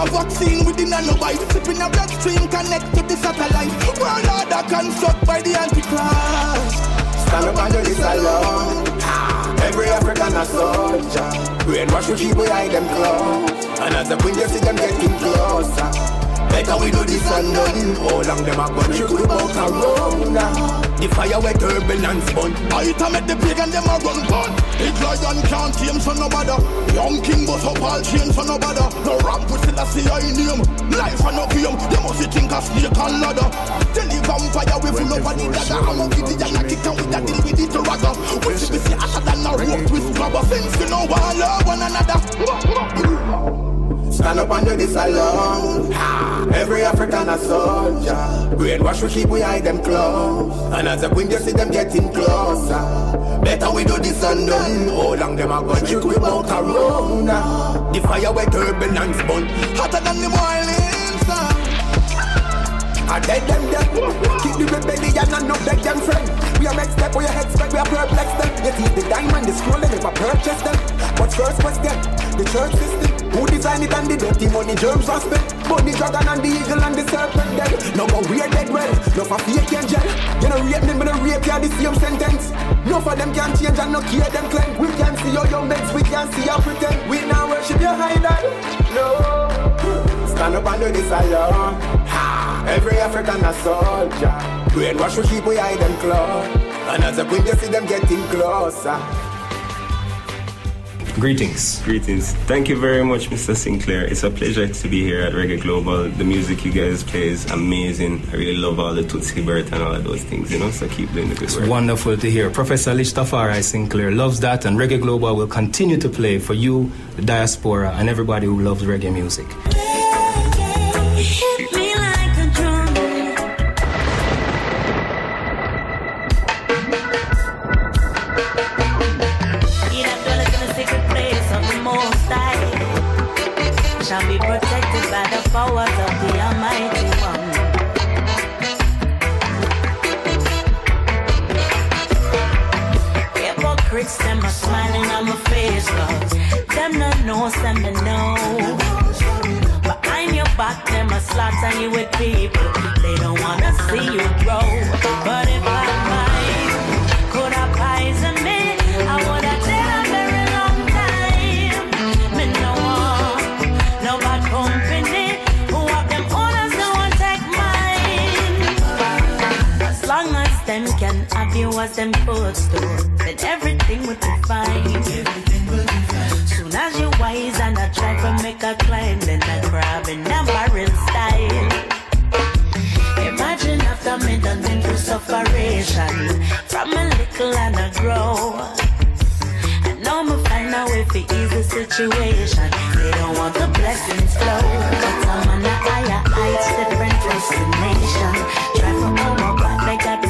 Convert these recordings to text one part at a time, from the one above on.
a vaccine with the nanobite. Sipping a bloodstream connect to the satellite. World order construct by the Antichrist. Stand up and do this alone. Every African a soldier. Brainwash we keep behind them clothes. And as the wind you see them getting closer. Better we do this and done. How long them a gun trick we bout a run The fire where turbulence bun. I to make the pagan them a run gun. Big lion can't tame so no bother. Young king bust up all chains so no bother. No ramp with still a see I name. Life and no game. You must think a snake and ladder. Tell the vampire we full of the dagger. I'm a giddy and a kick and we da deal with it. We see we see hotter than a rope with grabber. Since you know one love one another. Stand up and do this alone. Every African a soldier. Brainwash we keep we behind them clothes. And as the wind you see them getting closer. Better we do this and. How long them a gun trick we bout a run. The fire where turbulence bun. Hotter than the boiling sun. I dead them dead. Keep the rebellion and not beg them friend. We are next step, we are head spread, we are perplex them. You see the diamond, the scroll, they never purchase them. But first question, the church system. Who design it and the dirty money germs was spent? Bunny dragon and the eagle and the serpent dead. No go weird dead well, no for fake angel. You know rape me, but no rape you the same sentence. No for them can change and no care them claim. We can see your young beds, we can see your pretend. We now worship your dad. No. Stand up and do this alone. Ha! Every African a soldier. Brainwash we keep behind them claw. And as a queen you see them getting closer. Greetings. Greetings. Thank you very much, Mr. Sinclair. It's a pleasure to be here at Reggae Global. The music you guys play is amazing. I really love all the Toots Hibbert and all of those things, you know, so keep doing the good It's work. wonderful to hear. Professor Lishtafari Sinclair loves that, and Reggae Global will continue to play for you, the diaspora, and everybody who loves reggae music. Know, them me know. Behind your back, them a slaughter you with people. They don't wanna see you grow. But if I might, could I poison me? I would have did a very long time. Me no want no bad company. Who have them owners, no one take mine. As long as them can have you as them footstool, then everything would be fine. You wise and I try to make a climb, then I grab in a barrel style. Imagine after me done been through sufferation From a little and I grow. And now me find a way for the situation. They don't want the blessings flow. But I'm on a higher heights, different destination. Try for all my back, they got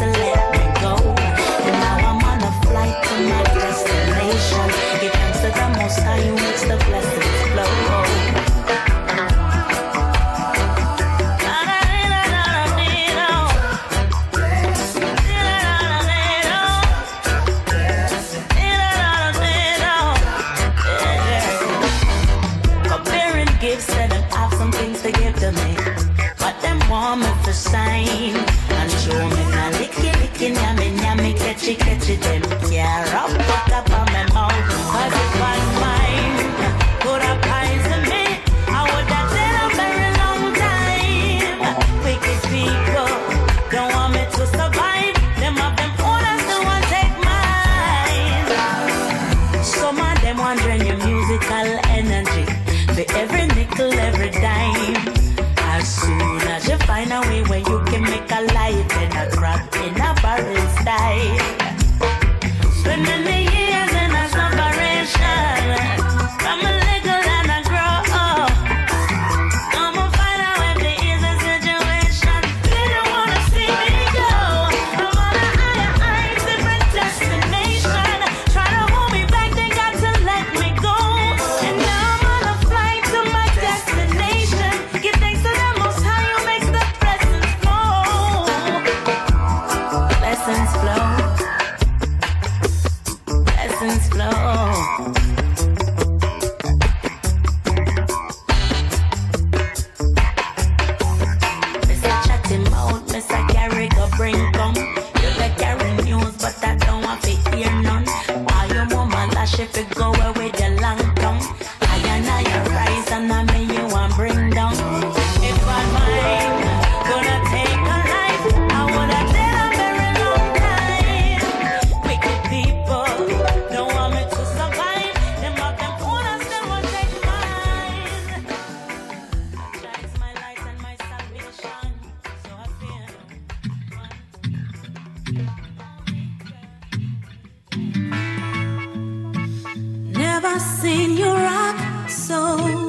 Have I seen you rock so?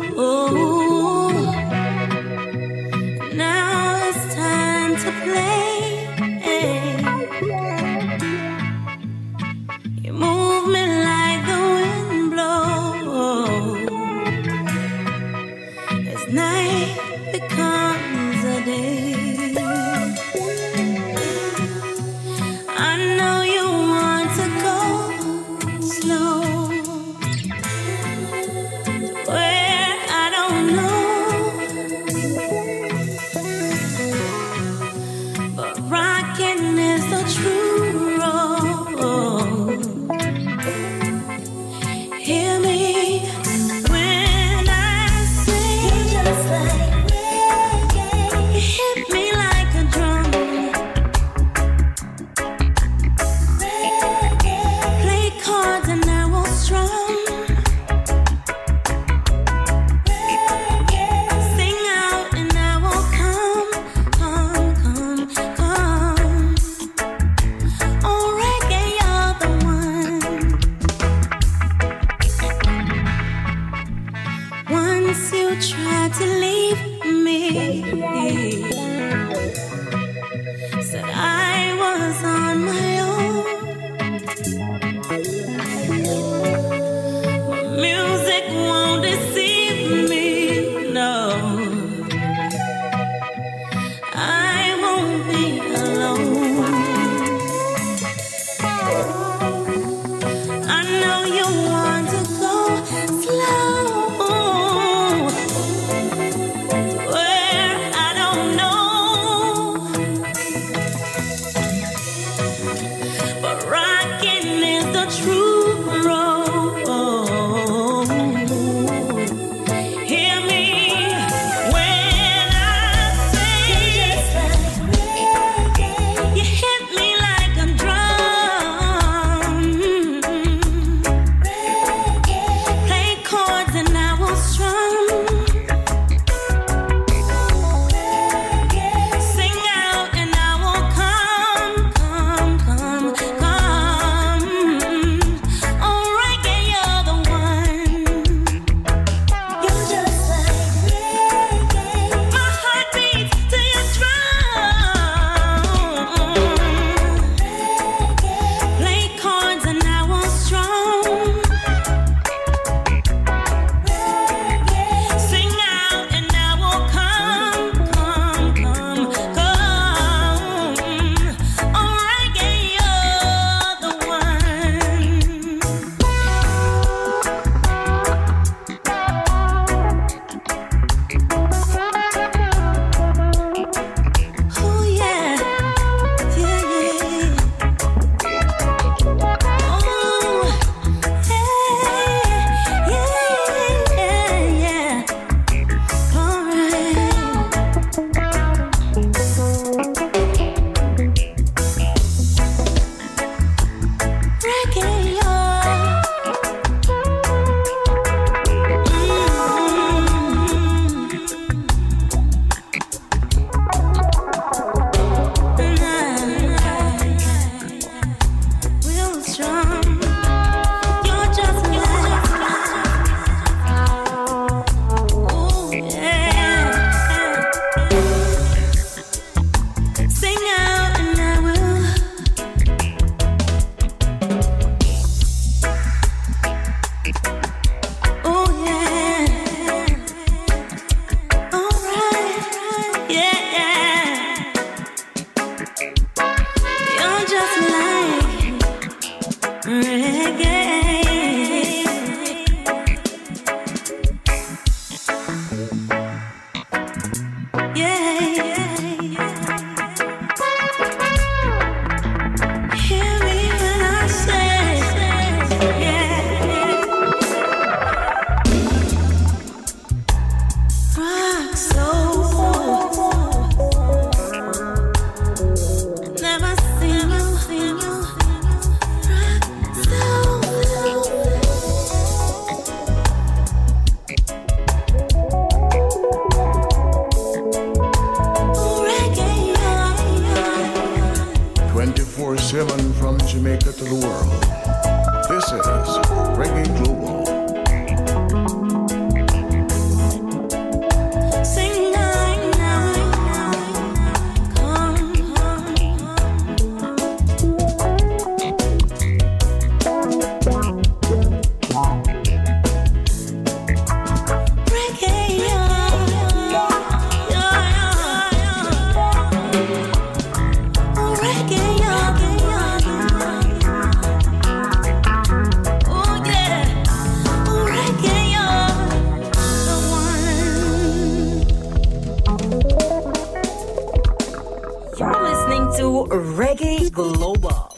Reggae Global.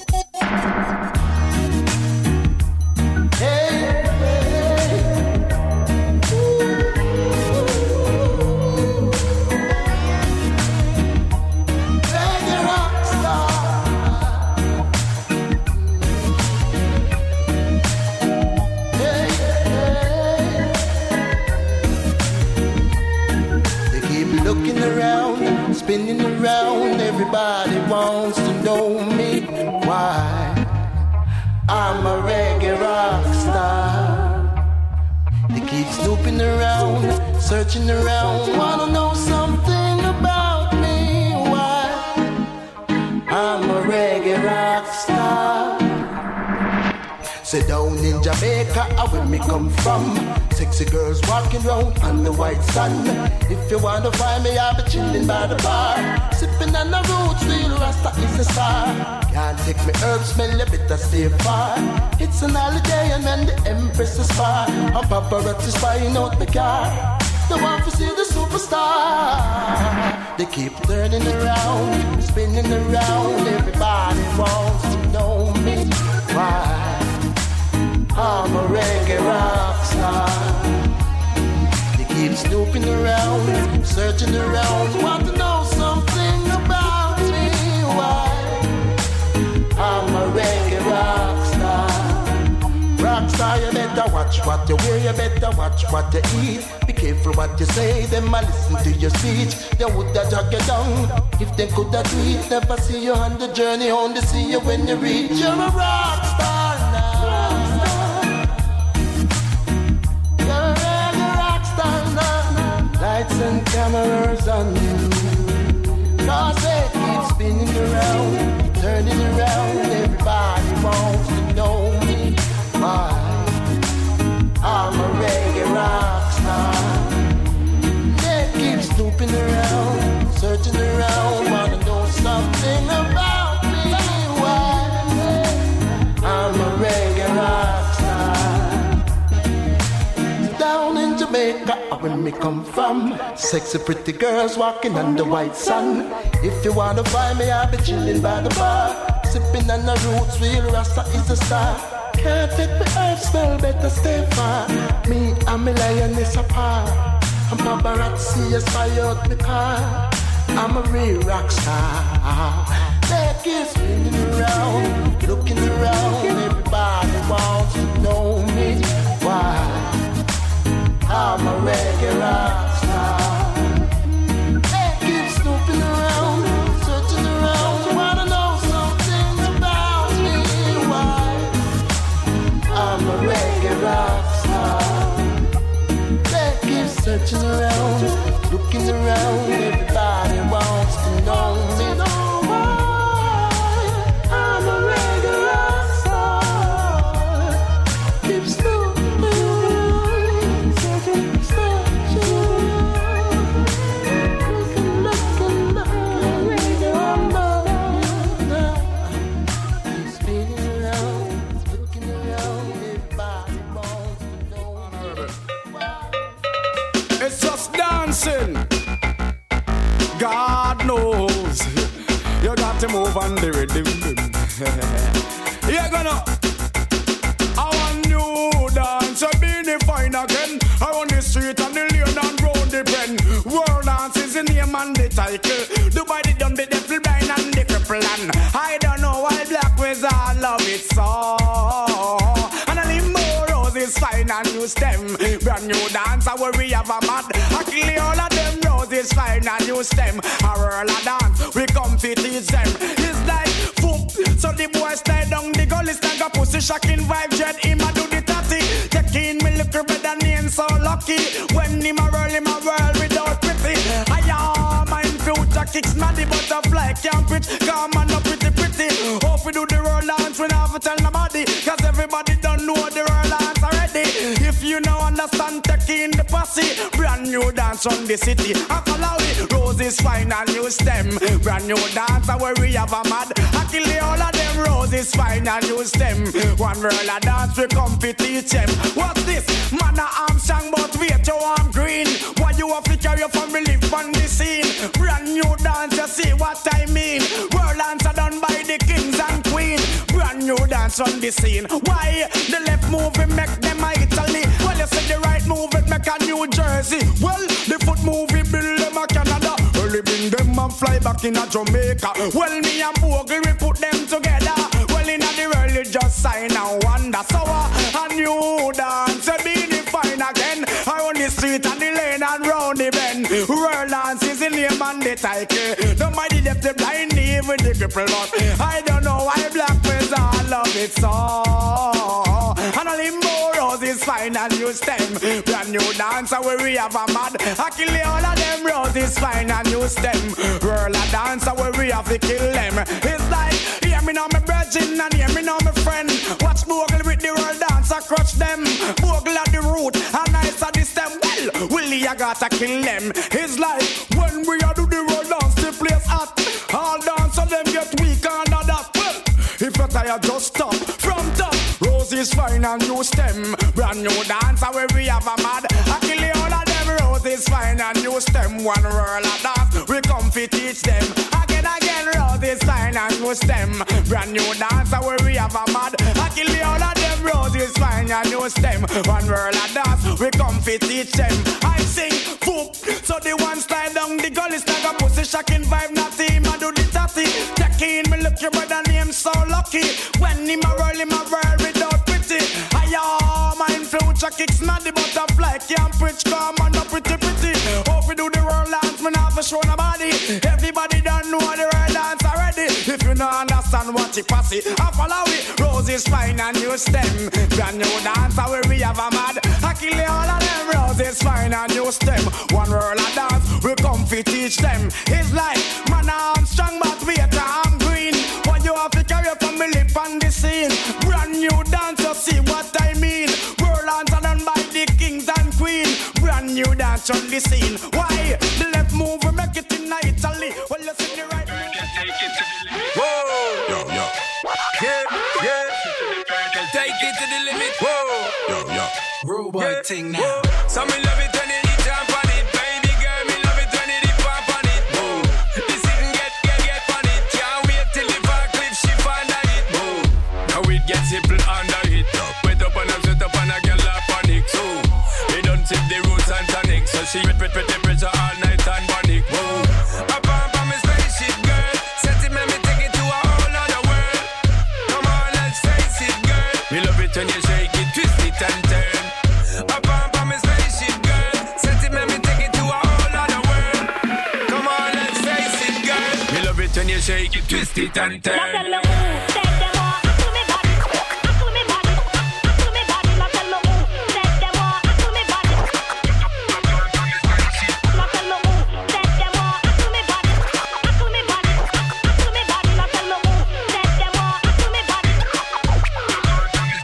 Paparazzi the white my If you want to find me i've been chilling by the bar sipping another sweet while I'm stuck inside god lick me up so little bit i stay fine it's a holiday in the empress spa of aparatus spa you out the car. the one to see the superstar. They keep turning around, spinning around. Everybody wants to know me. Why? I'm a reggae rock star. They keep snooping around, searching around, want to know something about me. Why? I'm a reggae rock rock star, you better watch what you wear, you better watch what you eat. Be careful what you say, them a listen to your speech. They woulda drag you down if they coulda do. Never see you on the journey, only see you when you reach. You're a rock Lights and cameras on you. Cause they keep spinning around, turning around. Everybody wants to know me. I'm a reggae rock star. They keep snooping around, searching around, wanna where me come from, sexy pretty girls walking under white sun. If you wanna find me, I'll be chilling by the bar, sipping on the roots. Real Rasta is the star. Can't take me earth spell, better stay far. Me and me lioness apart. I'm paparazzi, spy out me car. I'm a real rock star. They keep spinning around, looking around. Everybody wants to I'm a rock star. They keep snooping around, searching around. Wanna know something about me? Why? I'm a rock star. Keep searching around, looking around. You're gonna. I want new dance, I be fine again. I on the street and the lane and round the pen. World dance is the name and the title. Dubai the dumb, the devil blind and the cripple and I don't know why black wizard love it so. Is fine and new stem. Brand new dance, I worry have a mad. I kill all of them roses fine and new stem. A whirl a shocking vibe, jet him a do the tatty. Taking me little better name so lucky. When him a roll him a world without pity. I am my future kicks the butterfly can't pitch. Come on up pretty pretty. Hope we do the roll dance, we never tell nobody. Cause everybody don't know the roll dance already. If you know understand, taking the posse. Brand new dance on the city. I follow it. Roses fine and new stem. Brand new dance where we have a mad. Them fine and new stem. One roll of dance we come to teach them. What's this? Man a Armstrong but wait you I'm green. Why you have to carry your family on the scene? Brand new dance you see what I mean. World dance are done by the kings and queen. Brand new dance on the scene. Why? The left move it make them a Italy. Well you say the right move it make a New Jersey. Well the foot move build them a Canada. Early bring them and fly back in a Jamaica. Well me and Bogle sign and wonder. So uh, a new dance be fine again. I on the street and the lane and round the bend. World dance is the name and the title. Nobody left the blind even the cripple but I don't know why black people all love it so. And a limbo is fine and new stem. Brand new dancer where we have a mad. I kill all of them roses fine and new stem. World a dancer where we have to kill them. It's like, me now, my virgin, and hear me now, my friend. Watch Bogle with the world dancer, crush them. Bogle at the root, and nice at the stem. Well, Willie, I gotta kill them. It's like, when we are do the world dance, the place hot. All dancer them get weak and that. Well, if you're tired, just stop. From top, roses fine and new stem. Brand new dancer where we have a mad. I kill all of them roses fine and new stem. One roll of dance, we come fi teach them. Again, again, roses fine and new stem. Brand new dancer where we have a mad. I kill all of them roses fine and new stem. One roll of dance, we come fi teach them. I sing, boop. So the one slide down the gully, snag a pussy shocking vibe, not him, I do the tatty. Jackie, me look your brother name so lucky. When him a roll, him a roll without pity. I am my future kicks, not the butterfly can't preach, come on, pretty pretty. Hope we do the world dance, me for show nobody. Everybody If understand what it passy, I follow it. Roses fine and new stem. Brand new dancer where we have a mad. I kill all of them. Roses fine and new stem. One world of dance, we come fi teach them. It's like man I'm strong but wait I'm green. What you have to carry from me lip on the scene. Brand new dance, you see what I mean. World dance done by the kings and queen. Brand new dance on the scene. Why? Robot Yeah. thing now. So me love it when you hit jump on it, baby girl. Me love it when you dip up on it. Boom. This it get get get on it. Can't wait till the far cliff shift under it. Boom. Now it gets simple under it. Wet up and up, set up and a girl a panic. So he don't tip the roots and tonic. So she wet wet wet temperature twist it and turn.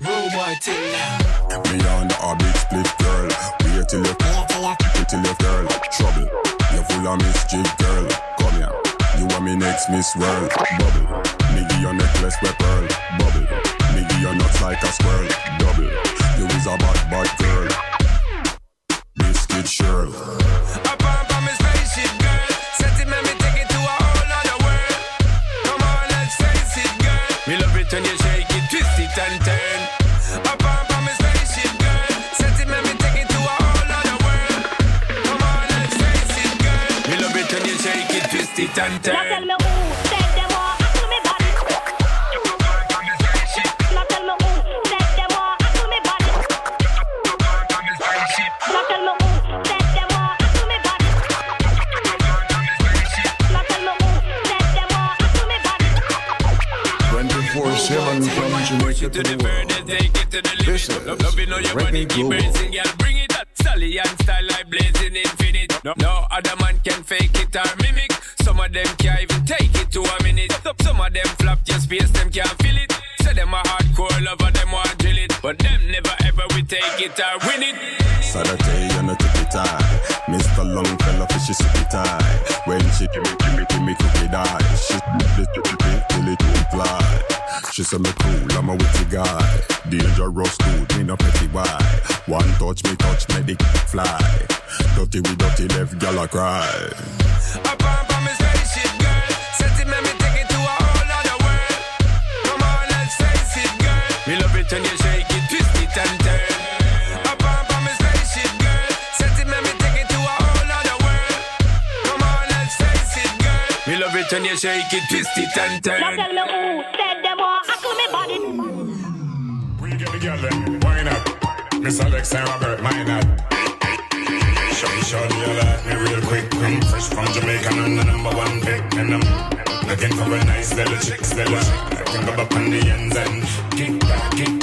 Robot thing now. Me on a split girl. Wait till you wait till you girl. Trouble. You full of mischief, girl. Come here. Me next Miss World. Bubble. Me give your necklace with pearl. Bubble. Me give your nuts like a squirrel. Double. You is a bad bad girl. Biscuit Shirl. Up on on me spaceship, girl. Set it, make me take it to a whole other world. Come on, let's face it, girl. Me love it when you shake it, twist it and turn. Up on on me spaceship, girl. Set it, make me take it to a whole other world. Come on, let's face it, girl. Me love it when you shake it, twist it and turn. Push it to the furthest, take it to the limit. Love, loving all your body, keep raising, girl, bring it up. Stallion style like blazing infinite. No, no other man can fake it or mimic. Some of them can't even take it to a minute. Some of them flap your space, them can't feel it. Say them a hardcore lover, them want drill it. But them never ever we take it or win it. Saturday and a ticky tie. Mr. Longfellow fishy sippy tie. When she give me, give me, give me cookie die. She She say me cool, I'm a witty guy. Dangerous dude, me no petty why. One touch me touch me dick fly. Dirty we dirty left gal a cry. Up on from me spaceship, girl. Set it, make me take it to a whole other world. Come on, let's face it, girl. Me love it when you shake it, twist it and turn. Up on from me spaceship, girl. Set it, make me take it to a whole other world. Come on, let's face it, girl. Me love it when you shake it, twist it and Now turn. tell me who said We get the why not? Miss Alex and Robert, why not? Shorty, shorty, you like me real quick. I'm fresh from Jamaica, I'm the number one pick. And I'm looking for a nice little chick, little chick. I can go up on the ends and kick back, kick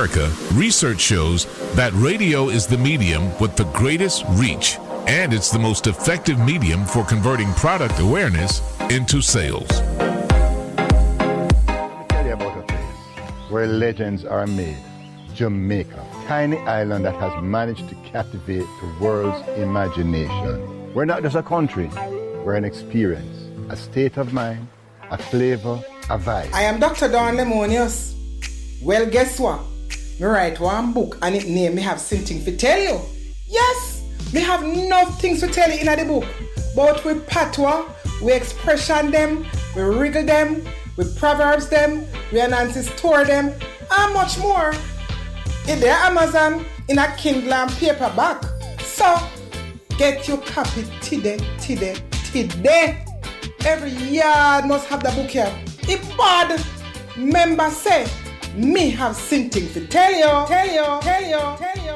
America, research shows that radio is the medium with the greatest reach, and it's the most effective medium for converting product awareness into sales. Let me tell you about a place where legends are made. Jamaica, tiny island that has managed to captivate the world's imagination. We're not just a country, we're an experience, a state of mind, a flavor, a vibe. I am Dr. Dawn Lemonius. Well, guess what? Me write one book and it name me have something to tell you. Yes, me have enough things to tell you in the book. But we patois, we expression them, we wriggle them, we proverbs them, we enhance store them, and much more. In their Amazon in a Kindle and paperback. So get your copy today, today, today. Every yard must have the book here. If bad member say, me have something to tell you, tell you, tell you, tell you.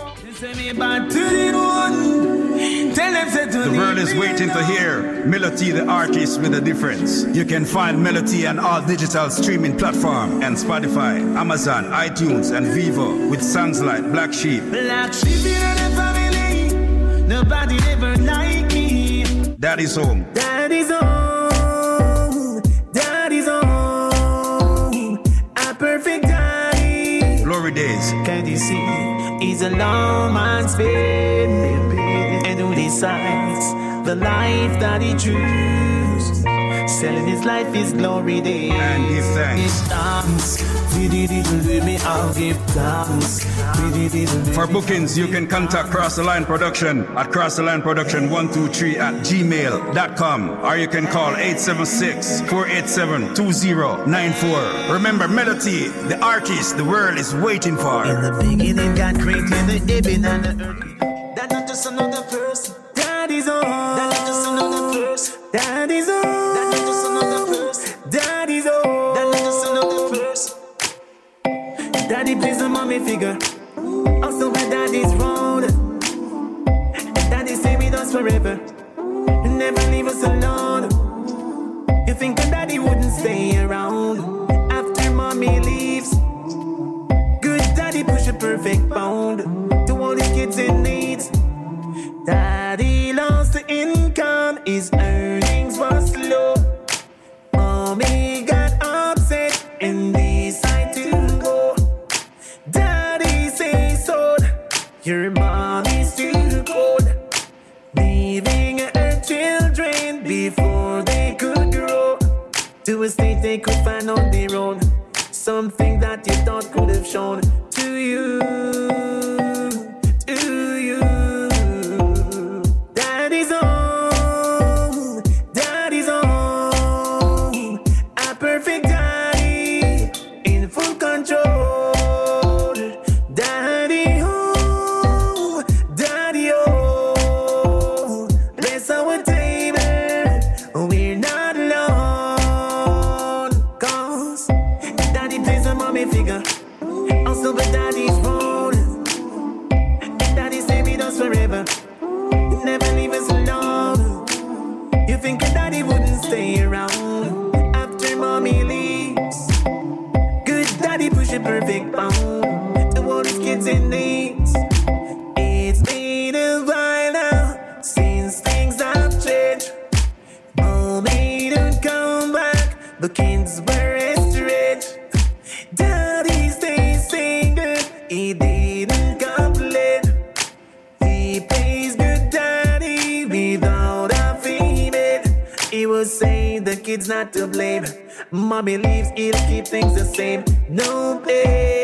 The world is waiting to hear Melody the artist with a difference. You can find Melody on all digital streaming platform and Spotify, Amazon, iTunes, and Vevo with songs like Black Sheep. Black sheep in the family. Nobody ever like me. Daddy's home. Daddy's Glory days. Can you see? He's a long man's been. And who decides the life that he chooses? Selling his life is glory days. And give thanks. Give thanks. Give thanks. For bookings, you can contact Cross the Line Production at Cross the Line Production 123 at gmail.com or you can call 876 487 2094. Remember, Melody, the artist the world is waiting for. In the beginning, God created the and the earth. Forever. Never leave us alone. You think that daddy wouldn't stay around after mommy leaves? Good daddy push a perfect bound to all his kids in needs. Something that you thought could have shown to you. Mommy leaves, he'll keep things the same. No pain,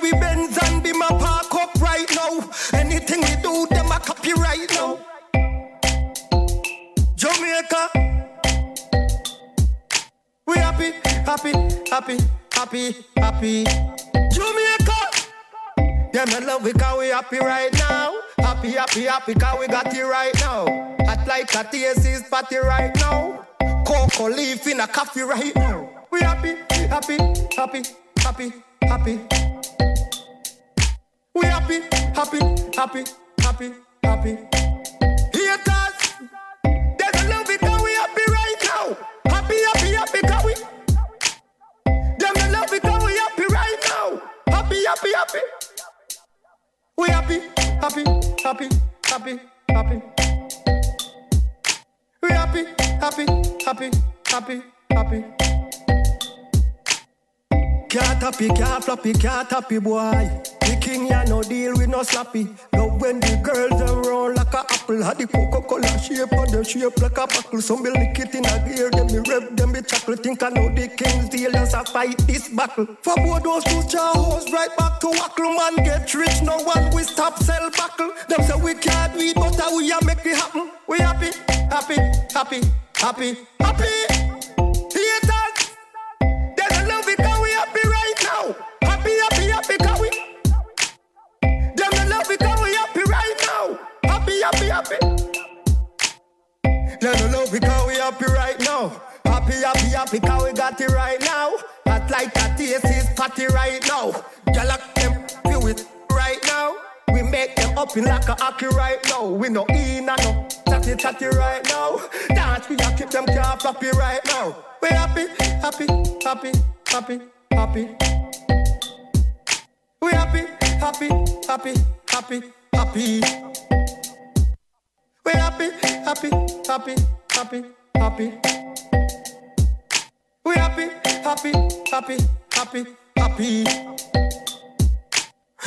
We Benz and be my park up right now. Anything we do, them a copy right now. Jamaica. We happy, happy, happy, happy, happy. Jamaica. Them in love we cause we happy right now. Happy, happy, happy cause we got it right now. Hot like a TSC's party right now. Cocoa leaf in a coffee right now. We happy, happy, happy, happy, happy. We happy, happy, happy, happy, happy. Haters, they don't love it cause we happy right now. Happy, happy, happy cause we. Them don't love it cause we happy right now. Happy, happy, happy. We happy, happy, happy, happy, happy. We happy, happy, happy, happy, happy. Can't happy, can't floppy, can't happy boy. King ya no deal with no slappy. Love when the girls them round like a apple. Had the Coca-Cola shape and the shape like a buckle. Some be lick it in a gear, them be rev, them be chuckle. Think I know the king's deal as I fight this battle. For both those two chows, right back to wackle. Man get rich, no one we stop sell buckle. Them say we can't do but how we a make it happen. We happy, happy, happy, happy, happy. Happy, happy, happy. Them don't love it 'cause we happy right now. Happy, happy, happy 'cause we got it right now. Hot like a TSC's party right now. Like them feel it right now. We make them up in like a hockey right now. We no in and no chatty chatty right now. Dance we a keep them can't floppy right now. We happy, happy, happy, happy, happy. We happy, happy, happy, happy, happy. We happy, happy, happy, happy, happy. We happy, happy, happy, happy, happy.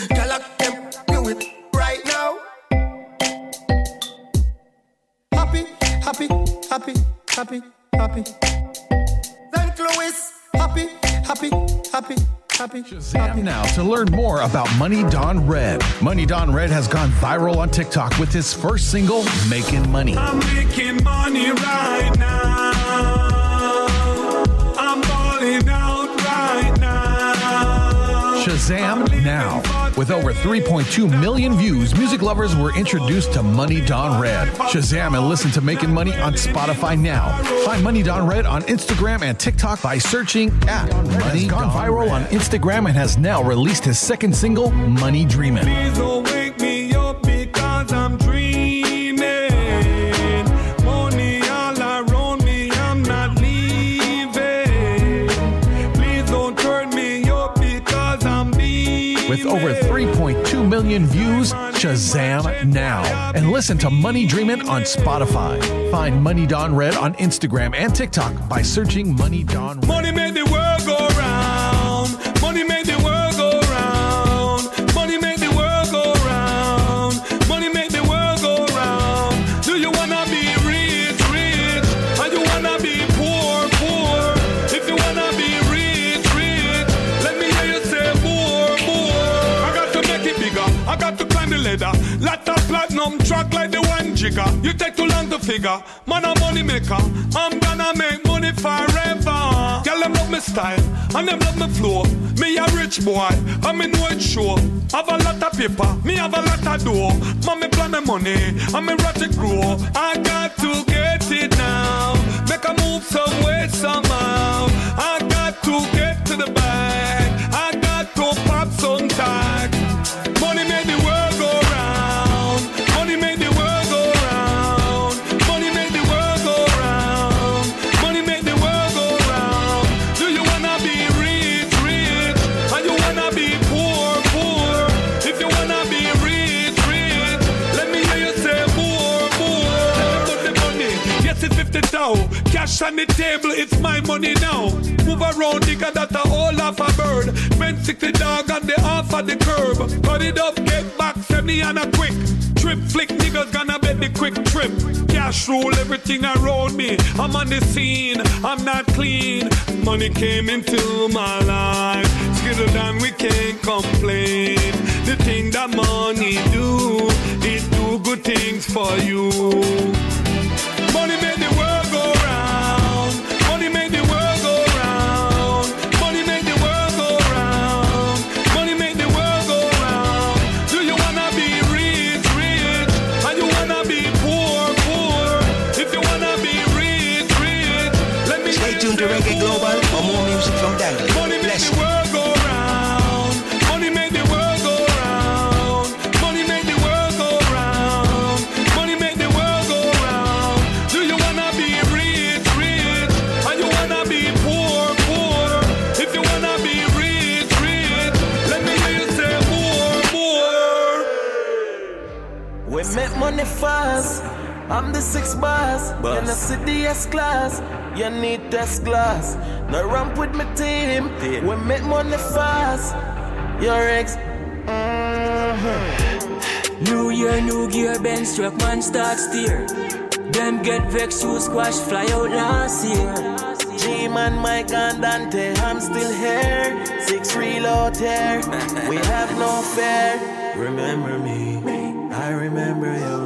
Girl, I them do it right now. Happy, happy, happy, happy, happy. St. Louis, happy, happy, happy, happy. Shazam now to learn more about Money Don Red. Money Don Red has gone viral on TikTok with his first single, Making Money. I'm making money right now. I'm balling out right now. Shazam now. With over 3.2 million views, music lovers were introduced to Money Don Red. Shazam and listen to Making Money on Spotify now. Find Money Don Red on Instagram and TikTok by searching at Money. Has gone viral on Instagram and has now released his second single, Money Dreamin'. Million views, Shazam now. And listen to Money Dreamin' on Spotify. Find Money Don Red on Instagram and TikTok by searching Money Don Red. Money You take too long to figure. Man, a money maker. I'm gonna make money forever. Girl, them love me style and them love me flow. Me a rich boy, I me know it sure. I have a lot of paper, me have a lot of dough. Mommy plan my money, I'm a ratchet grow. I got to get it now. Make a move some way somehow. I got to get to the bag. I got to pop some Cash on the table, it's my money now. Move around, nigga, that a whole half a bird. Spend 60 dog on the half of the curb. Cut it up, get back, send me on a quick. Trip flick, niggas gonna bet the quick trip. Cash rule everything around me. I'm on the scene, I'm not clean. Money came into my life. Skittle and we can't complain. The thing that money do, it do good things for you. I'm the six boss. Boss. In the city S class. You need test glass. No ramp with my team. We make money fast. Your ex. Mm-hmm. New year, new gear, Ben struck man start steer. Them get vexed, you squash, fly out last year. G-Man, Mike and Dante, I'm still here. Six real out here. We have no fear. Remember me, I remember you.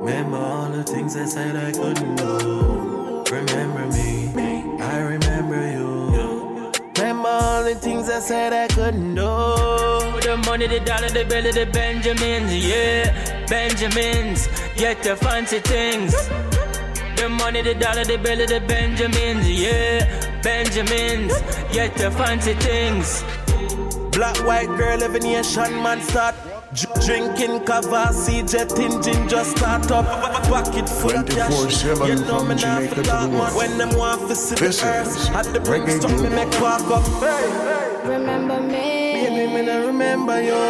Remember all the things I said I couldn't do. Remember me, I remember you. Remember all the things I said I couldn't do. The money, the dollar, the belly, the Benjamins, yeah. Benjamins, get the fancy things. The money, the dollar, the belly, the Benjamins, yeah. Benjamins, get the fancy things. Black, white girl, every nation man start. Dr- Drinking Kavasi, jet engine just start up. Pocket full of cash. 24/7 You know from me not Jamaica to talk the much. When them want to see the Listen, earth, at the Reggae brimstone me Global. make walk up. Hey. Remember me. Baby, me not remember you.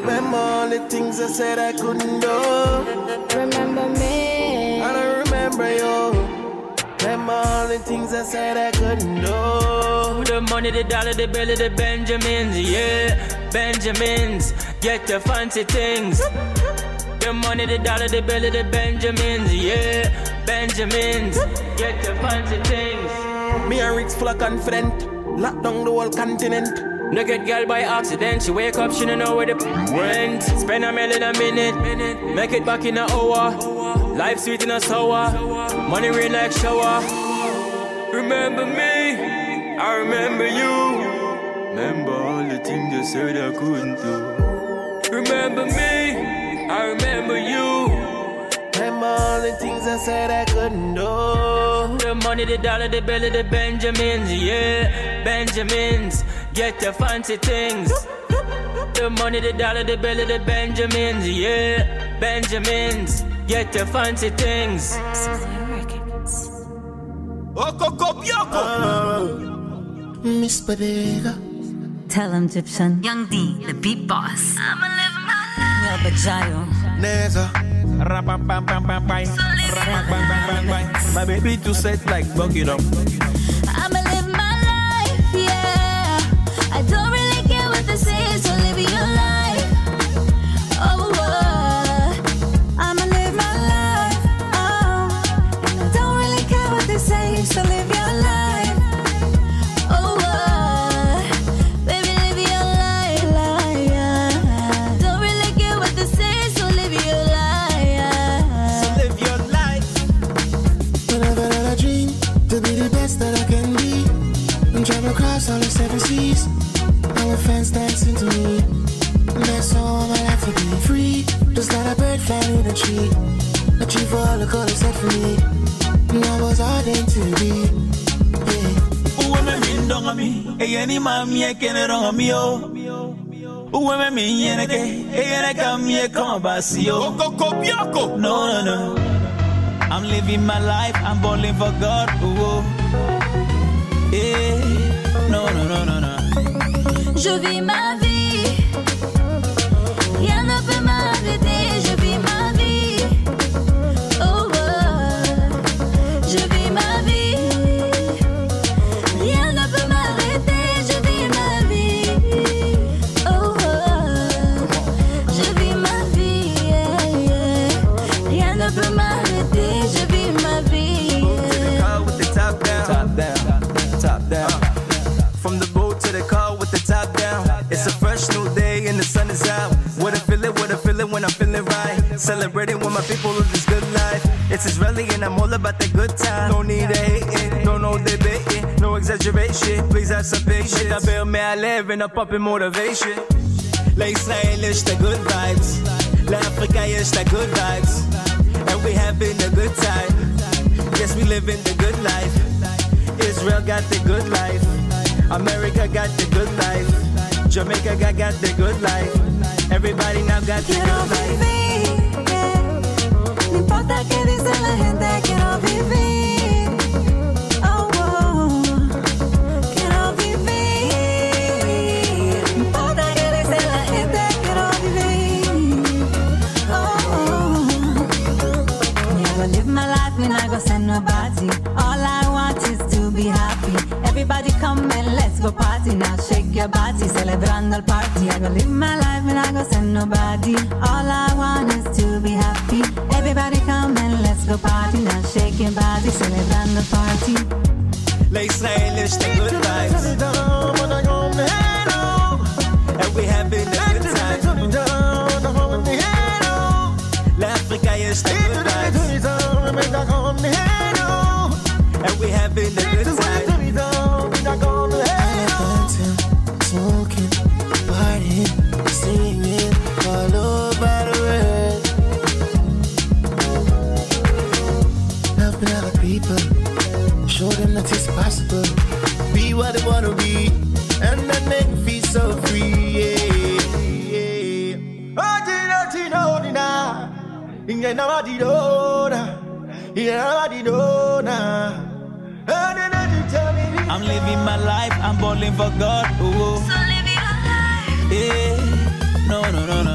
Remember all the things I said I couldn't do. Remember me. I don't remember you. Remember all the things I said I couldn't do. The money, the dollar, the belly, the Benjamins, yeah. Benjamins, get the fancy things. The money, the dollar, the belly, the Benjamins, yeah. Benjamins, get the fancy things. Me and Rick's full of confident. Lock down the whole continent. No get girl by accident. She wake up, she don't know where the went. Spend a million a minute, make it back in an hour. Life sweet in a sour, money rain like shower. Remember me, I remember you. Remember all the things you said I couldn't do. Remember me, I remember you. Remember all the things I said I couldn't do. The money, the dollar, the belly, the Benjamins, yeah, Benjamins. Get your fancy things. The money, the dollar, the belly, the Benjamins, yeah, Benjamins. Get your fancy things. Miss Bodega. Tell him, Egyptian. Young D, the beat boss. I'ma live my life. Yeah, but Jayo. Neza. My baby too set like bucket up. Like a in a tree. A tree for all the colors set for me. And I was ordained to be. Uwe me min donga mi, e yeni ma mi e kene ronga mi o. Uwe me min yene ke, e yene ka mi e kama basi o. No, no, no. I'm living my life, I'm balling for God. Ooh. Eh, yeah. No, no, no, no, no. Je vis ma vie. Celebrating with my people of this good life. It's Israeli and I'm all about the good time. No need of hating, no no debating, no exaggeration. Please have some patience. מדבר מהלב and a pumping motivation. לישראל יש את good vibes. לאפריקה יש את good vibes. And we having a good time. Yes, we living the good life. Israel got the good life. America got the good life. Jamaica got, got the good life. Everybody now got the good life. No importa qué dice la gente, quiero vivir. Oh, oh. Quiero vivir. No importa qué dice la gente, quiero vivir. Oh, oh. Me, I go live my life, me not go send nobody. All I want is to be happy. Everybody come and let's go party. Now shake your body, celebrando el party. I go live my life, me not go send nobody. All I want is to be happy. Everybody come and let's go party. Now shake your body, celebrando el party. לישראל יש את good vibes. And we having a good time. לאפריקה יש את good vibes. And we having a good time. Na madidona, na madidona. I'm living my life, I'm balling for God. Ooh. So live your life. Yeah. No, no, no, no,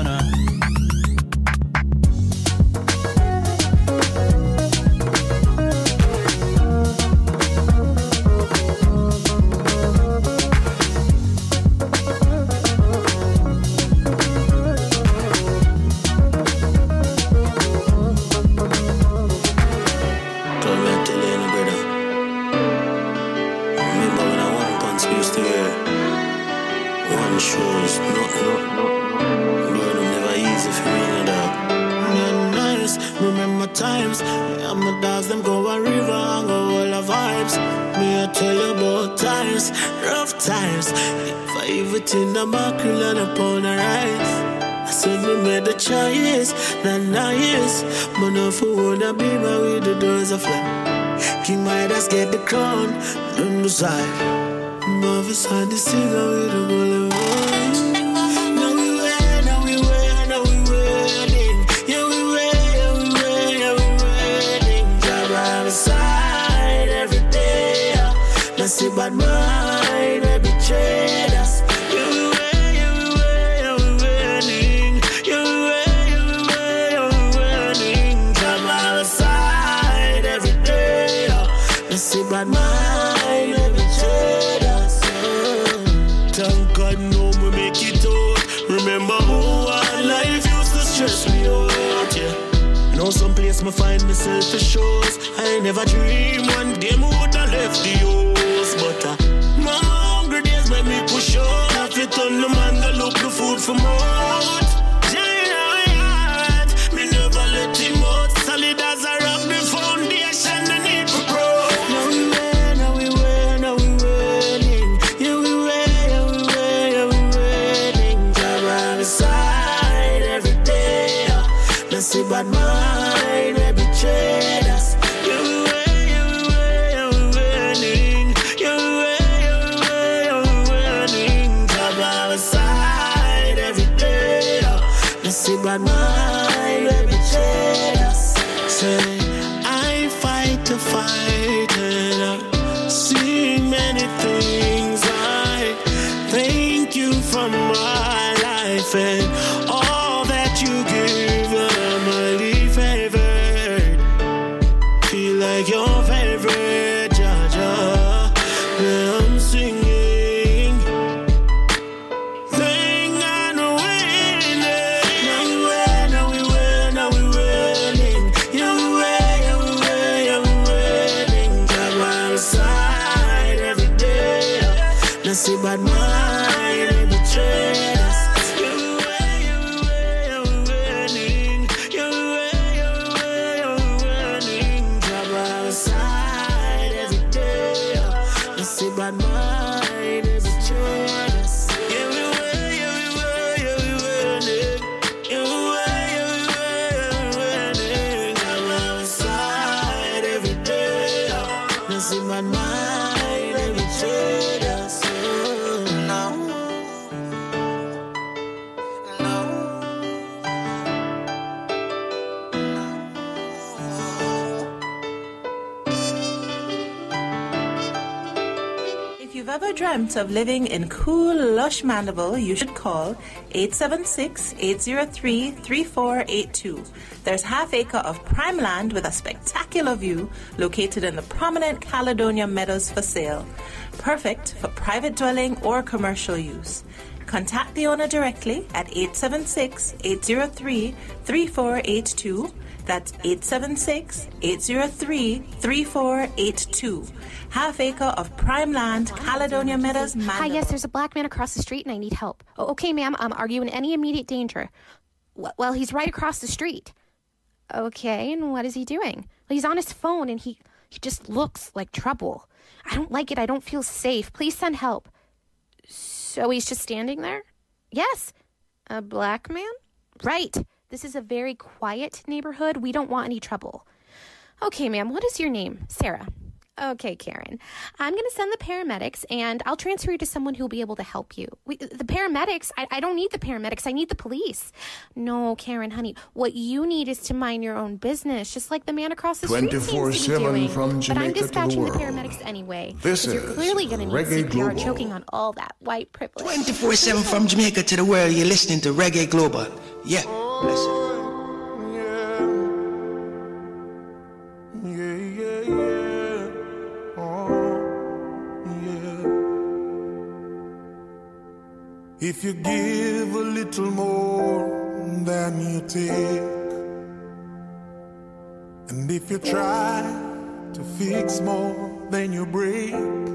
the doors are fly. King Midas get the crown, on the side. Marvelous on the singer with by my side every day. Now see bad mind, every trade me find myself for shows. I never dream one day me woulda left the house, but uh, my hungry days make me push out. Have it on the man go look the food for mouth. Of living in cool, lush Mandeville, you should call 876-803-3482. There's half acre of prime land with a spectacular view located in the prominent Caledonia Meadows for sale. Perfect for private dwelling or commercial use. Contact the owner directly at 876-803-3482. That's 876-803-3482. Half acre of prime land, Caledonia Meadows, Hi, yes, there's a black man across the street and I need help. Oh, okay, ma'am, um, are you in any immediate danger? Well, he's right across the street. Okay, and what is he doing? Well, he's on his phone and he, he just looks like trouble. I don't like it. I don't feel safe. Please send help. So he's just standing there? Yes. A black man? Right. This is a very quiet neighborhood. We don't want any trouble. Okay, ma'am, what is your name? Sarah. Okay, Karen. I'm going to send the paramedics and I'll transfer you to someone who'll be able to help you. We, the paramedics? I, I don't need the paramedics. I need the police. No, Karen, honey. What you need is to mind your own business, just like the man across the street seems to be 24/7 doing. from but I'm Jamaica to the dispatching the, paramedics anyway. This 'cause you're is clearly going to need Reggae CPR Global. choking on all that white privilege. 24 7 from Jamaica to the world, you're listening to Reggae Global. Yeah, yeah. If you give a little more than you take, and if you try to fix more than you break,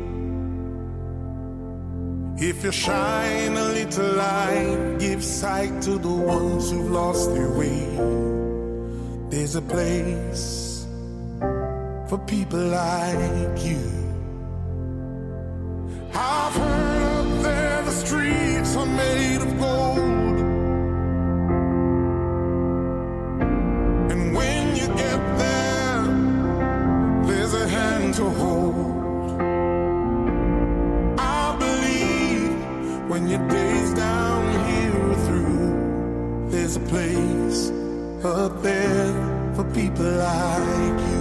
If you shine a little light, give sight to the ones who've lost their way. There's a place for people like you. I've heard up there the streets are made of gold. there's a place up there for people like you.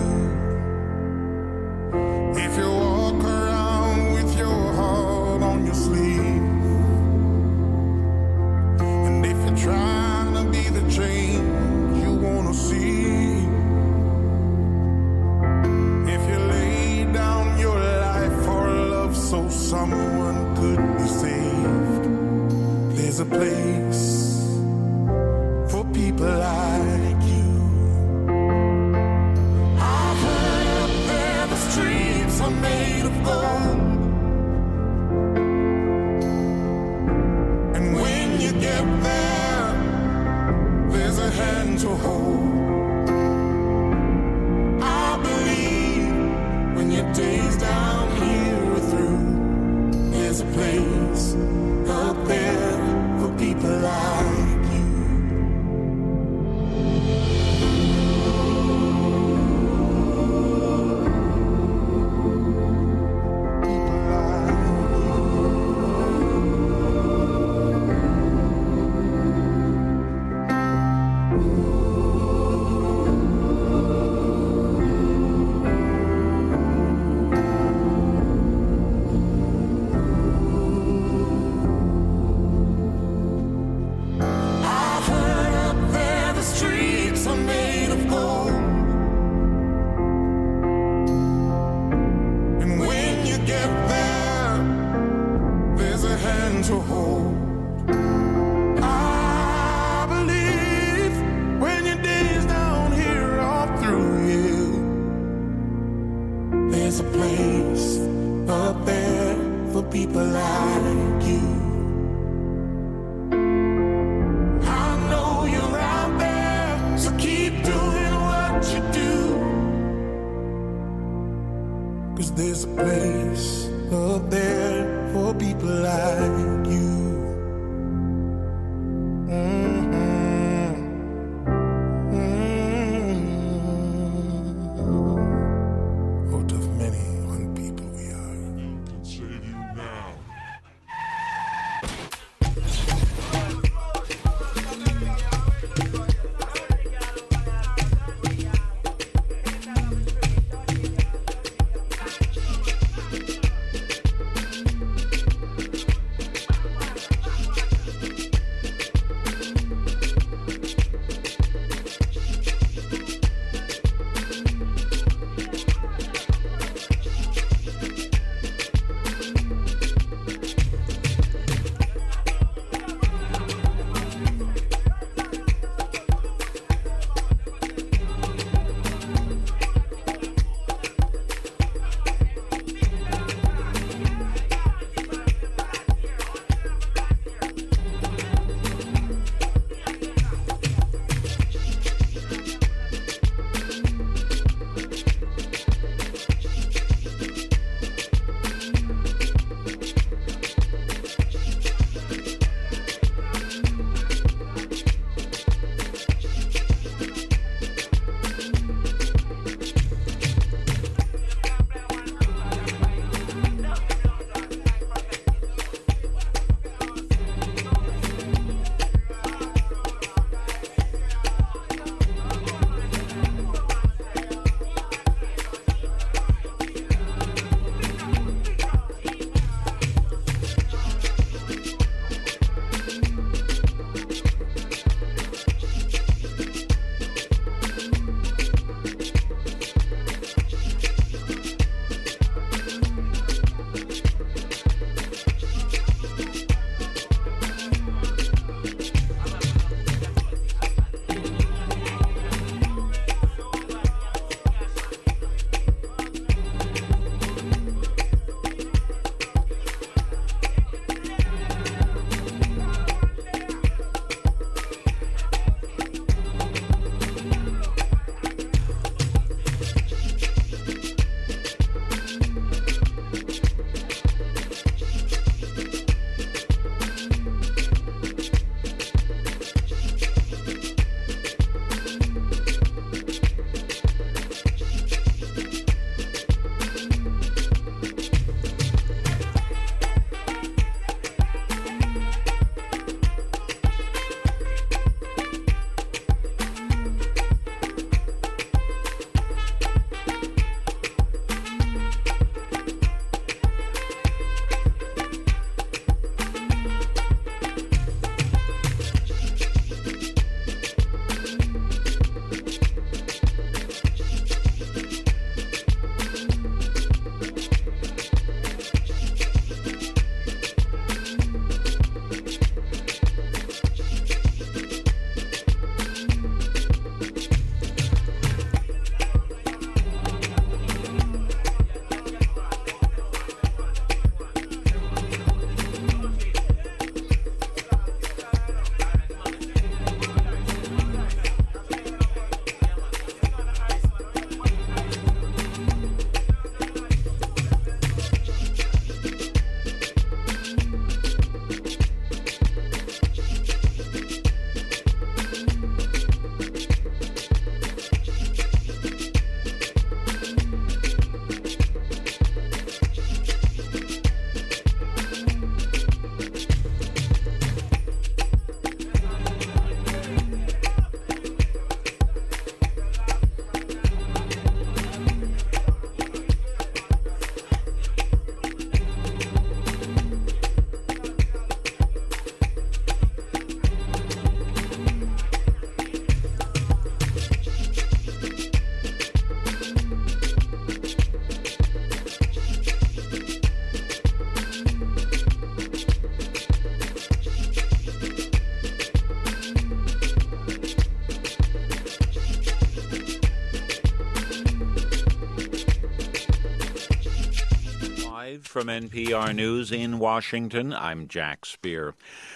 From NPR News in Washington, I'm Jack Speer.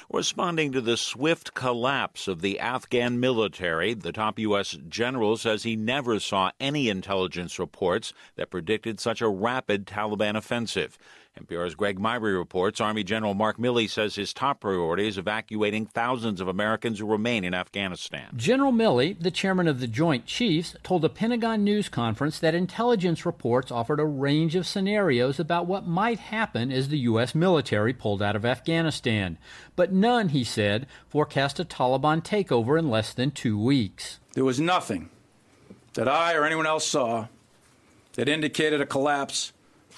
Responding to the swift collapse of the Afghan military, the top U.S. general says he never saw any intelligence reports that predicted such a rapid Taliban offensive. NPR's Greg Myre reports Army General Mark Milley says his top priority is evacuating thousands of Americans who remain in Afghanistan. General Milley, the chairman of the Joint Chiefs, told a Pentagon news conference that intelligence reports offered a range of scenarios about what might happen as the U.S. military pulled out of Afghanistan. But none, he said, forecast a Taliban takeover in less than two weeks. There was nothing that I or anyone else saw that indicated a collapse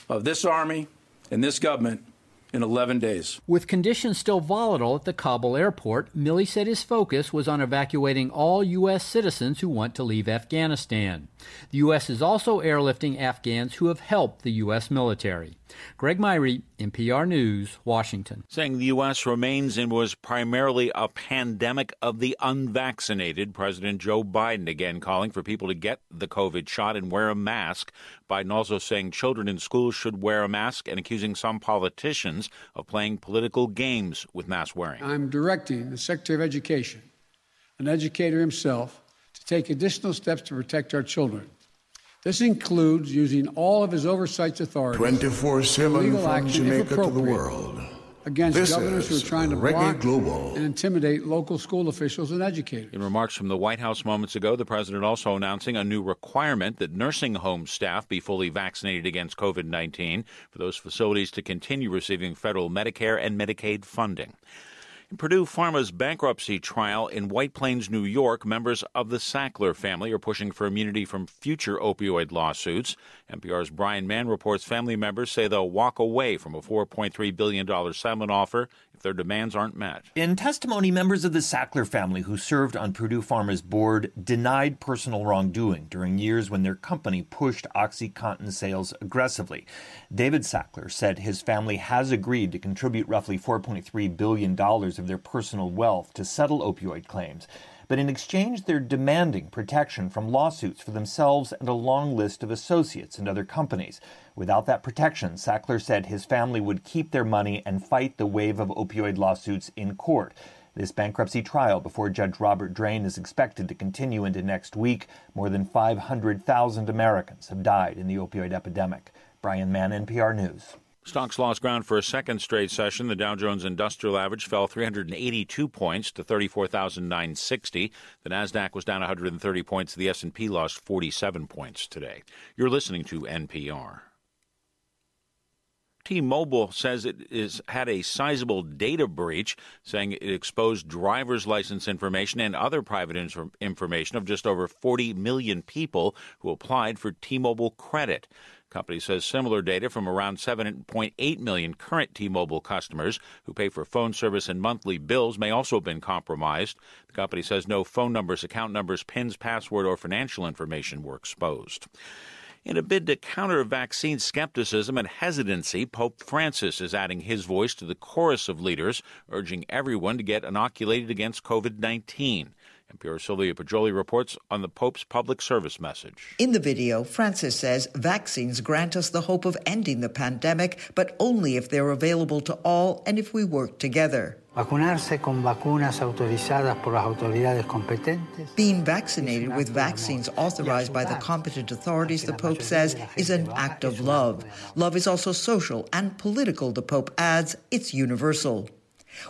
of this army and this government in 11 days. With conditions still volatile at the Kabul airport, Milley said his focus was on evacuating all U.S. citizens who want to leave Afghanistan. The U.S. is also airlifting Afghans who have helped the U.S. military. Greg Myre, NPR News, Washington. Saying the U.S. remains and was primarily a pandemic of the unvaccinated. President Joe Biden again calling for people to get the COVID shot and wear a mask. Biden also saying children in schools should wear a mask and accusing some politicians of playing political games with mask wearing. I'm directing the Secretary of Education, an educator himself, to take additional steps to protect our children. This includes using all of his oversight authority, 24 7 legal from action, if Jamaica to the world. against This governors who are trying to Reggae block Global. and intimidate local school officials and educators. In remarks from the White House moments ago, the president also announcing a new requirement that nursing home staff be fully vaccinated against COVID 19 for those facilities to continue receiving federal Medicare and Medicaid funding. In Purdue Pharma's bankruptcy trial in White Plains, New York, members of the Sackler family are pushing for immunity from future opioid lawsuits. NPR's Brian Mann reports family members say they'll walk away from a $4.3 billion settlement offer if their demands aren't met. In testimony, members of the Sackler family who served on Purdue Pharma's board denied personal wrongdoing during years when their company pushed OxyContin sales aggressively. David Sackler said his family has agreed to contribute roughly $4.3 billion of their personal wealth to settle opioid claims. But in exchange, they're demanding protection from lawsuits for themselves and a long list of associates and other companies. Without that protection, Sackler said his family would keep their money and fight the wave of opioid lawsuits in court. This bankruptcy trial before Judge Robert Drain is expected to continue into next week. More than 500,000 Americans have died in the opioid epidemic. Brian Mann, NPR News. Stocks lost ground for a second straight session. The Dow Jones Industrial Average fell 382 points to 34,960. The Nasdaq was down 130 points. The S&P lost 47 points today. You're listening to NPR. T-Mobile says it has had a sizable data breach, saying it exposed driver's license information and other private inf- information of just over 40 million people who applied for T-Mobile credit. Company says similar data from around 7.8 million current T-Mobile customers who pay for phone service and monthly bills may also have been compromised. The company says no phone numbers, account numbers, pins, password, or financial information were exposed. In a bid to counter vaccine skepticism and hesitancy, Pope Francis is adding his voice to the chorus of leaders, urging everyone to get inoculated against COVID 19. NPR's Sylvia Poggioli reports on the Pope's public service message. In the video, Francis says vaccines grant us the hope of ending the pandemic, but only if they're available to all and if we work together. Vacunarse con vacunas autorizadas por las autoridades competentes. Being vaccinated with vaccines authorized by the competent authorities, the Pope says, is an act of love. Love is also social and political, the Pope adds, it's universal.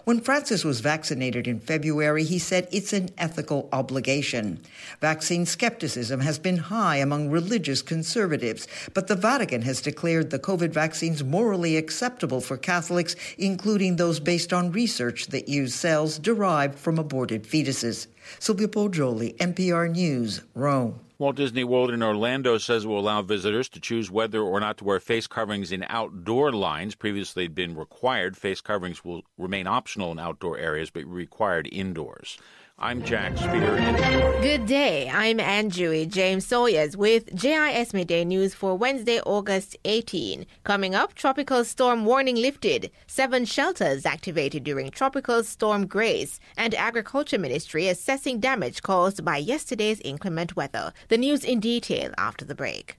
When Francis was vaccinated in February, he said it's an ethical obligation. Vaccine skepticism has been high among religious conservatives, but the Vatican has declared the COVID vaccines morally acceptable for Catholics, including those based on research that use cells derived from aborted fetuses. Sylvia Poggioli, NPR News, Rome. Walt Disney World in Orlando says it will allow visitors to choose whether or not to wear face coverings in outdoor lines. Previously, they'd been required. Face coverings will remain optional in outdoor areas, but required indoors. I'm Jack Speer. Good day. I'm Andrew James Sawyers with JIS Midday News for Wednesday, August 18. Coming up, tropical storm warning lifted. Seven shelters activated during tropical storm Grace. And Agriculture Ministry assessing damage caused by yesterday's inclement weather. The news in detail after the break.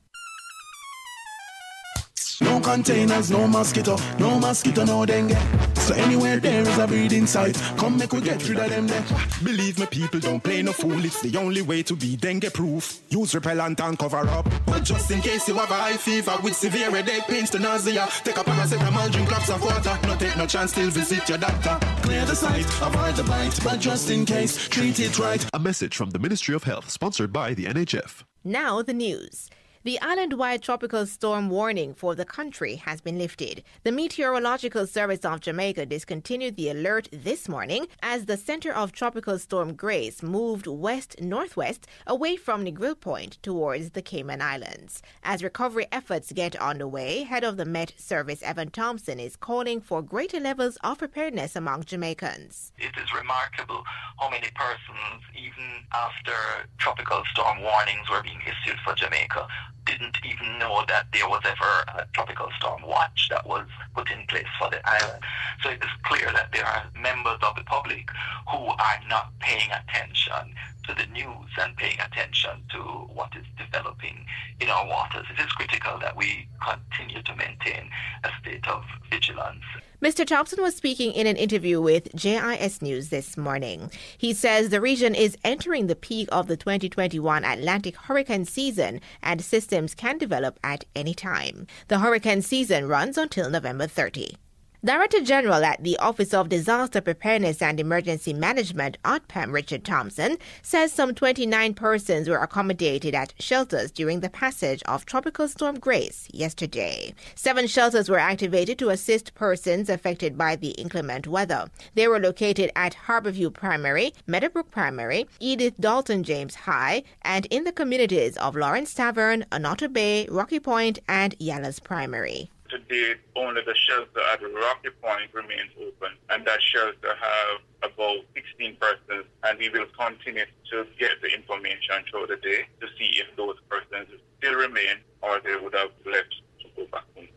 No containers, no mosquito, no mosquito, no dengue. So anywhere there is a breeding site, come make we get rid of them there. Believe me, people don't play no fool. It's the only way to be dengue proof. Use repellent and cover up. But just in case you have a high fever with severe headache, pains to nausea, take a paracetamol, drink lots of water. No take no chance, still visit your doctor. Clear the site, avoid the bite, but just in case, treat it right. A message from the Ministry of Health, sponsored by the NHF. Now the news. The island wide tropical storm warning for the country has been lifted. The Meteorological Service of Jamaica discontinued the alert this morning as the center of Tropical Storm Grace moved west northwest away from Negril Point towards the Cayman Islands. As recovery efforts get underway, head of the Met Service Evan Thompson is calling for greater levels of preparedness among Jamaicans. It is remarkable how many persons, even after tropical storm warnings were being issued for Jamaica, didn't even know that there was ever a tropical storm watch that was put in place for the island. So it is clear that there are members of the public who are not paying attention to the news and paying attention to what is developing in our waters. It is critical that we continue to maintain a state of vigilance. Mr. Thompson was speaking in an interview with JIS News this morning. He says the region is entering the peak of the 2021 Atlantic hurricane season and systems can develop at any time. The hurricane season runs until November 30. Director General at the Office of Disaster Preparedness and Emergency Management, ODPEM, Richard Thompson, says some 29 persons were accommodated at shelters during the passage of Tropical Storm Grace yesterday. Seven shelters were activated to assist persons affected by the inclement weather. They were located at Harborview Primary, Meadowbrook Primary, Edith Dalton James High, and in the communities of Lawrence Tavern, Annotto Bay, Rocky Point, and Yallahs Primary. To date, only the shelter at Rocky Point remains open, and that shelter have about 16 persons, and we will continue to get the information through the day to see if those persons still remain or they would have left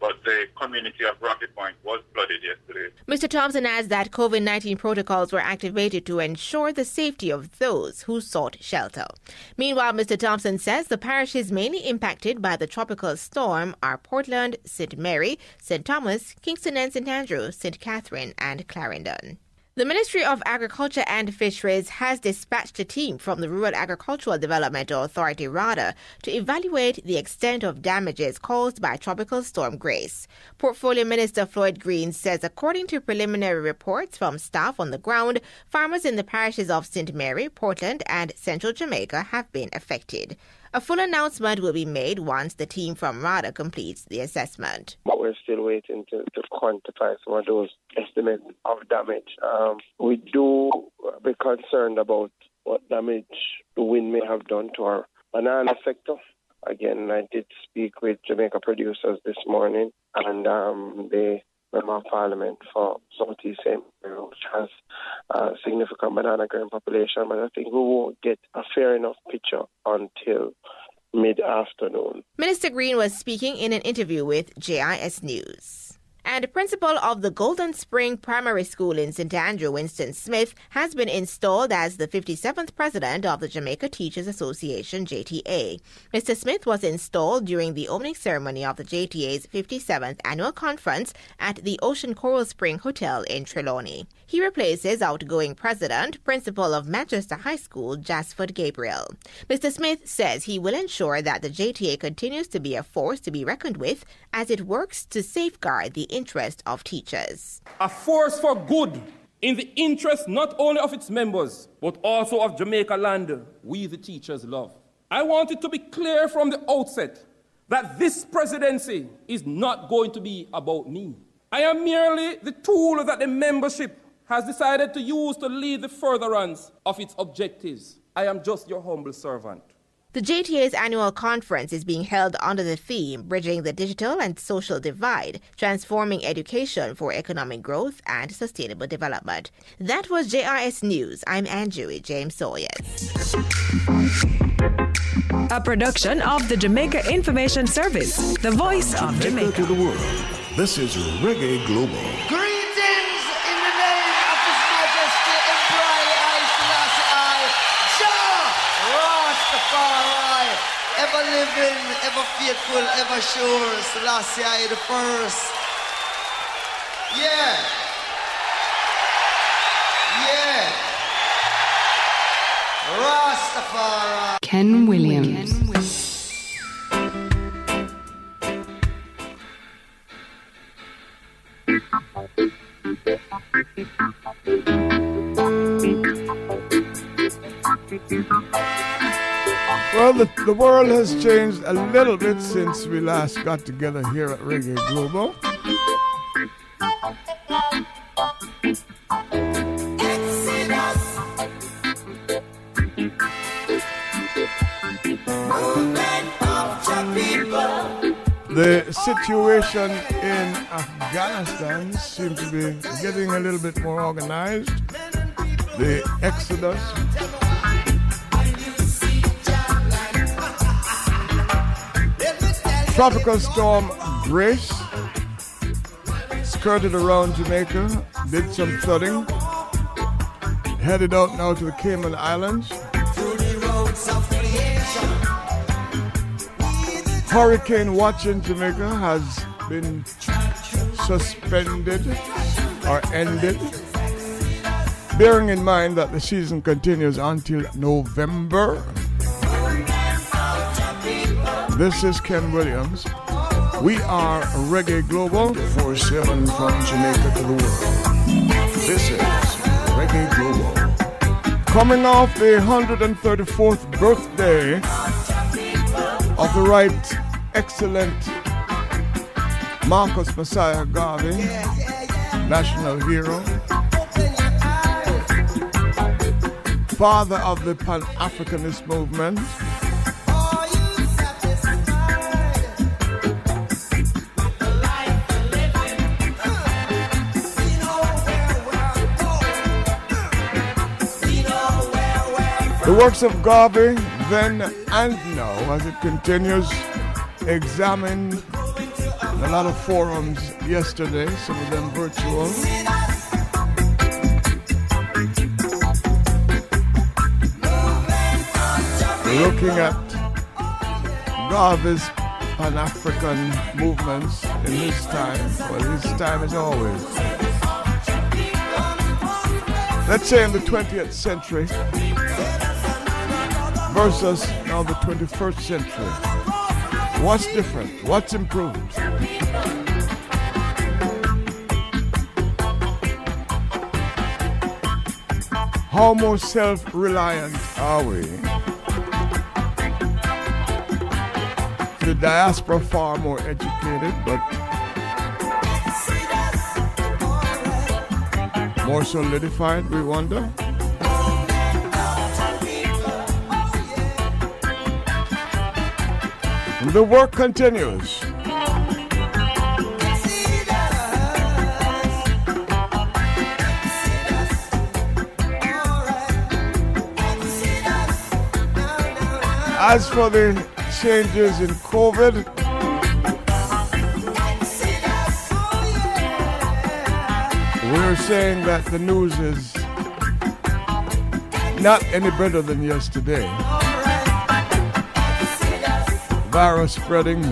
But the community of Rocky Point was flooded yesterday. Mr. Thompson adds that COVID 19 protocols were activated to ensure the safety of those who sought shelter. Meanwhile, Mr. Thompson says the parishes mainly impacted by the tropical storm are Portland, St. Mary, St. Thomas, Kingston and St. Andrew, St. Catherine, and Clarendon. The Ministry of Agriculture and Fisheries has dispatched a team from the Rural Agricultural Development Authority, RADA, to evaluate the extent of damages caused by Tropical Storm Grace. Portfolio Minister Floyd Green says, according to preliminary reports from staff on the ground, farmers in the parishes of St. Mary, Portland, and Central Jamaica have been affected. A full announcement will be made once the team from RADA completes the assessment. But we're still waiting to, to quantify some of those estimates of damage. Um, we do be concerned about what damage the wind may have done to our banana sector. Again, I did speak with Jamaica producers this morning, and um, they of parliament for Southeast which has a significant banana grain population, but I think we won't get a fair enough picture until mid afternoon. Minister Green was speaking in an interview with JIS News. And principal of the Golden Spring Primary School in St. Andrew, Winston Smith, has been installed as the 57th president of the Jamaica Teachers Association, JTA. Mr. Smith was installed during the opening ceremony of the JTA's 57th annual conference at the Ocean Coral Spring Hotel in Trelawny. He replaces outgoing president, principal of Manchester High School, Jasford Gabriel. Mr. Smith says he will ensure that the JTA continues to be a force to be reckoned with as it works to safeguard the interest of teachers. A force for good in the interest not only of its members, but also of Jamaica land we the teachers love. I want it to be clear from the outset that this presidency is not going to be about me. I am merely the tool that the membership has decided to use to lead the furtherance of its objectives. I am just your humble servant. The JTA's annual conference is being held under the theme Bridging the Digital and Social Divide, Transforming Education for Economic Growth and Sustainable Development. That was JIS News. I'm Andrew James Sawyers. A production of the Jamaica Information Service, the voice of Jamaica. to the world. This is Reggae Global. Greetings in the name of His Majesty Emperor Haile Selassie I, Jah Rastafari. Ever living, ever faithful, ever sure. Selassie I the first. Yeah. Yeah. Rastafari. Ken Williams. Well, the, the world has changed a little bit since we last got together here at Reggae Global. The situation in Afghanistan seems to be getting a little bit more organized. The exodus Tropical storm Grace skirted around Jamaica, did some flooding, headed out now to the Cayman Islands. Hurricane watch in Jamaica has been suspended or ended, bearing in mind that the season continues until November. This is Ken Williams. We are Reggae Global 4 7 from Jamaica to the world. This is Reggae Global. Coming off the 134th birthday of the right excellent Marcus Mosiah Garvey, national hero, father of the Pan Africanist movement. The works of Garvey, then and now, as it continues, examined a lot of forums yesterday, some of them virtual. Looking at Garvey's Pan African movements in his time, well, his time is always. Let's say in the 20th century versus now the 21st century. What's different? What's improved? How more self reliant are we? The diaspora far more educated, but more solidified, we wonder. The work continues. As for the changes in COVID, we're saying that the news is not any better than yesterday. Virus spreading.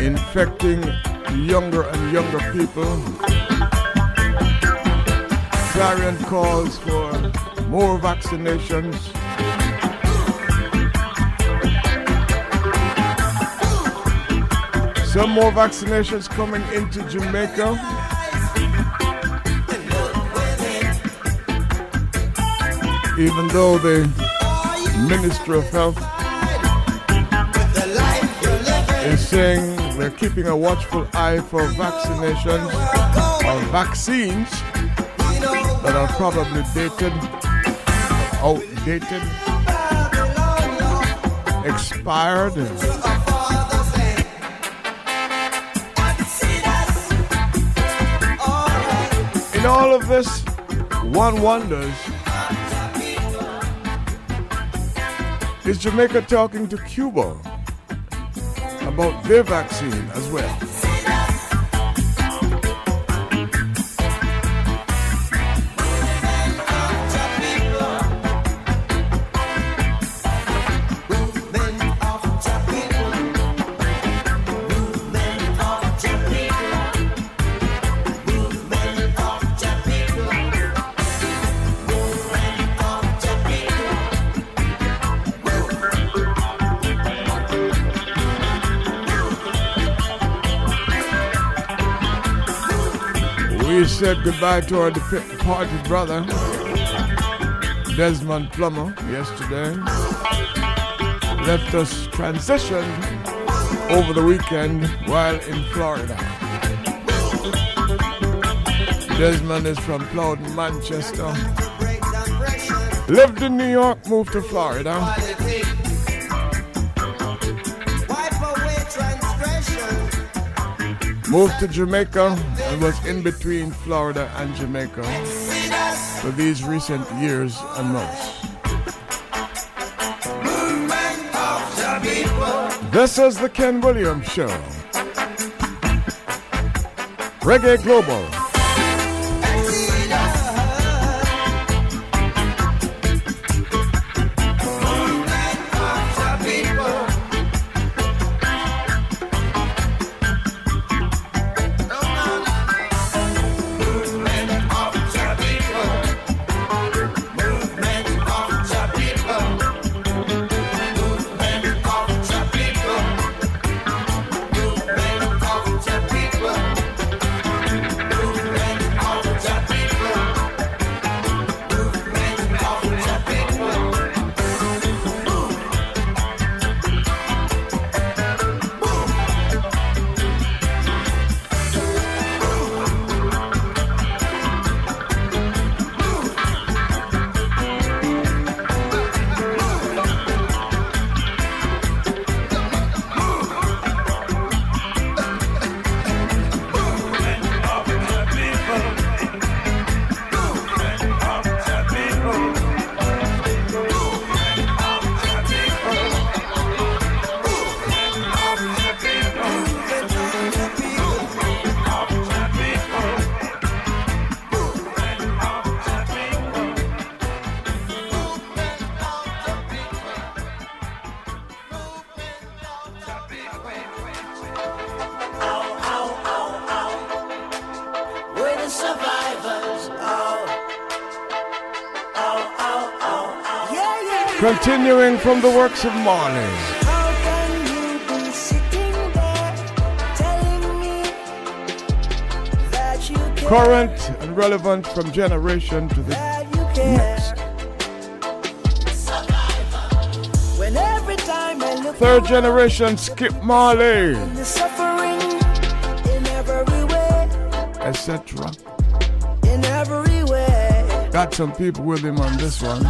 Infecting younger and younger people. Variant calls for more vaccinations. Some more vaccinations coming into Jamaica. Even though the Ministry of Health is saying they're keeping a watchful eye for vaccinations or vaccines that are probably dated, outdated, expired. In all of this, one wonders is Jamaica talking to Cuba about their vaccine as well? Said goodbye to our departed brother, Desmond Plummer, yesterday. Left us transitioned over the weekend while in Florida. Desmond is from Plowden, Manchester. Lived in New York, moved to Florida. Moved to Jamaica and was in between Florida and Jamaica for these recent years and months. This is the Ken Williams Show. Reggae Global. Continuing from the works of Marley. How can you be sitting there telling me that you care? Current and relevant from generation to the That you care. next. When every time I look Third generation Skip Marley, the suffering in every way, etc. in every way. Got some people with him on this one.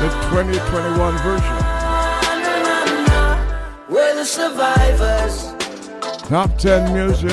The 2021 version. We're the survivors, Top 10 music.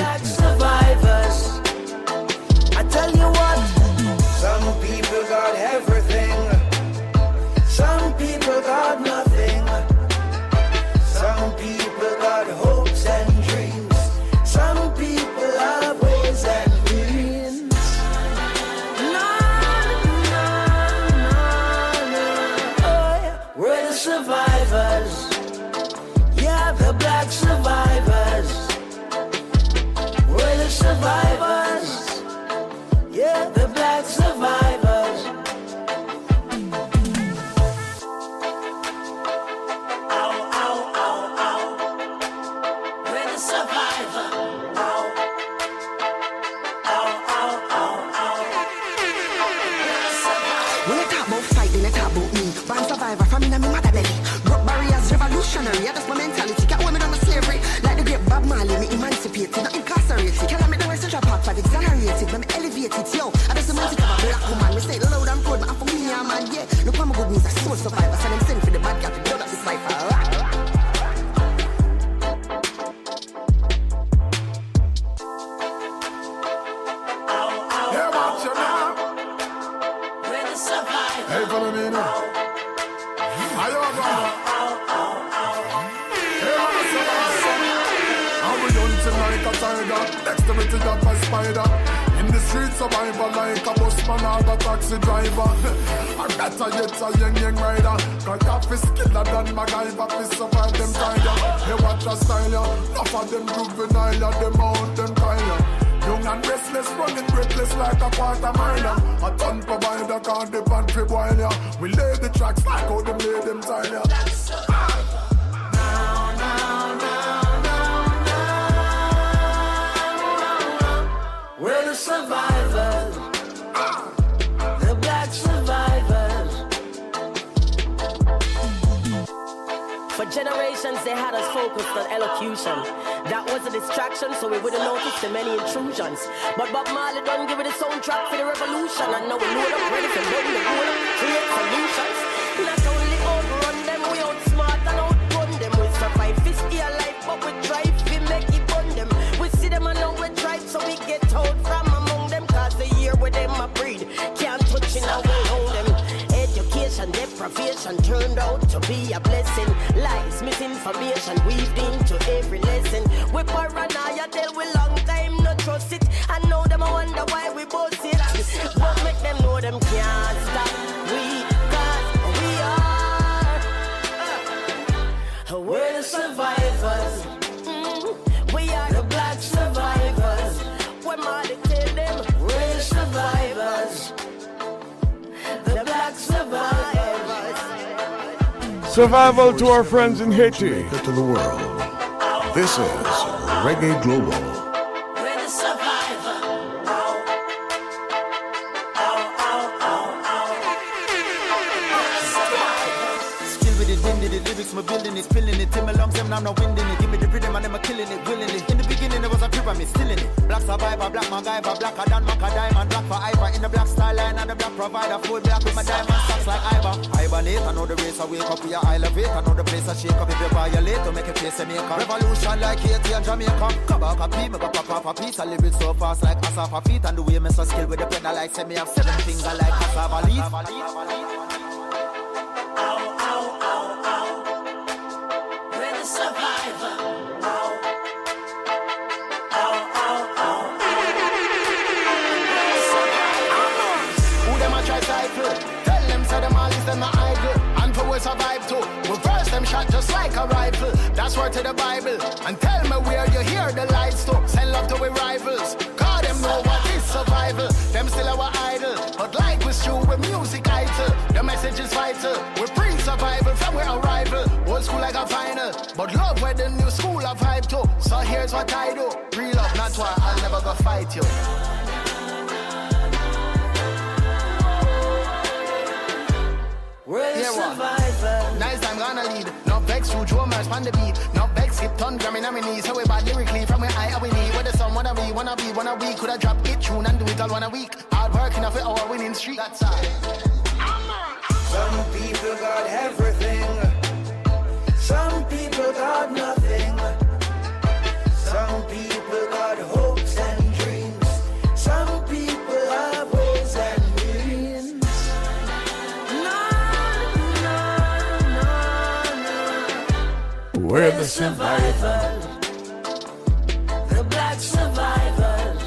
Watch your now. We're the survivors. Hey, follow me now. Are you survivor. I'm a hunting like a tiger. Dexterity up a spider. In the street survivor like a busman or a taxi driver. I better yet a young young rider. Cause that is killer than MacGyver. Fi survive them tiger. Hey, what a style ya. Enough of them juvenile ya. Them out them. Young and restless, running breathless like a quarter miler. A ton provider can't the pantry boil ya. We lay the tracks like how them lay them tile ya. survivors. Generations, they had us focused on elocution. That was a distraction, so we wouldn't notice the many intrusions. But Bob Marley done give it a soundtrack for the revolution, and now we load up ready for run the world, create solutions. Deprivation turned out to be a blessing. Lies, misinformation weaved into every lesson. We paranoia till we long time no trust it. I know them I wonder why we both it. But make them know them can't stop. We got, we are. We're the survivors. Survival to our friends in Haiti. To the world. This is Reggae Global. We're the survivor. Skill with it, wind it, the lyrics, my building it, spilling it. Till my lungs, them now no winding it. Give me the rhythm and them a killing it, willingly. In the there was a pyramid, still in it. Black survivor, black MacGyver, blacker than Mac a diamond, black for Ivor. In the black style line and the black provider, full black with my diamond stocks like Ivor. Hibernate, I know the race, I wake up, we are elevate. I know the place, I shake up if you violate. To make a face, I make a revolution like Haiti and Jamaica. Come back a pee, make a pop off a piece. I live it so fast like Asafa feet. And the way me so skill with the pedal like me have seven finger like cassava leaf. Them shot just like a rifle. That's word to the Bible. And tell me where you hear the lights to. Send love to we rivals. Cause them know what is survival. Them still our idol. But like we true with music idol. The message is vital. We pre-survival from we arrival. Old school like a final. But love where the new school a vibe to. So here's what I do. Real love, not why I'll never go fight you. We're the Yeah, Vex through drummers on the beat. No vex skip ton drumming on my knees. We bad lyrically from where I we need. Where the sun wanna be, wanna be, wanna be. Could I drop it tune and do it all one a week? Hard work enough for our winning streak. That's all. Some people got everything. Some people got nothing. We're the survivors. survivors. The black survivors.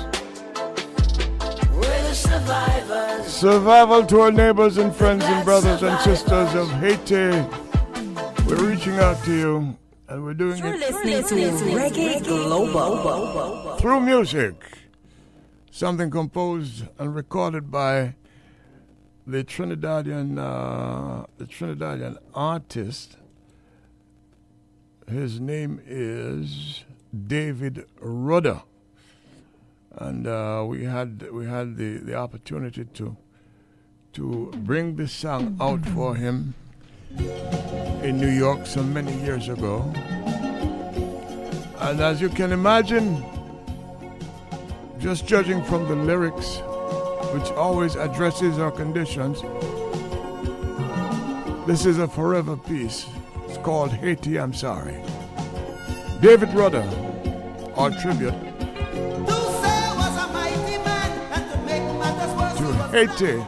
We're the survivors. Survival to our neighbors and friends and brothers and sisters of Haiti. We're reaching out to you and we're doing You're it listening to Reggae Global. through music. Something composed and recorded by the Trinidadian uh, the Trinidadian artist. His name is David Rudder, and uh, we had we had the, the opportunity to to bring this song out for him in New York so many years ago. And as you can imagine, just judging from the lyrics, which always addresses our conditions, this is a forever piece. It's called Haiti, I'm Sorry. David Rudder, our tribute to Haiti.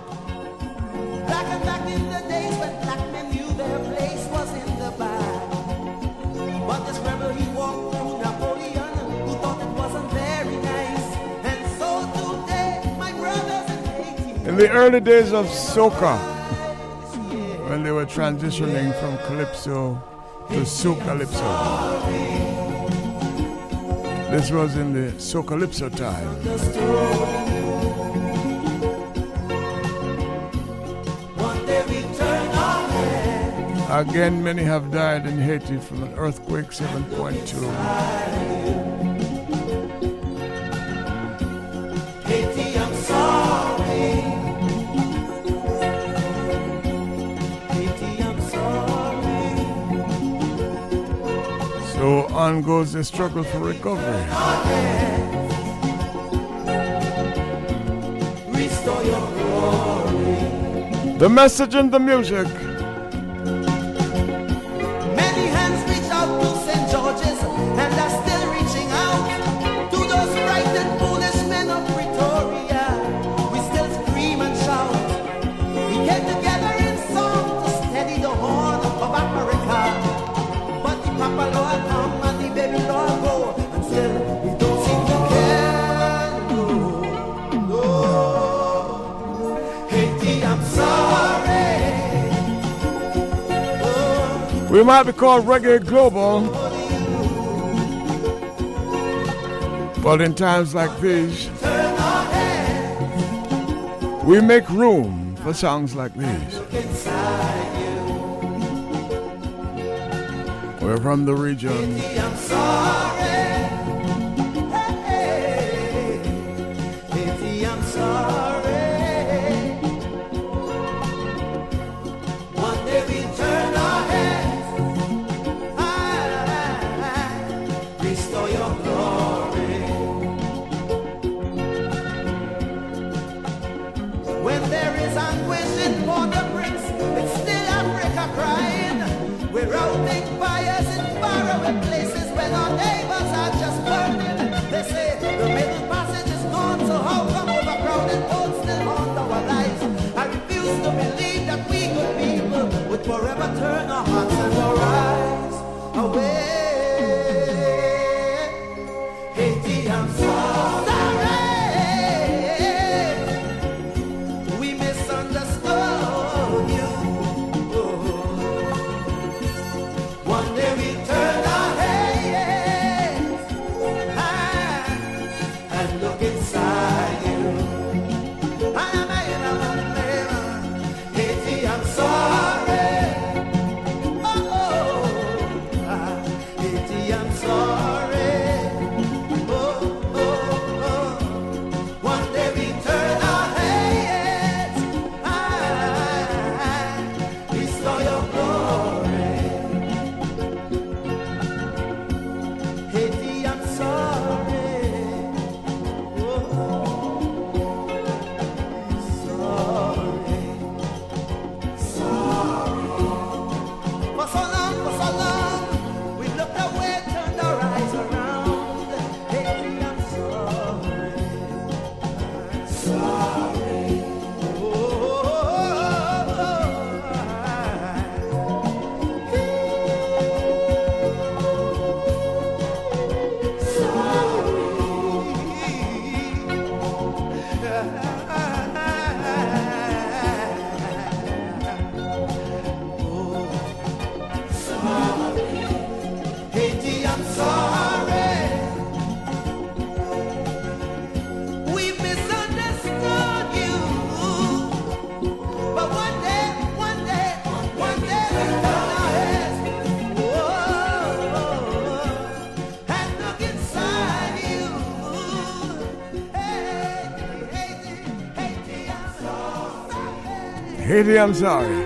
Back and back in the days when black men knew their place was in the bag. But this rebel he walked through Napoleon, who thought it wasn't very nice. And so today, my brothers in Haiti, In the early days of soca, when they were transitioning from calypso to socalypso, this was in the time. turn our head. Again, many have died in Haiti from an earthquake 7.2. on goes the struggle for recovery. The message and the music. We might be called Reggae Global, but in times like these, we make room for songs like these. We're from the region. forever turn our hearts and our eyes away. Haiti, I'm sorry.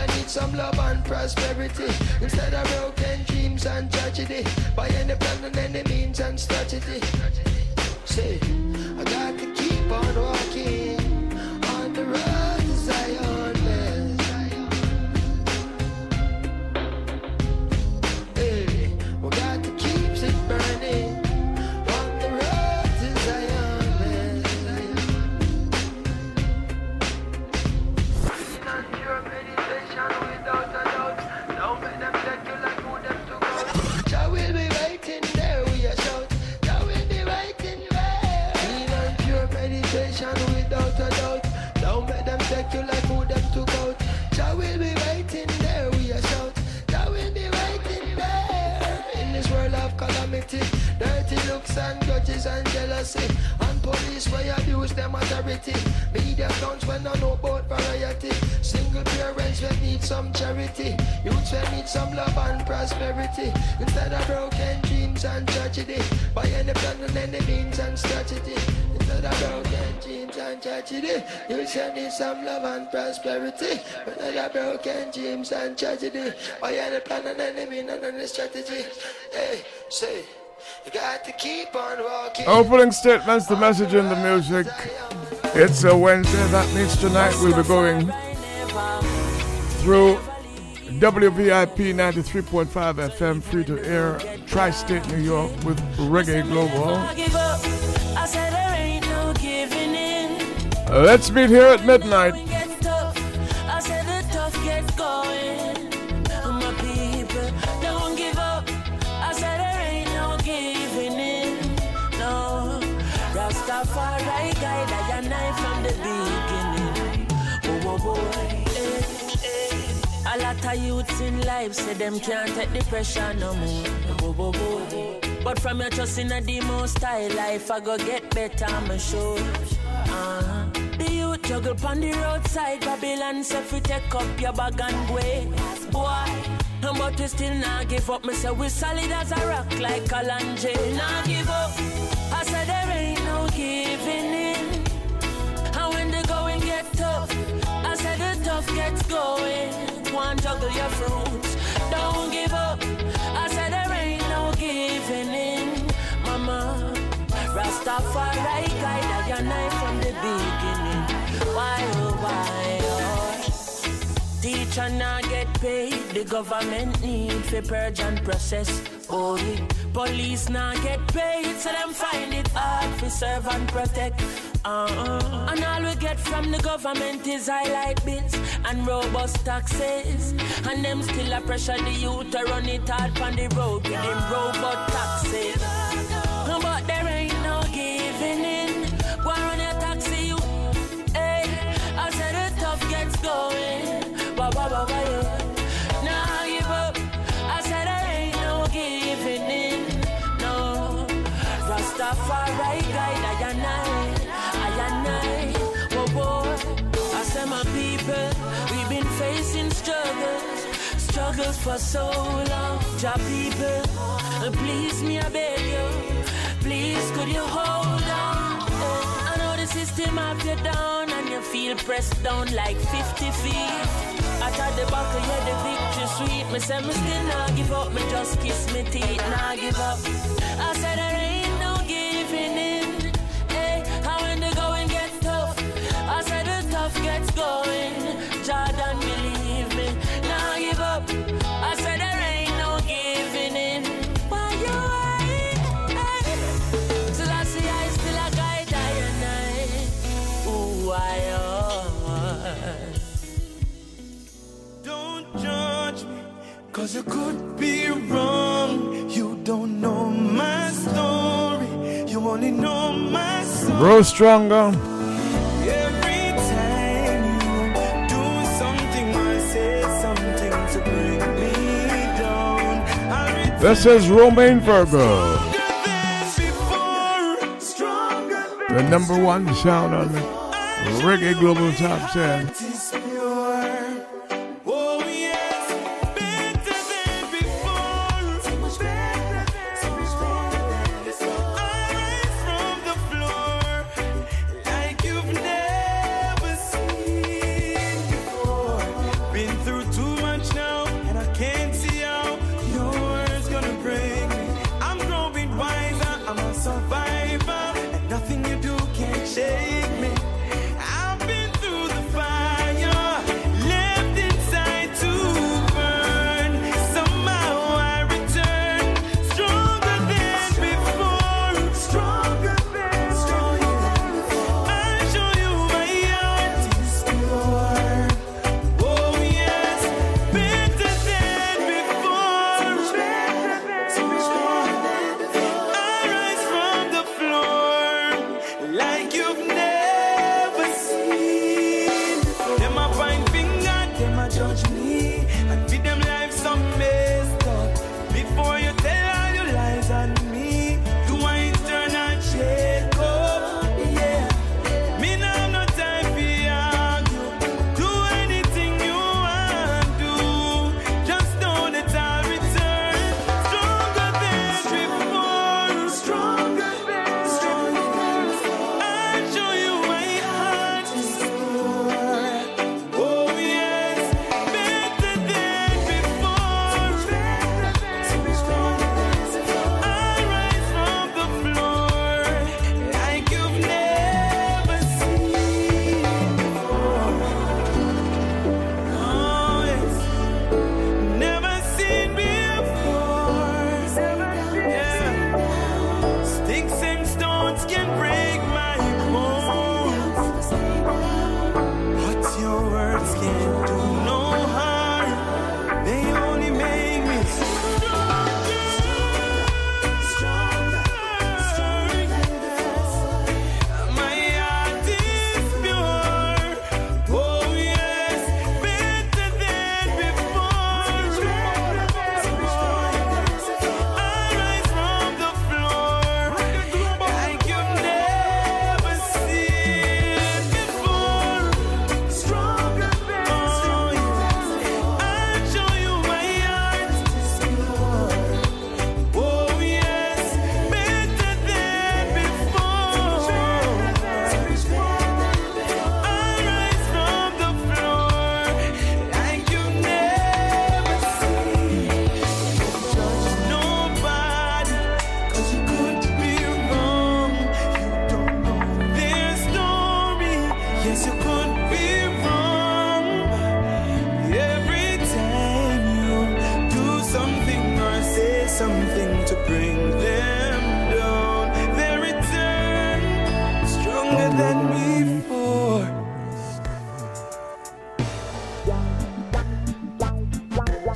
I need some love and prosperity instead of broken dreams and tragedy. prosperity. But not a broken dreams and tragedy. Why are the plan and enemy, none of the strategy? Hey, say. You got to keep on walking. Opening statements, the message in the music. It's a Wednesday. That means tonight we'll be going through WVIP 93.5 FM, free to air, tri state New York with Reggae Global. Let's meet here at midnight. pressure no more. go go go. But from your trust in a demo style life, I go get better, I'm sure. Uh-huh. The youth juggle on the roadside, Babylon say fi take up your bag and way. Boy, I'm but we still not give up. Me say we solid as a rock like Kalanje. Not give up. I said there ain't no giving in. And when the going get tough, I said the tough gets going. One juggle your fruit. defending, Mama. Rastafari guided your knife from the beginning. Why, oh, why, oh? Teacher not get paid, the government need for purge and process. Oh, yeah. Police not get paid, so them find it hard to serve and protect. Uh-uh. And all we get from the government is highlight bits and robust taxes. And them still a pressure the youth to run it hard on the road with them robot taxes. struggled for so long. Jah people, please me, I beg you. Please, could you hold on? I know the system have you down and you feel pressed down like 50 feet. At the back yeah, the victory sweet. Me say me still not give up, me just kiss me teeth, not give up. I said Cause you could be wrong. You don't know my story. You only know my story. Grow stronger. This is Romain Virgo. The number one sound on the Reggae Global Top 10.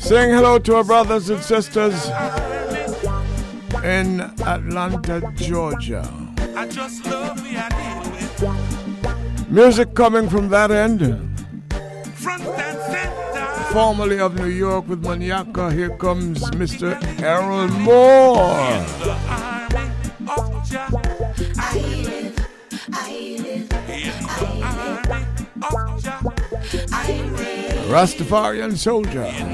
Saying hello to our brothers and sisters in Atlanta, Georgia. Music coming from that end. Formerly of New York with Maniaca, here comes Mr. Harold Moore. Rastafarian soldier.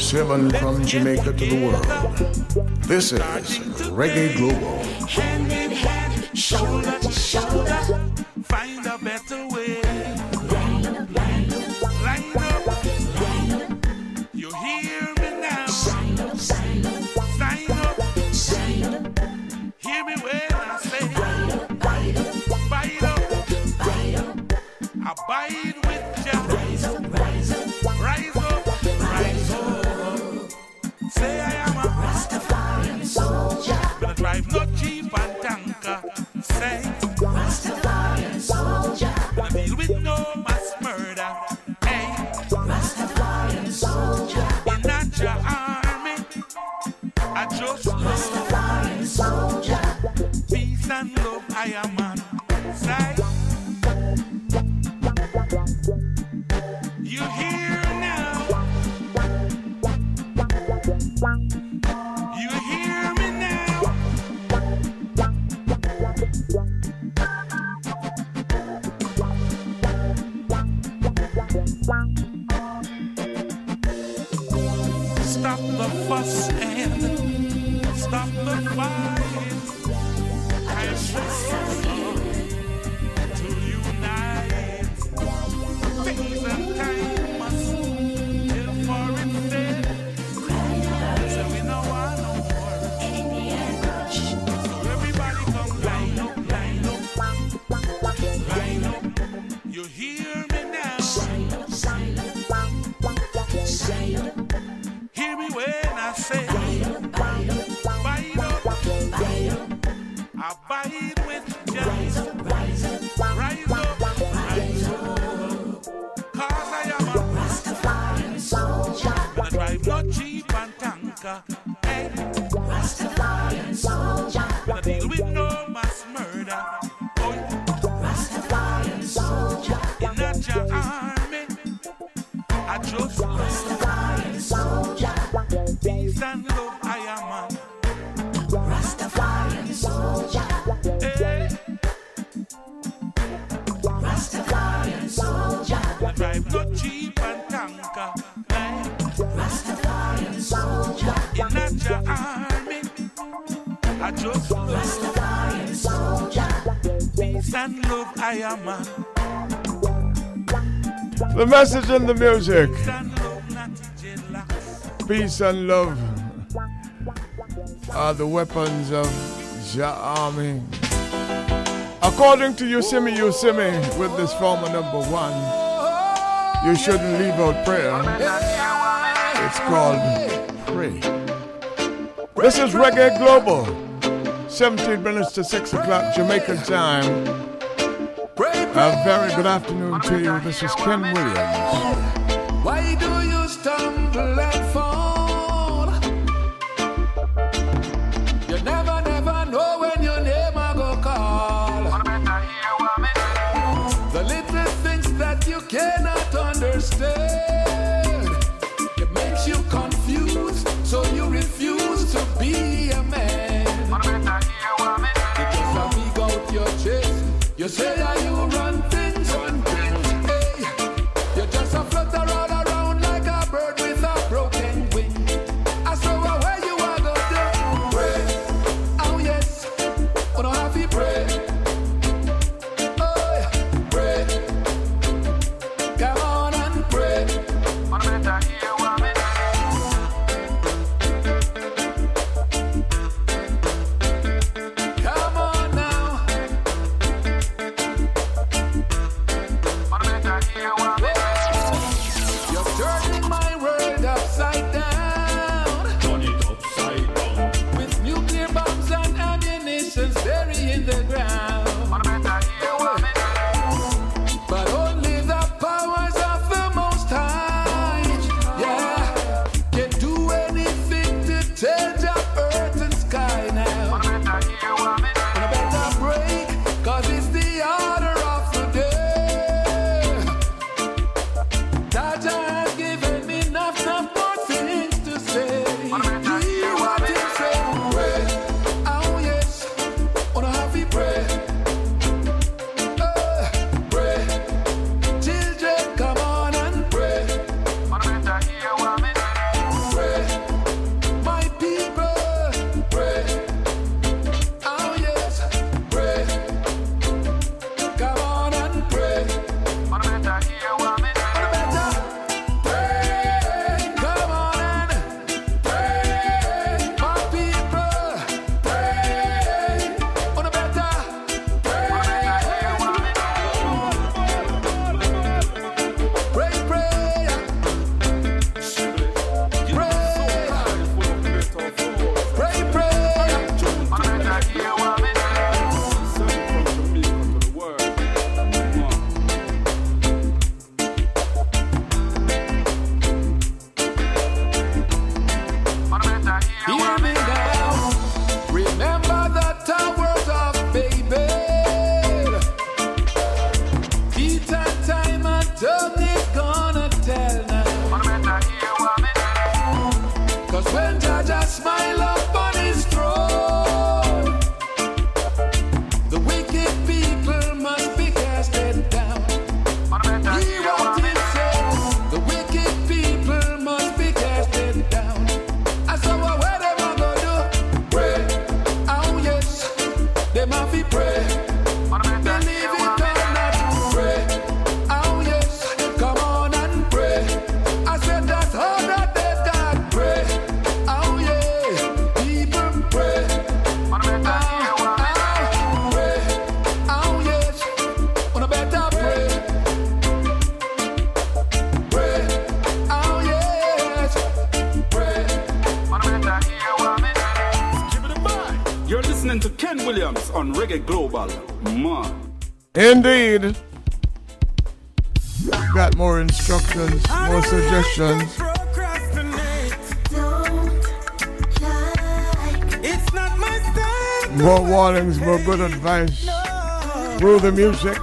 Seven from Jamaica to the world. This is Reggae Global. message in the music. Peace and love are the weapons of Jah army. According to Yosemi Yosemi, with this former number one, you shouldn't leave out prayer. It's called Pray. This is Reggae Global, 17 minutes to 6 o'clock Jamaican time. A very good afternoon to you. This is Ken Williams. Indeed. Got more instructions, more suggestions. It's not my. More warnings, more good advice through the music.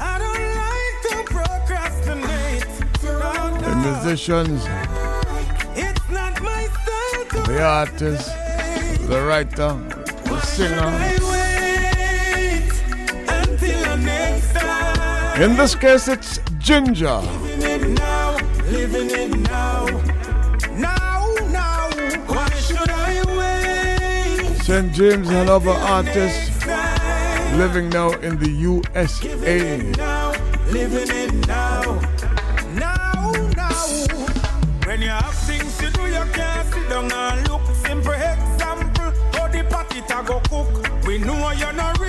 I don't like to procrastinate. The musicians, It's not my to the artist, the writer, the singer. In this case, it's Ginger. Living it now, living it now. Now, now. Why should I wait? St. James and other artists living now in the USA. Now, living it now. Now, now. When you have things to do, you can't sit down and look. Simple example, how the go cook. We know you not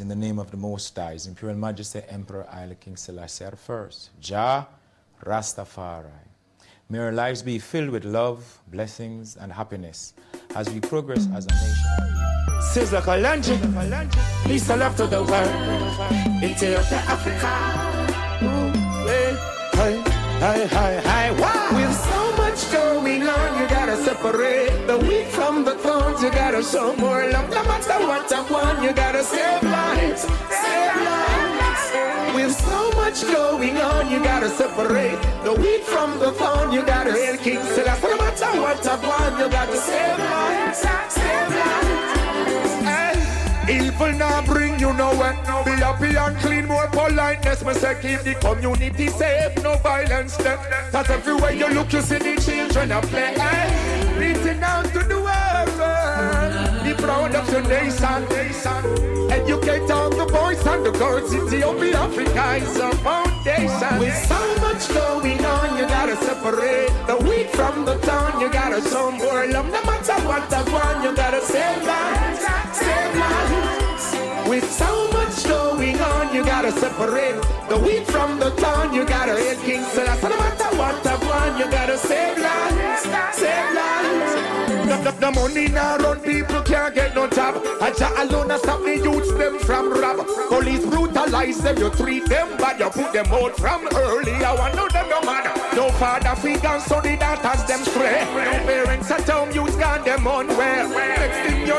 In the name of the Most High, Imperial Majesty Emperor Haile King Selassie I, Jah Rastafari. May our lives be filled with love, blessings, and happiness as we progress as a nation. Sizzla Kalonji, peace and love to the world. Ethiopia, Africa. Ooh, hey, hey, hey, hey, wow. You gotta separate the wheat from the thorns. You gotta show more love. No matter what I want, you gotta save lives, save lives. With so much going on, you gotta separate the wheat from the thorn. You gotta hail King Selassie. No matter what I want, you gotta save lives. Evil now bring you nowhere. Be happy and clean, more politeness. Me say keep the community safe, no violence there. Cause everywhere you look, you see the children a play. Hey, reaching out to the world. Be proud of your nation. Educate all the boys and the girls. Ethiopia, Africa is our foundation. With so much going on, you gotta separate the wheat from the town. You gotta show more love. No matter what I want, you gotta save. With so much going on, you gotta separate the wheat from the town. You gotta hail King Selassie. No matter what I want, you gotta save lives, save lives. No, no, No money now run, people can't get no job. I Jah alone a stop the youths them from rob. Police brutalize them, you treat them bad, you put them out from early. I want know them no man. No father figure, so the daughters them stray. No parents at home, youths gone them thing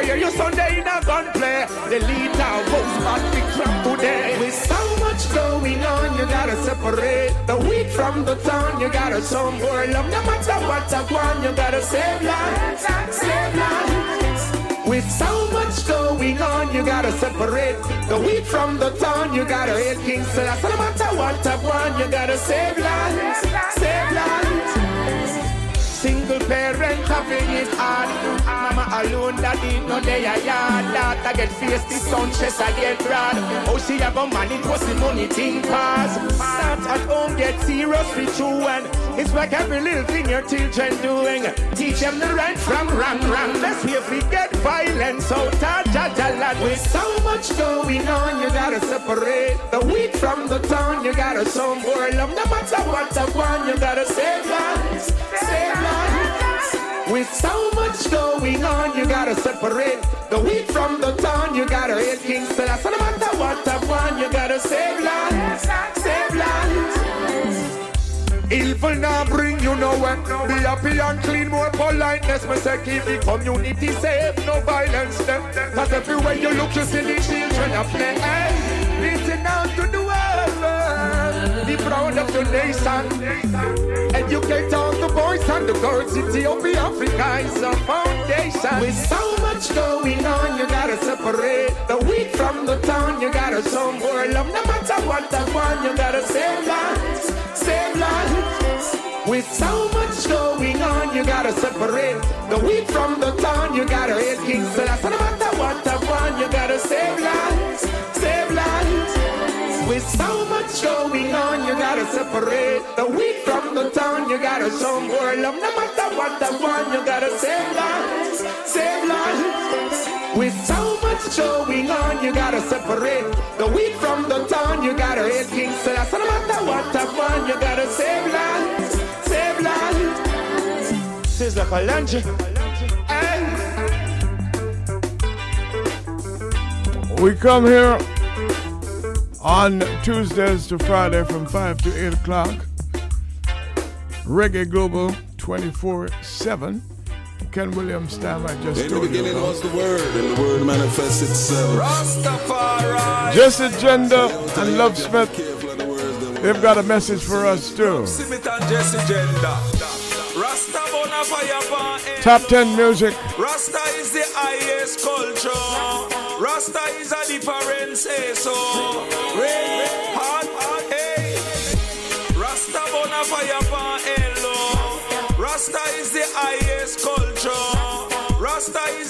you hear, your Sunday in a gunplay. The leader votes back big from today. With so much going on, you gotta separate the wheat from the town. You gotta more love, no matter what I want. You gotta save lives, save lives. With so much going on, you gotta separate the wheat from the town. You gotta hate King Selassie. No matter what I want, you gotta save lives, save lives. Single parent having it hard. Mama alone, daddy no day a yard. Daughter get face the sun, chest I get rad. Oh, she a go manage what's the money thing pass. Start at home, get serious with you and it's like every little thing your children doing. Teach them the right from wrong, wrong. Let's if we get violence out of Jajaland. With so much going on, you gotta separate the wheat from the town. You gotta show more love, no matter what I want. You gotta save lives, save lives. With so much going on, you gotta separate the wheat from the town. You gotta hate King Selassie, no matter what I want. You gotta save lives, save lives. Evil now bring you nowhere. Be happy and clean, more politeness. Me say keep the community safe, no violence. Cause everywhere you look, you see the children of play. Hey, listen out to world, the proud of your nation. Educate all the boys and the girls. Ethiopia, Africa is a foundation. With so much going on, you gotta separate the wheat from the town. You gotta show more love, no matter what I want. You gotta save lives, save lives. With so much going on, you gotta separate the wheat from the town. You gotta hate King no matter what I want. You gotta save lives. With so much going on, you gotta separate the wheat from the town. You gotta show more love, no matter what I want. You gotta save lives, save lives. With so much going on, you gotta separate the wheat from the town. You gotta hate King Selassie, no matter what I want. You gotta save lives, save lives. Sizzla Kalonji. Hey. We come here on Tuesdays to Friday from 5 to 8 o'clock. Reggae Global 24 7. Ken Williams time I just In the beginning was the word, and the word manifests itself. Rastafari. Jesse Jendah and Love Smith, they've got a message for us too. Smith and Jesse Jendah. Rasta Bonafire Top 10 music. Rasta is the highest culture. Rasta is a different say so. Ray, hot, hey. Rasta Bonafire Pan. Hello. Rasta is the highest culture. Rasta is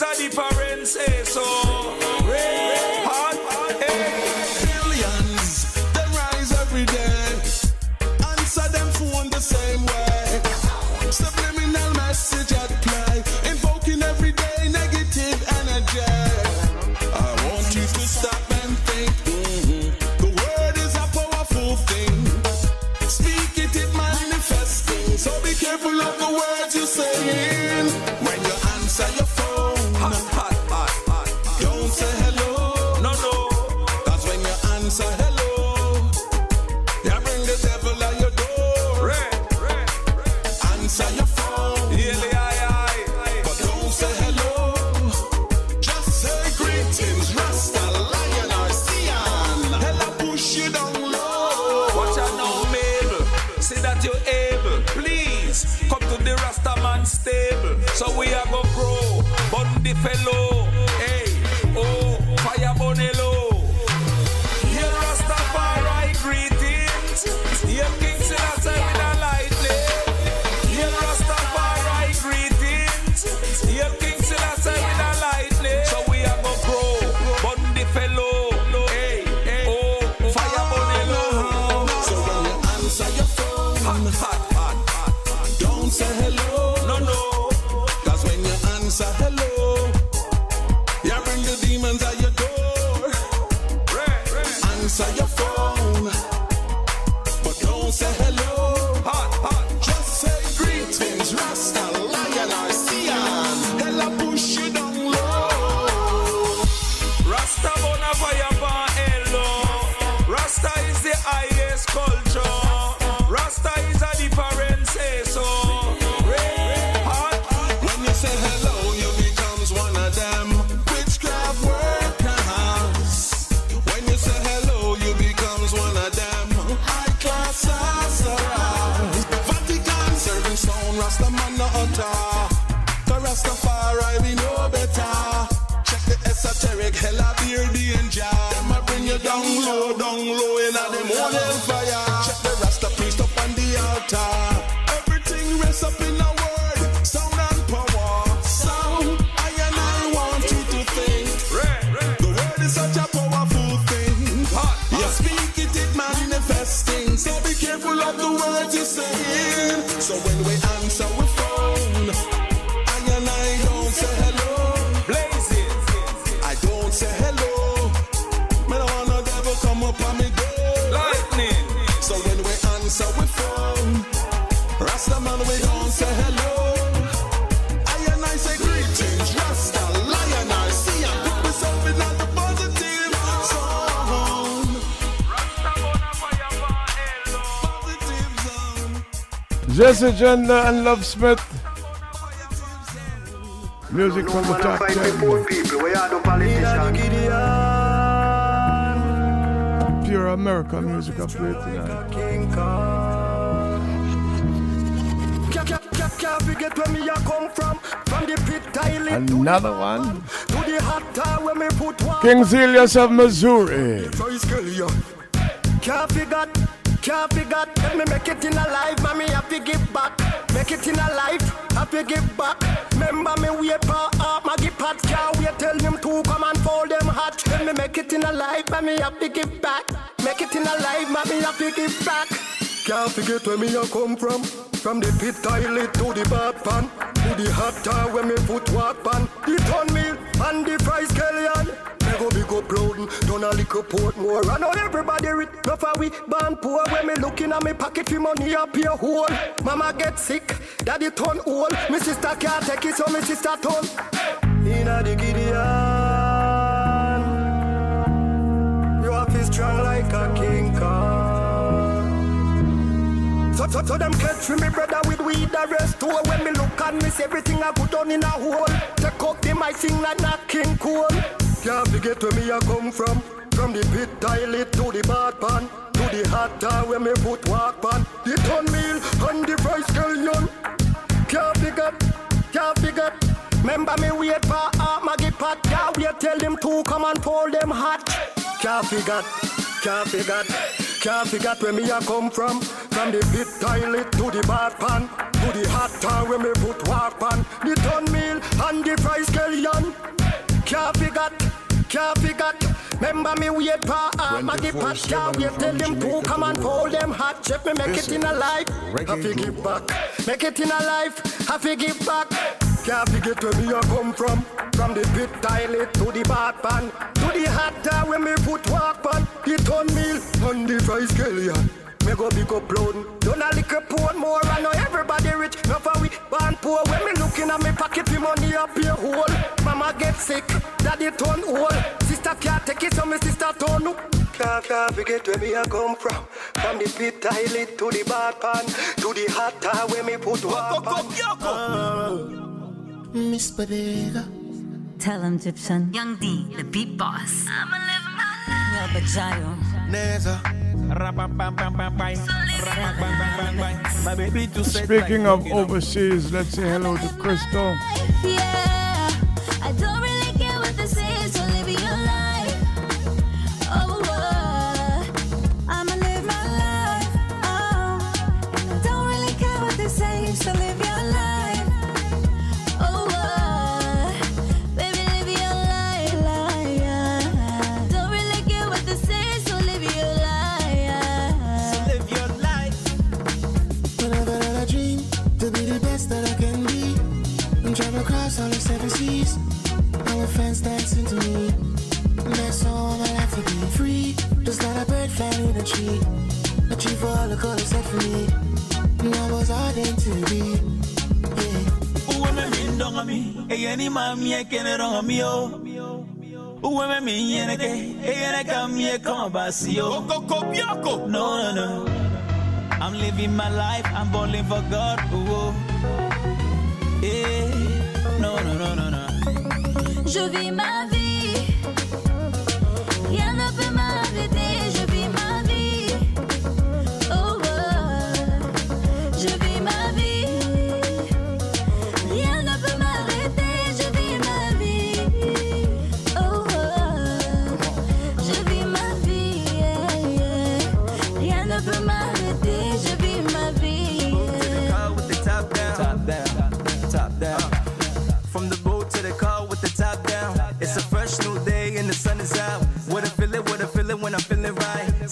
of the words you're saying. So when Jesse Jendah and Love Smith. Music from the top 10. Pure America music up there tonight. I Another one. King Zelius of Missouri. Can't forget, can't forget. Me make it in a life, mommy, have to give back. Make it in a life, have to give back. Remember me wait for up, Maggie Pat can't wait. Tell them to come and fold them hot. Let me make it in a life, mommy, have to give back. Make it in a life, mommy, have to give back. Can't forget where me a come from. From the pit toilet to the bath pan, to the hot tub where me put walk pan. The ton meal and the fries scallion. Go big up Loudon, done a little port more. I know everybody rich, no for we born poor. When me looking at me pocket, fi money up your hole. Mama get sick, daddy turn old. Me sister can't take it, so me sister turn. Inna the Gideon, you are strong like a king Kong. So, so, so them catch me, brother, with weed the rest too. When me look and miss everything I put on in a hole. Take up the mic, sing like Nat King Cole. Can't forget where me I come from. From the pit toilet to the bath pan. To the hot tub where me put walk pan. The ton meal and the fries scallion. Can't forget, can't forget. Remember me wait for a Maggie Pat. Yeah, wait tell them to come and fold them hot. Can't forget, can't forget. Can't forget where me a come from. From the pit toilet to the bath pan. To the hot tub where me put walk pan. The ton meal and the fries scallion. Can't forget, can't forget. Remember me we wait for a Maggie Pat. Can't wait tell them to come and fold them hot. Check me make it in a life. Have to give back. Make it in a life. Have to give back. Can't forget where me a come from. From the pit toilet to the bath pan. To the hot tub where me put walk pan. The ton meal and the fries scallion. Me go big up Loudon. Don't I lick a liquor poor more. I know everybody rich. No for we born poor. When me looking at me pocket, me money up your hole. Mama get sick, daddy turn old. Sister can't take it, so me sister turn up. Can't, can't forget where me a come from. From the pit toilet to the bath pan. To the hot tub where me put walk pan. Miss Bodega. Tell him, Egyptian. Young D, the beat boss. I'ma live my life. Yeah, Neza. Speaking of overseas, let's say hello to Crystal. Yeah, All the fans dancing to me. And that's all my life to be free. Just like a bird flying in a tree. A tree for all the colors set for me. And I was ardent to be. Uwe me min donga mi, e yeni ma mi e kene ronga mi o. Uwe me min yene ke, e yene ka mi e kama basi o. Koko biako. No, no, no. I'm living my life, I'm balling for God. Ooh, eh, no, no, no, no, no. Je vis ma vie. Rien ne peut m'arrêter.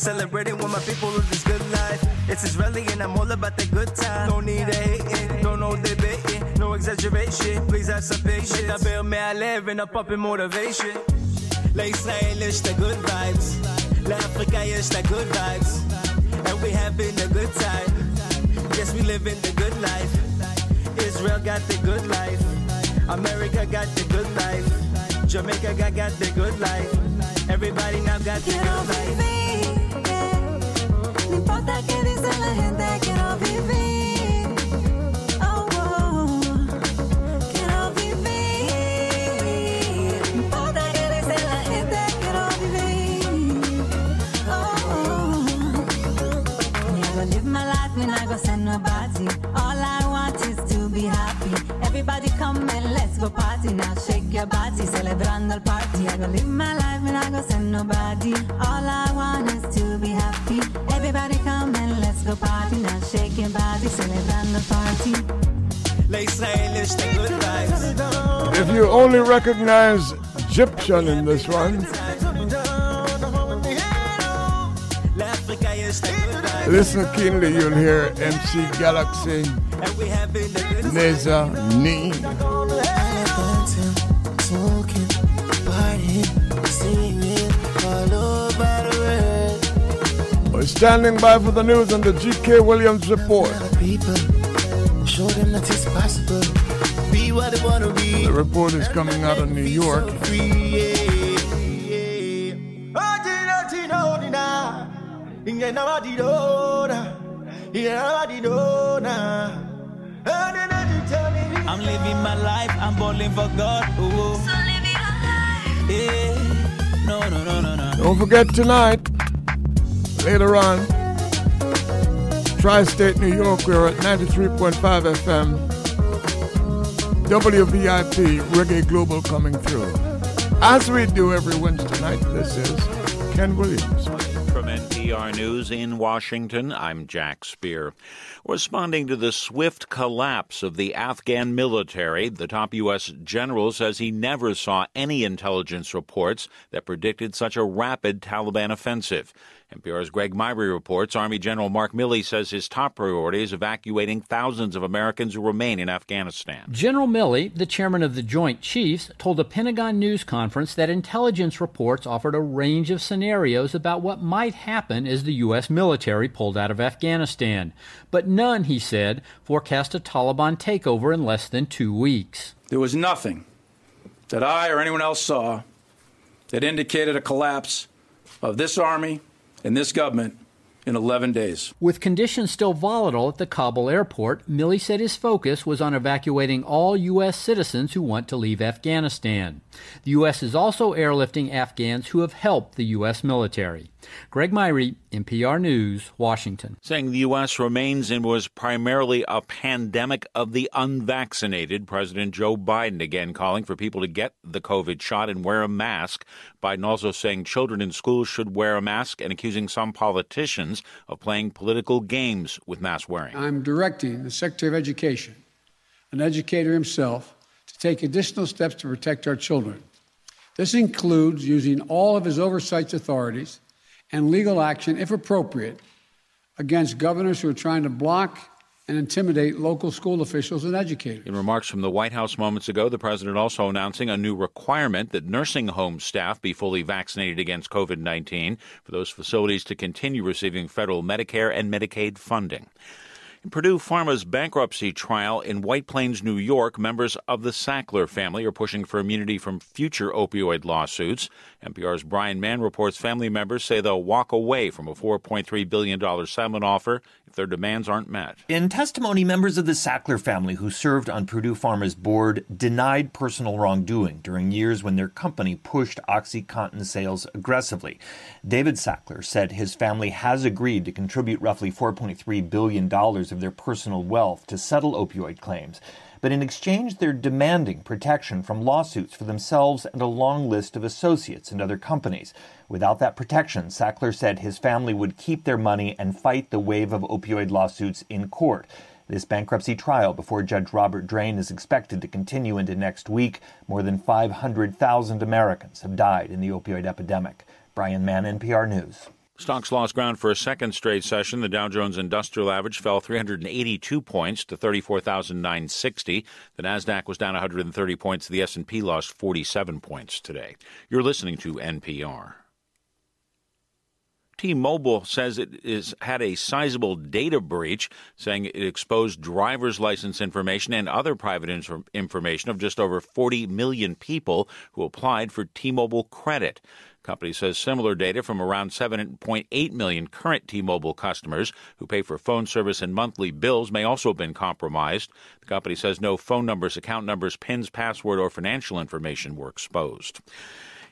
Celebrating with my people with this good life. It's Israeli and I'm all about the good time. No need of hating, don't know debating, no exaggeration. Please have some patience. מדבר מהלב ונפופ עם motivation. לישראל יש את ה-good vibes, לאפריקה יש את ה-good vibes. And we having a good time. Yes, we living the good life. Israel got the good life. America got the good life. Jamaica got, got the good life. Everybody now got the good life. Importa qué dice la gente, quiero vivir. you only recognize Egyptian in this one. Listen keenly, you'll hear MC Galaxy, Neza, Nee. We're standing by for the news and the GK Williams report. Wanna. The report is coming out of New York. I'm living my life, I'm balling for God. Ooh. So live Yeah. No, no, no, no, no. Don't forget tonight, later on, Tri State New York, we're at 93.5 FM. WVIP Reggae Global coming through. As we do every Wednesday night, this is Ken Williams. From NPR News in Washington, I'm Jack Speer. Responding to the swift collapse of the Afghan military, the top U.S. general says he never saw any intelligence reports that predicted such a rapid Taliban offensive. NPR's Greg Myre reports Army General Mark Milley says his top priority is evacuating thousands of Americans who remain in Afghanistan. General Milley, the chairman of the Joint Chiefs, told a Pentagon news conference that intelligence reports offered a range of scenarios about what might happen as the U.S. military pulled out of Afghanistan. But none, he said, forecast a Taliban takeover in less than two weeks. There was nothing that I or anyone else saw that indicated a collapse of this army and this government in 11 days. With conditions still volatile at the Kabul airport, Milley said his focus was on evacuating all U.S. citizens who want to leave Afghanistan. The U.S. is also airlifting Afghans who have helped the U.S. military. Greg Myre, NPR News, Washington. Saying the U.S. remains and was primarily a pandemic of the unvaccinated. President Joe Biden again calling for people to get the COVID shot and wear a mask. Biden also saying children in schools should wear a mask and accusing some politicians of playing political games with mask wearing. I'm directing the Secretary of Education, an educator himself, to take additional steps to protect our children. This includes using all of his oversight authorities and legal action, if appropriate, against governors who are trying to block and intimidate local school officials and educators. In remarks from the White House moments ago, the president also announcing a new requirement that nursing home staff be fully vaccinated against COVID 19 for those facilities to continue receiving federal Medicare and Medicaid funding. In Purdue Pharma's bankruptcy trial in White Plains, New York, members of the Sackler family are pushing for immunity from future opioid lawsuits. NPR's Brian Mann reports family members say they'll walk away from a $4.3 billion settlement offer their demands aren't met. In testimony, members of the Sackler family who served on Purdue Pharma's board denied personal wrongdoing during years when their company pushed OxyContin sales aggressively. David Sackler said his family has agreed to contribute roughly $4.3 billion of their personal wealth to settle opioid claims. But in exchange, they're demanding protection from lawsuits for themselves and a long list of associates and other companies. Without that protection, Sackler said his family would keep their money and fight the wave of opioid lawsuits in court. This bankruptcy trial before Judge Robert Drain is expected to continue into next week. More than 500,000 Americans have died in the opioid epidemic. Brian Mann, NPR News. Stocks lost ground for a second straight session. The Dow Jones Industrial Average fell 382 points to 34,960. The Nasdaq was down 130 points. The S&P lost 47 points today. You're listening to NPR. T-Mobile says it has had a sizable data breach, saying it exposed driver's license information and other private inf- information of just over 40 million people who applied for T-Mobile credit. The company says similar data from around 7.8 million current T-Mobile customers who pay for phone service and monthly bills may also have been compromised. The company says no phone numbers, account numbers, PINs, password, or financial information were exposed.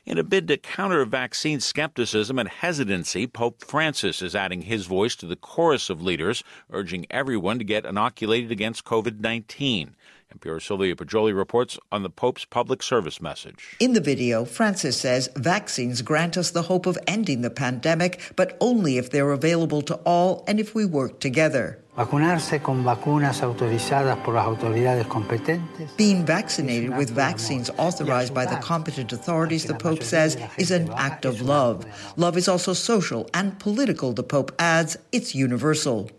In a bid to counter vaccine skepticism and hesitancy, Pope Francis is adding his voice to the chorus of leaders urging everyone to get inoculated against COVID 19. NPR's Sylvia Poggioli reports on the Pope's public service message. In the video, Francis says vaccines grant us the hope of ending the pandemic, but only if they're available to all and if we work together. Vacunarse con vacunas autorizadas por las autoridades competentes. Being vaccinated with vaccines authorized by the competent authorities, the Pope says, is an act of love. Love is also social and political, the Pope adds, it's universal.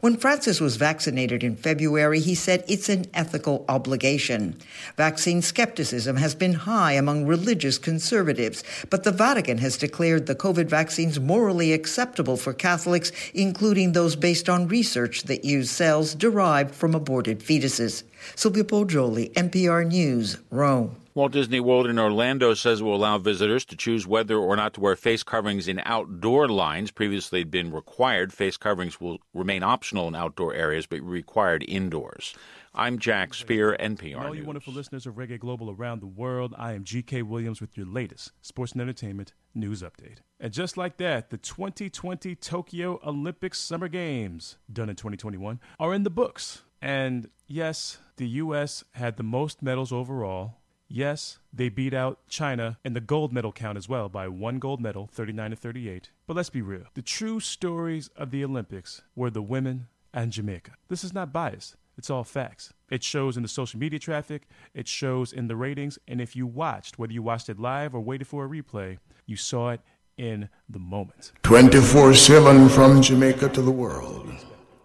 When Francis was vaccinated in February, he said it's an ethical obligation. Vaccine skepticism has been high among religious conservatives, but the Vatican has declared the COVID vaccines morally acceptable for Catholics, including those based on research that use cells derived from aborted fetuses. Sylvia Poggioli, NPR News, Rome. Walt Disney World in Orlando says it will allow visitors to choose whether or not to wear face coverings in outdoor lines. Previously, had been required. Face coverings will remain optional in outdoor areas, but required indoors. I'm Jack Speer, NPR all you News. wonderful listeners of Reggae Global around the world, I am GK Williams with your latest sports and entertainment news update. And just like that, the 2020 Tokyo Olympic Summer Games, done in 2021, are in the books. And yes, the U.S. had the most medals overall. Yes, they beat out China in the gold medal count as well by one gold medal, 39 to 38. But let's be real. The true stories of the Olympics were the women and Jamaica. This is not biased. It's all facts. It shows in the social media traffic, it shows in the ratings, and if you watched, whether you watched it live or waited for a replay, you saw it in the moment. 24 7 from Jamaica to the world.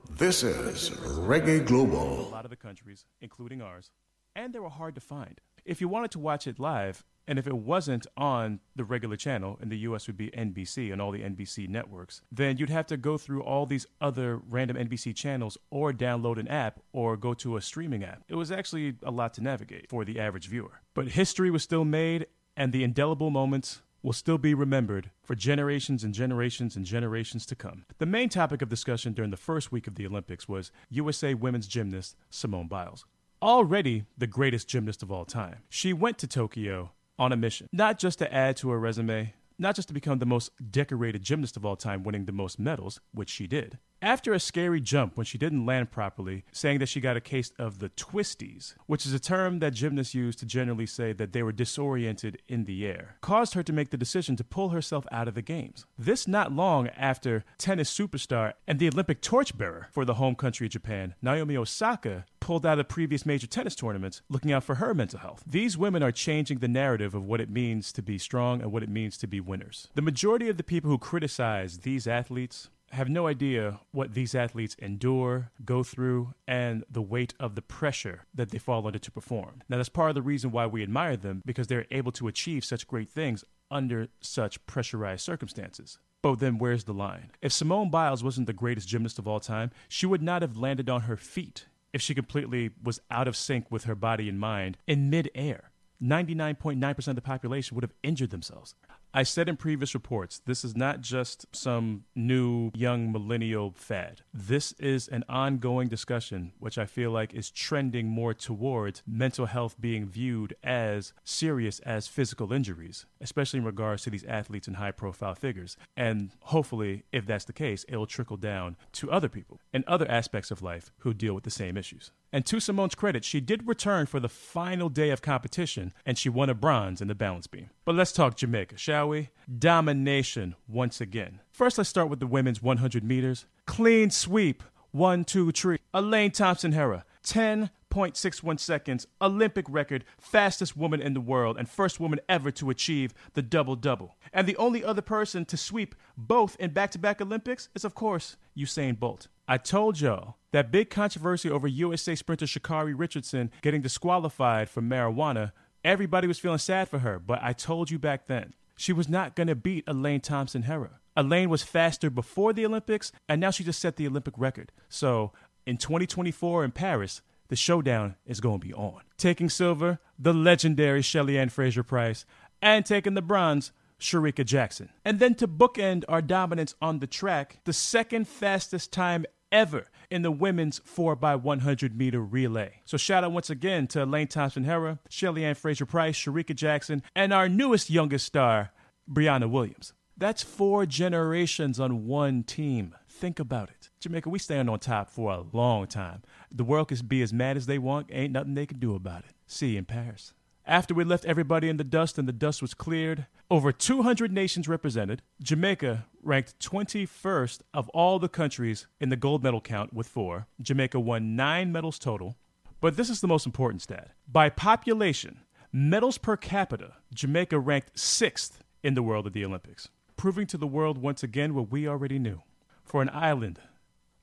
This is Reggae Global. A lot of the countries, including ours, and they were hard to find. If you wanted to watch it live, and if it wasn't on the regular channel, in the US would be NBC and all the NBC networks, then you'd have to go through all these other random NBC channels or download an app or go to a streaming app. It was actually a lot to navigate for the average viewer. But history was still made, and the indelible moments will still be remembered for generations and generations and generations to come. The main topic of discussion during the first week of the Olympics was USA women's gymnast Simone Biles. Already the greatest gymnast of all time. She went to Tokyo on a mission, not just to add to her resume, not just to become the most decorated gymnast of all time, winning the most medals, which she did. After a scary jump when she didn't land properly, saying that she got a case of the twisties, which is a term that gymnasts use to generally say that they were disoriented in the air, caused her to make the decision to pull herself out of the games. This not long after tennis superstar and the Olympic torchbearer for the home country of Japan, Naomi Osaka, pulled out of previous major tennis tournaments looking out for her mental health. These women are changing the narrative of what it means to be strong and what it means to be winners. The majority of the people who criticize these athletes have no idea what these athletes endure, go through, and the weight of the pressure that they fall under to perform. Now, that's part of the reason why we admire them because they're able to achieve such great things under such pressurized circumstances. But then where's the line? If Simone Biles wasn't the greatest gymnast of all time, she would not have landed on her feet if she completely was out of sync with her body and mind in midair. 99.9% of the population would have injured themselves. I said in previous reports, this is not just some new young millennial fad. This is an ongoing discussion, which I feel like is trending more towards mental health being viewed as serious as physical injuries, especially in regards to these athletes and high profile figures. And hopefully, if that's the case, it will trickle down to other people and other aspects of life who deal with the same issues. And to Simone's credit, she did return for the final day of competition and she won a bronze in the balance beam. But let's talk Jamaica, shall we? Domination once again. First, let's start with the women's 100 meters. Clean sweep. One, two, three. Elaine Thompson Herah. 10.61 seconds, Olympic record, fastest woman in the world, and first woman ever to achieve the double double. And the only other person to sweep both in back to back Olympics is, of course, Usain Bolt. I told y'all that big controversy over USA sprinter Sha'Carri Richardson getting disqualified for marijuana, everybody was feeling sad for her, but I told you back then. She was not going to beat Elaine Thompson Herah. Elaine was faster before the Olympics, and now she just set the Olympic record. So in 2024 in Paris, the showdown is going to be on. Taking silver, the legendary Shelly Ann Fraser Pryce, and taking the bronze, Shericka Jackson. And then to bookend our dominance on the track, the second fastest time ever in the women's 4x100 meter relay. So shout out once again to Elaine Thompson Herah, Shelly Ann Fraser Pryce, Shericka Jackson, and our newest youngest star, Briana Williams. That's four generations on one team. Think about it. Jamaica, we stand on top for a long time. The world can be as mad as they want, ain't nothing they can do about it. See you in Paris. After we left everybody in the dust and the dust was cleared, over 200 nations represented, Jamaica ranked 21st of all the countries in the gold medal count with four. Jamaica won nine medals total. But this is the most important stat. By population, medals per capita, Jamaica ranked sixth in the world at the Olympics, proving to the world once again what we already knew. For an island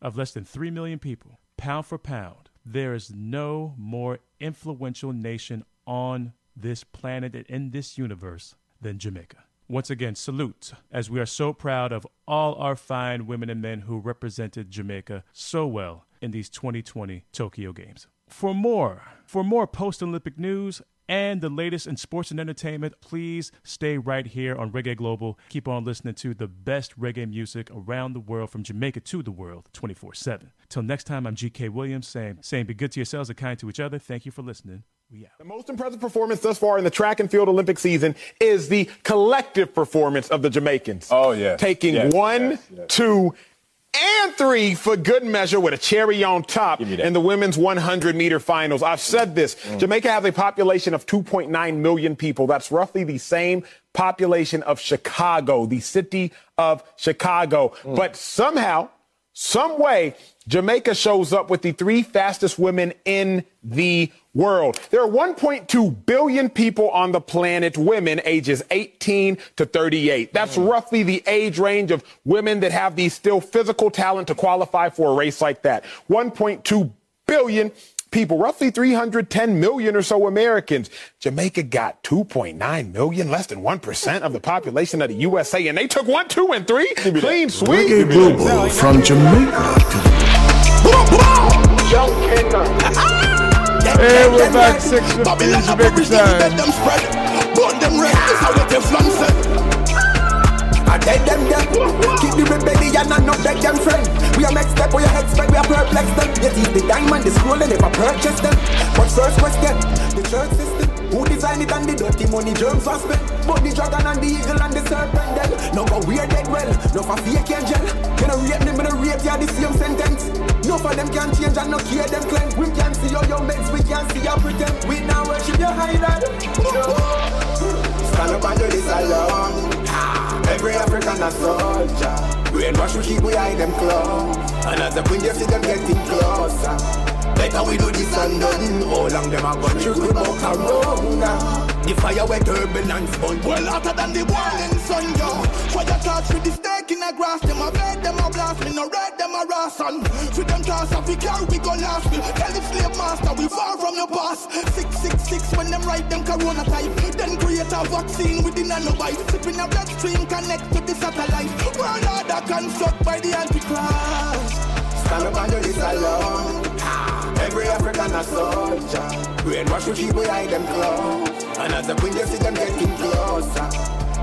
of less than 3 million people, pound for pound, there is no more influential nation on this planet and in this universe than Jamaica. Once again, salute, as we are so proud of all our fine women and men who represented Jamaica so well in these 2020 Tokyo Games. For more, for more post-Olympic news and the latest in sports and entertainment, please stay right here on Reggae Global. Keep on listening to the best reggae music around the world from Jamaica to the world 24 7. Till next time, I'm GK Williams saying, saying be good to yourselves and kind to each other. Thank you for listening. The most impressive performance thus far in the track and field Olympic season is the collective performance of the Jamaicans. Oh, yeah. Taking Yes, one, yes, yes. two, and three for good measure with a cherry on top in the women's 100 meter finals. I've said this. Mm. Jamaica has a population of 2.9 million people. That's roughly the same population of Chicago, the city of Chicago. Mm. But somehow, some way, Jamaica shows up with the three fastest women in the world. There are 1.2 billion people on the planet, women ages 18 to 38. That's mm. roughly the age range of women that have the still physical talent to qualify for a race like that. 1.2 billion people, roughly 310 million or so Americans. Jamaica got 2.9 million, less than 1% of the population of the USA, and they took one, two, and three. Clean sweep. Reggae Global from Jamaica to Hey, we're back six fifteen Jamaica time. Burn them red, this how what them flan said. I dead them them. Keep the rebellion and not beg them friend. We are next step, we are expect, we are perplex them. Yet is the diamond, the scroll, they never purchase them. But first question, the church system. Who designed it and the dirty money germs was spent? But the dragon and the eagle and the serpent then. No go weird dead well, no for fake angel. Me no rate me, me no rate ya the same sentence. No for them can change and no care them cleanse. We can see your young meds, we can see your pretend. We now worship your high dad. Stand up and do this alone. Every African a soldier. Brainwash we keep we behind them claws. And as the queen you see them getting closer. Better we do this and done. How long them a gun shoot we bout corona. The fire wet turbulence burn. Well, hotter than the boiling sun, yo. Fire touch with the stake in the grass. Them a bed, them a blast. Me no red, them a rasan. For them toss off, we carry, we go last. Tell the slave master, we far from your past. 666 when them write them corona type. Then create a vaccine with the nanobite. Sipping a bloodstream, connect to the satellite. World order construct by the antichrist. Stand up and do this alone. Every African a soldier. Brainwash we keep behind them claws. And as the queen you see them getting closer.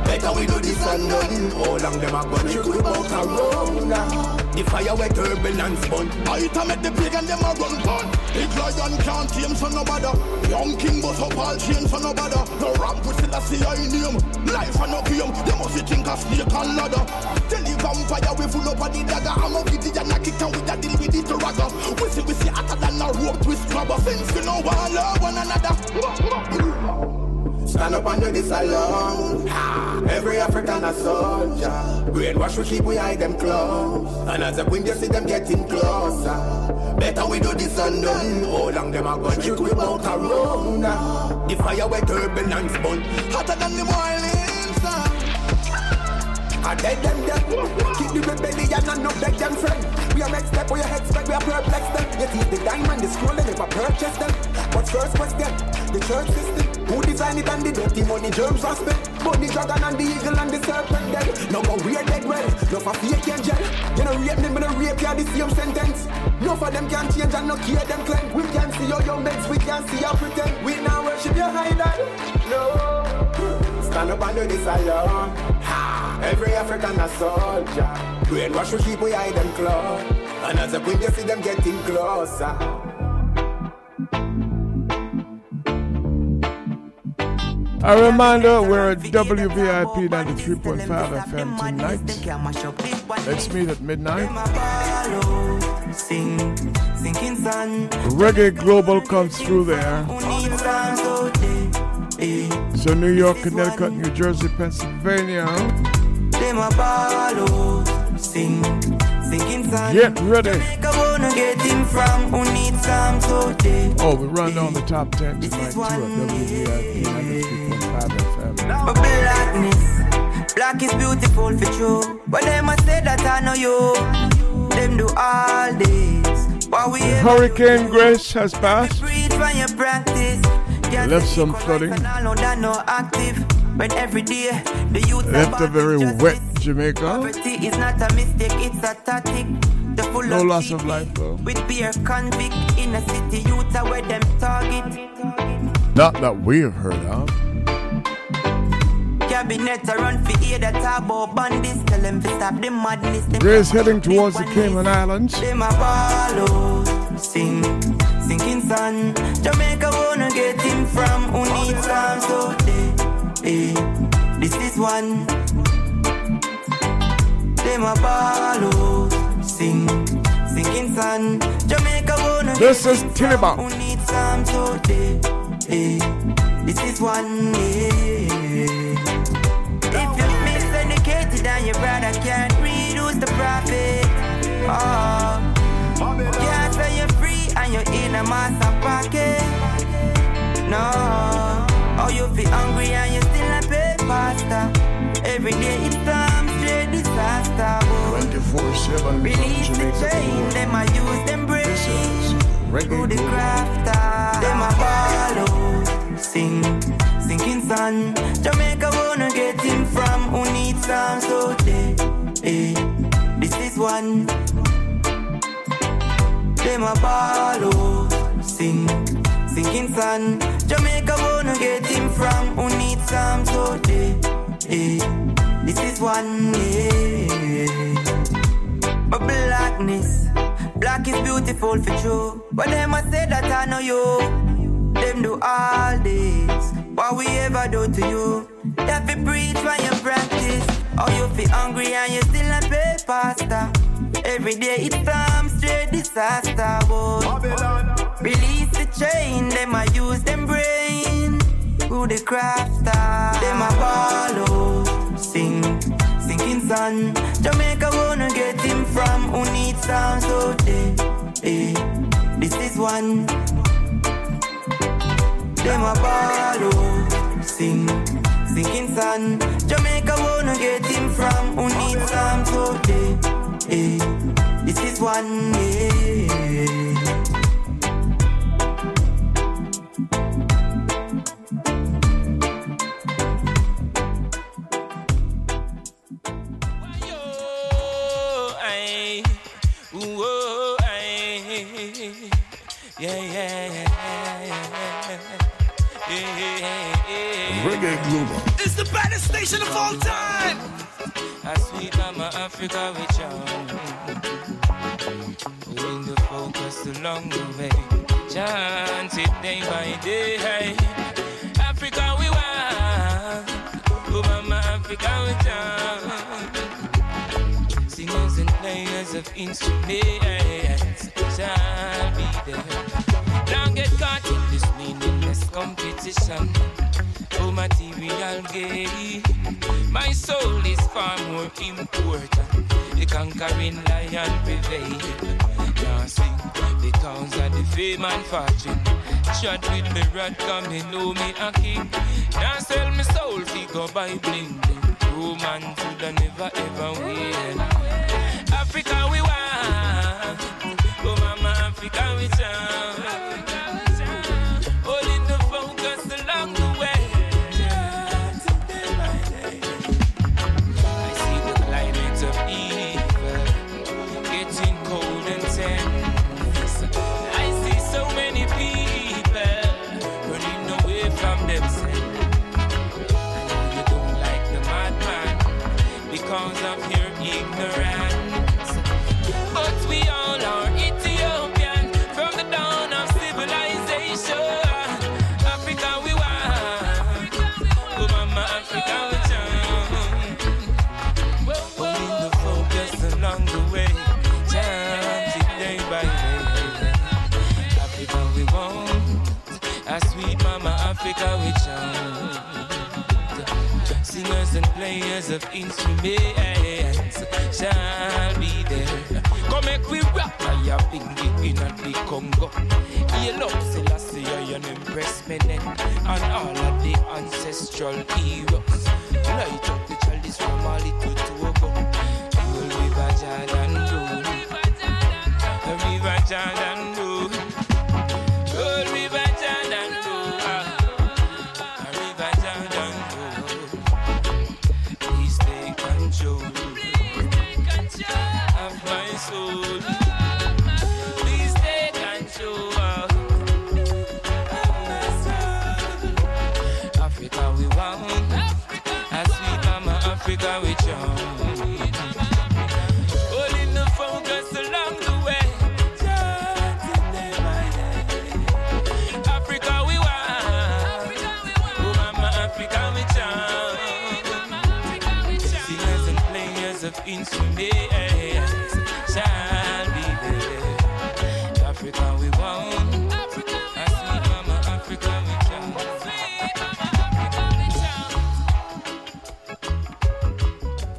Better we do this and done. How long them a gun shoot we bout corona. The fire wet turbulence burn. I to make the pagan them a run gun. Big lion can't tame so no bother. Young king bust up all chains so no bother. The ramp with a see I name. Life and no game. They must think a snake and ladder. Tell the vampire we full up of the dagger. I'm a giddy and a kick and we a deal with the ragga. We see we see hotter than a rope twist grabber. Since we know one love one another. Stand up and do this alone. Ha, Every African a soldier. Brainwash we keep we hide them close. And as the wind you see them getting closer. Better we do this alone. How long them a go trick we bout a round. The fire where turbulence burn. Hotter than the boiling. I dead them dead. Keep the rebellion and not beg them friend. We are next step, we are spread, we are perplex them. Yet is the diamond, the scroll, they never purchase them. But first question, the church system. Who designed it and the dirty money germs was spent? But the dragon and the eagle and the serpent dead. No go weird dead well, no for fake angel. You know rape them, but no rape you the same sentence. No for them can change and no care them claim. We can see your young meds, we can see your pretend. We now worship your high dad. No. And do this alone. Every African a soldier. Brainwash we keep we them close. And as a queen you see them getting closer. A reminder, we're at WVIP 93.5 FM tonight. Let's meet at midnight. Reggae Global comes through there. So New York, Connecticut, New Jersey, Pennsylvania. Them a ball out. Sing, sinking sun. Get ready. Jamaica wanna get him from who need some so day. Oh, we run down the top 10 tonight too at WVIP 93.5 FM. But blackness, black is beautiful for true. But them a say that I know you. Them do all this. Hurricane Grace has passed. Breathe when you practice. Can't Left some flooding. and I know that no active. But every day, the youth Left a very wet Jamaica. Is not a mistake, it's a tactic. The full No loss of life though. with beer convict in a city youth are where them target. Not that we have heard of. Cabinet run for aid that about bandits. Tell them to stop the madness. Grace heading towards the Cayman Islands. Them a ball out, sing, sinking sun. Jamaica wanna get him from who needs some so they, eh, this is one. Them a ball sing, sinking sun. Jamaica wanna This get is him Tilly who needs some so they, eh, this is one. eh. If you're miseducated and your brother can't read, who's the prophet? Oh, can't say you're you're in a master pocket. No, oh you feel hungry and you still not pay pasta. Every day it's time straight disaster. 24 7 Release the chain, them I use them brains. Who the crafter, them a ball out, sing, sinking sun. Jamaica wanna get him from who needs some so they, eh, this is one. Them a ball out, sing, sinking sun. Jamaica wanna get him from who needs some so they, eh, this is one. Yeah. But blackness, black is beautiful for true. But them a say that I know you. Them do all this. What we ever do to you? Have to preach when you practice. Or you feel hungry and you still not pay pasta. Every day it's time straight disaster. Boy. Release the chain, them I use them brain. Who the crafter? Them a ball out, sing, sinking sun. Jamaica wanna get him from who needs some so they, eh, this is one. Them ball out, sing, sinking sun. Jamaica wanna get him from who needs some so they, eh, this is one. Yeah. Ay. Ooh, ay. Yeah, yeah, yeah, yeah. Yeah, yeah, yeah. Reggae Global. It's the baddest station of all time sweet mama Africa, we chant. When the focus along the way, chant it day by day. Africa, we want. Oh, mama Africa, we chant. Singers and players of instruments shall be there. Don't get caught in this meaningless competition no material gain. My soul is far more important. The conquering lion prevail. Dancing because of the fame and fortune. Chat with me rat, come coming, know me a king. Now sell me soul, figure by bling. Roman should I never ever win. Africa, we want. layers of instruments shall be there. Come make we rock and your pinky in at the Congo. Heal up, Selassie, an impress men and all of the ancestral heroes. Light up the chalice from Mali to Togo. Rule River Jordan, rule River Jordan.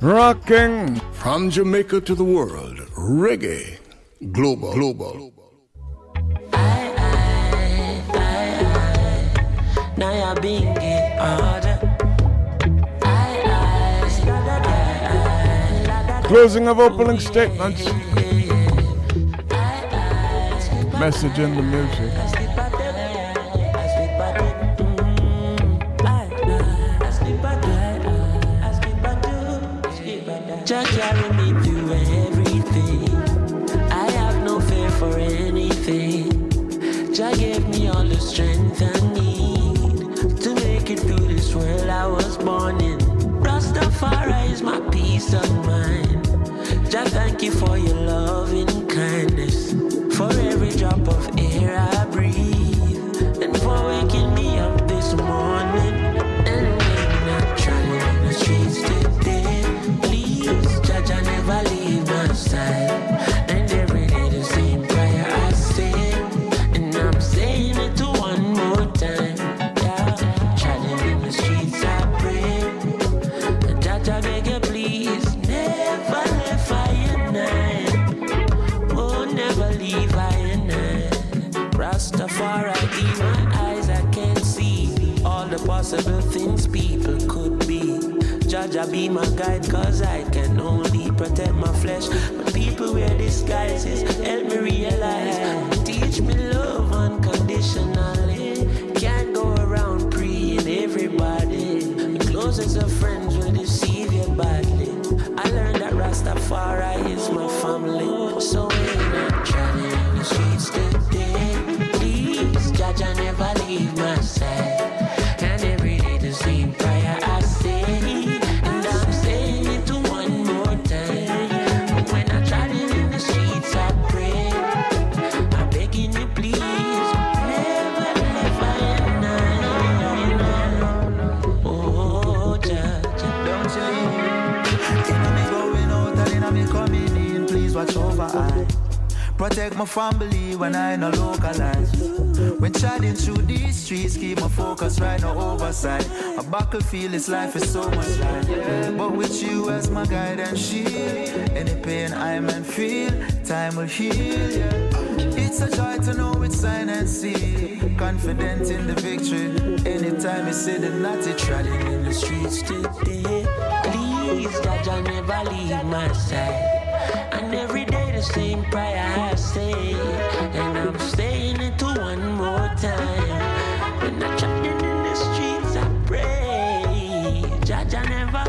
Rocking from Jamaica to the world, reggae, global, global. Now you're being Closing of opening statements. Message in the music. peace of mind. Thank you for your loving. family when I no localize. When chatting through these streets, keep my focus right on oversight. A battlefield, this life is so much life. But with you as my guide and shield, any pain I may feel, time will heal. It's a joy to know it's sign and see. Confident in the victory. Anytime you see the natty treading in the streets today. Please, God, I'll never leave my side. And every same prayer I say, and I'm staying it to one more time. When I'm in the streets, I pray. Jaja never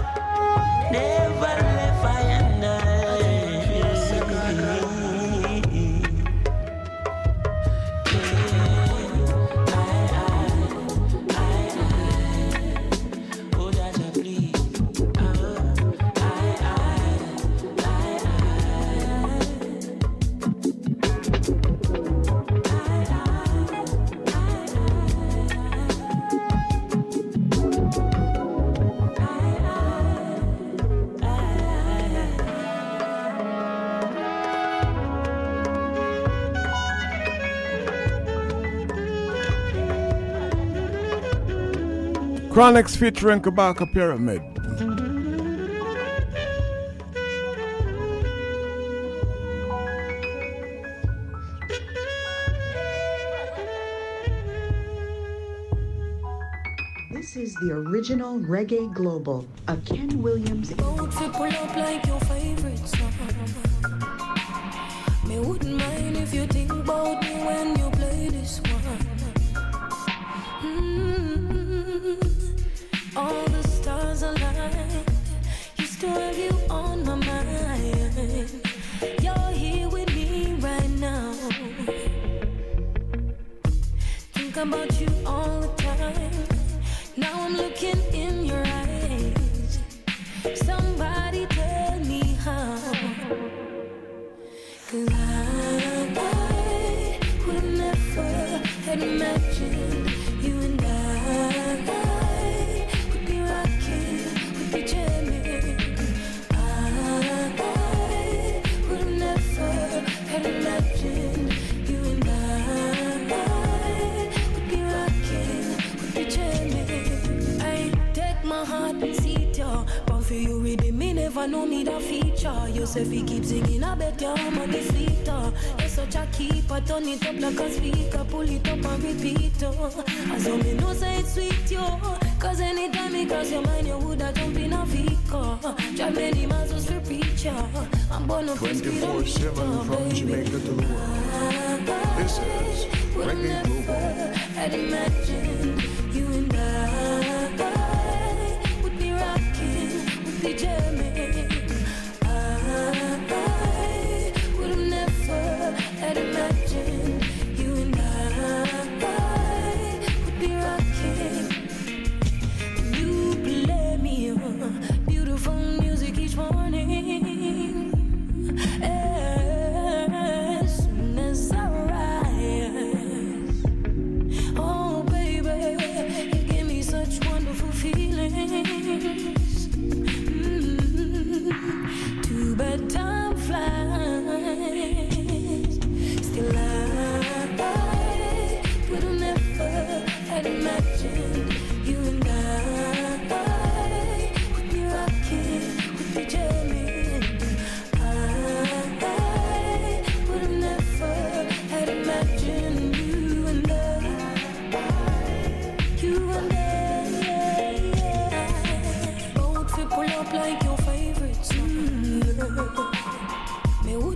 featuring Kabaka Pyramid. This is the original Reggae Global, a Ken Williams.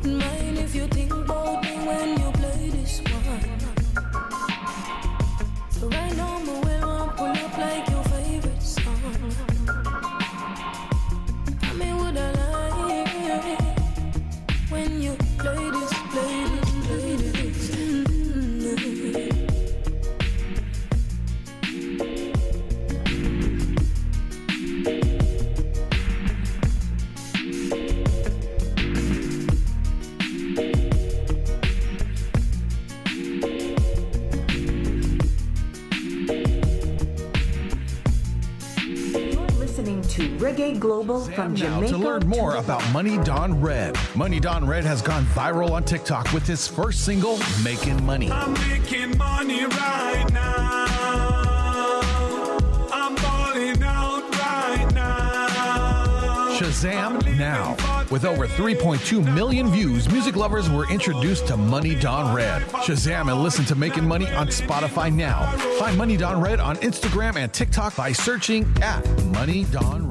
Mind if you think about Reggae Global from Jamaica to learn more about Money Don Red, Money Don Red has gone viral on TikTok with his first single, Making Money. I'm making money right now. I'm balling out right now. Shazam now. With over 3.2 million views, music lovers were introduced to Money Don Red. Shazam and listen to Making Money on Spotify now. Find Money Don Red on Instagram and TikTok by searching at Money Don Red.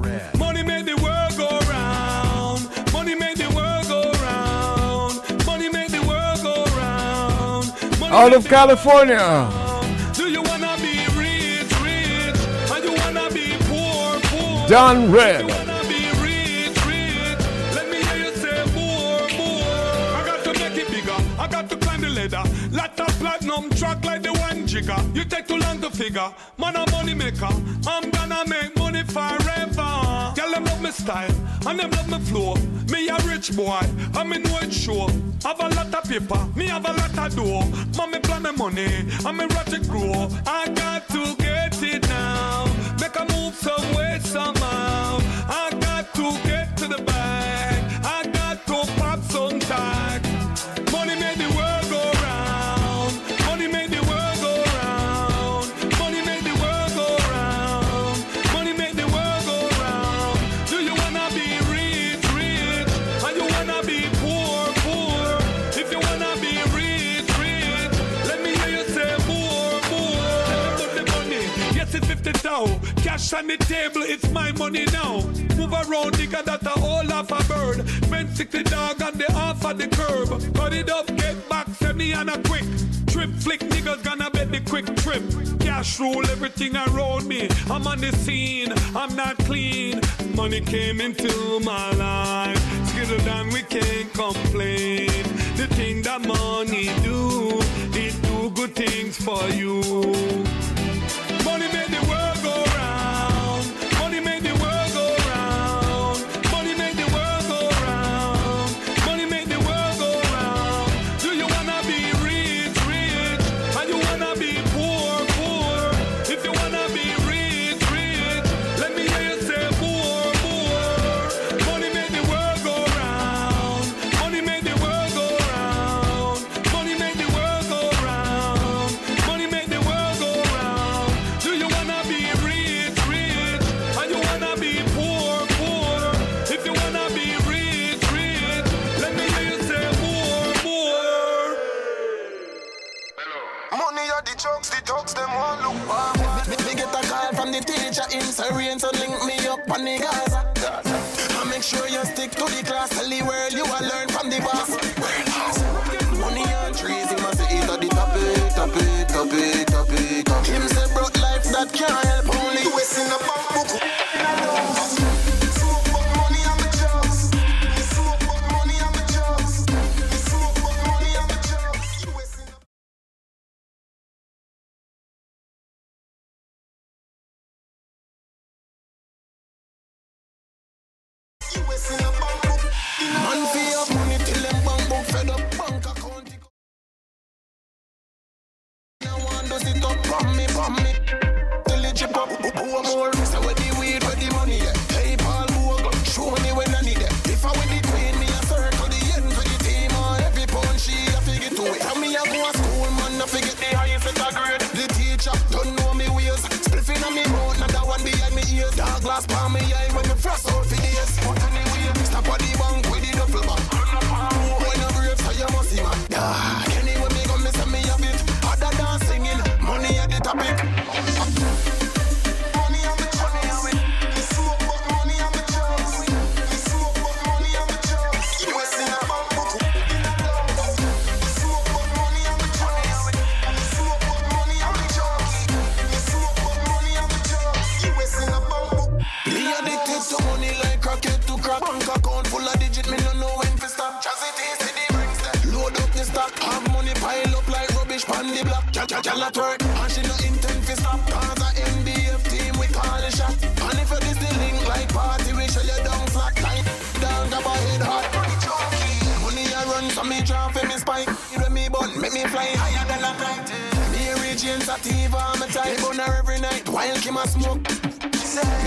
Out of California. Do you wanna be rich, rich? And you wanna be poor, poor? Don Red. Wanna be rich, rich? Let me hear you say more, more. I got to make it bigger. I got to climb the ladder. Lot of platinum track like the one jigger. You take too long to figure. Man, a money maker. I'm gonna make money forever. Them love my style and them love my flow. Me a rich boy. I'm in what show. I have a lot of paper. Me have a lot of dough. Mommy plan my money. I'm a ratchet grow. I got to get it now. Make a move some way somehow. I got to Cash on the table, it's my money now. Move around, nigga, that a whole off a bird. Spend 60 dog on the off of the curb. Cut it up, get back, send me on a quick. Trip flick, niggas gonna bet the quick trip. Cash rule everything around me. I'm on the scene, I'm not clean. Money came into my life. Skittle down, we can't complain. The thing that money do, it do good things for you. Syrian to link me up on the Gaza. And make sure you stick to the class, tell the world you will learn from the boss. Money on trees, he must eat at the topic, topic, topic, topic. Him say broke life that can't help smoke.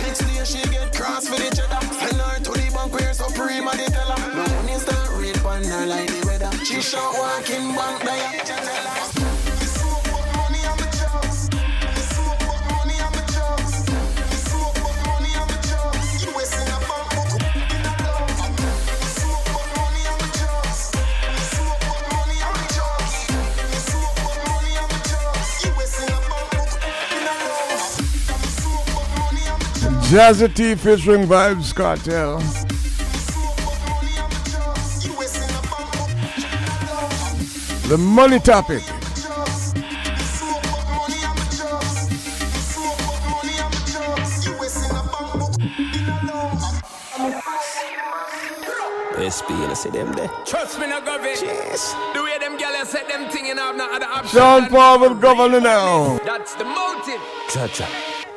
Next day she get cross for the cheddar. Send her to the bank where Supreme and the teller. No money start read on her like the weather. She shot walking bank there. Jazzy T featuring Vybz Kartel. The money topic. SP, you see them there. Trust me, no government. Yes. The way them gals set them thing and have no other option. Sean Paul will govern now. That's the motive. Cha cha.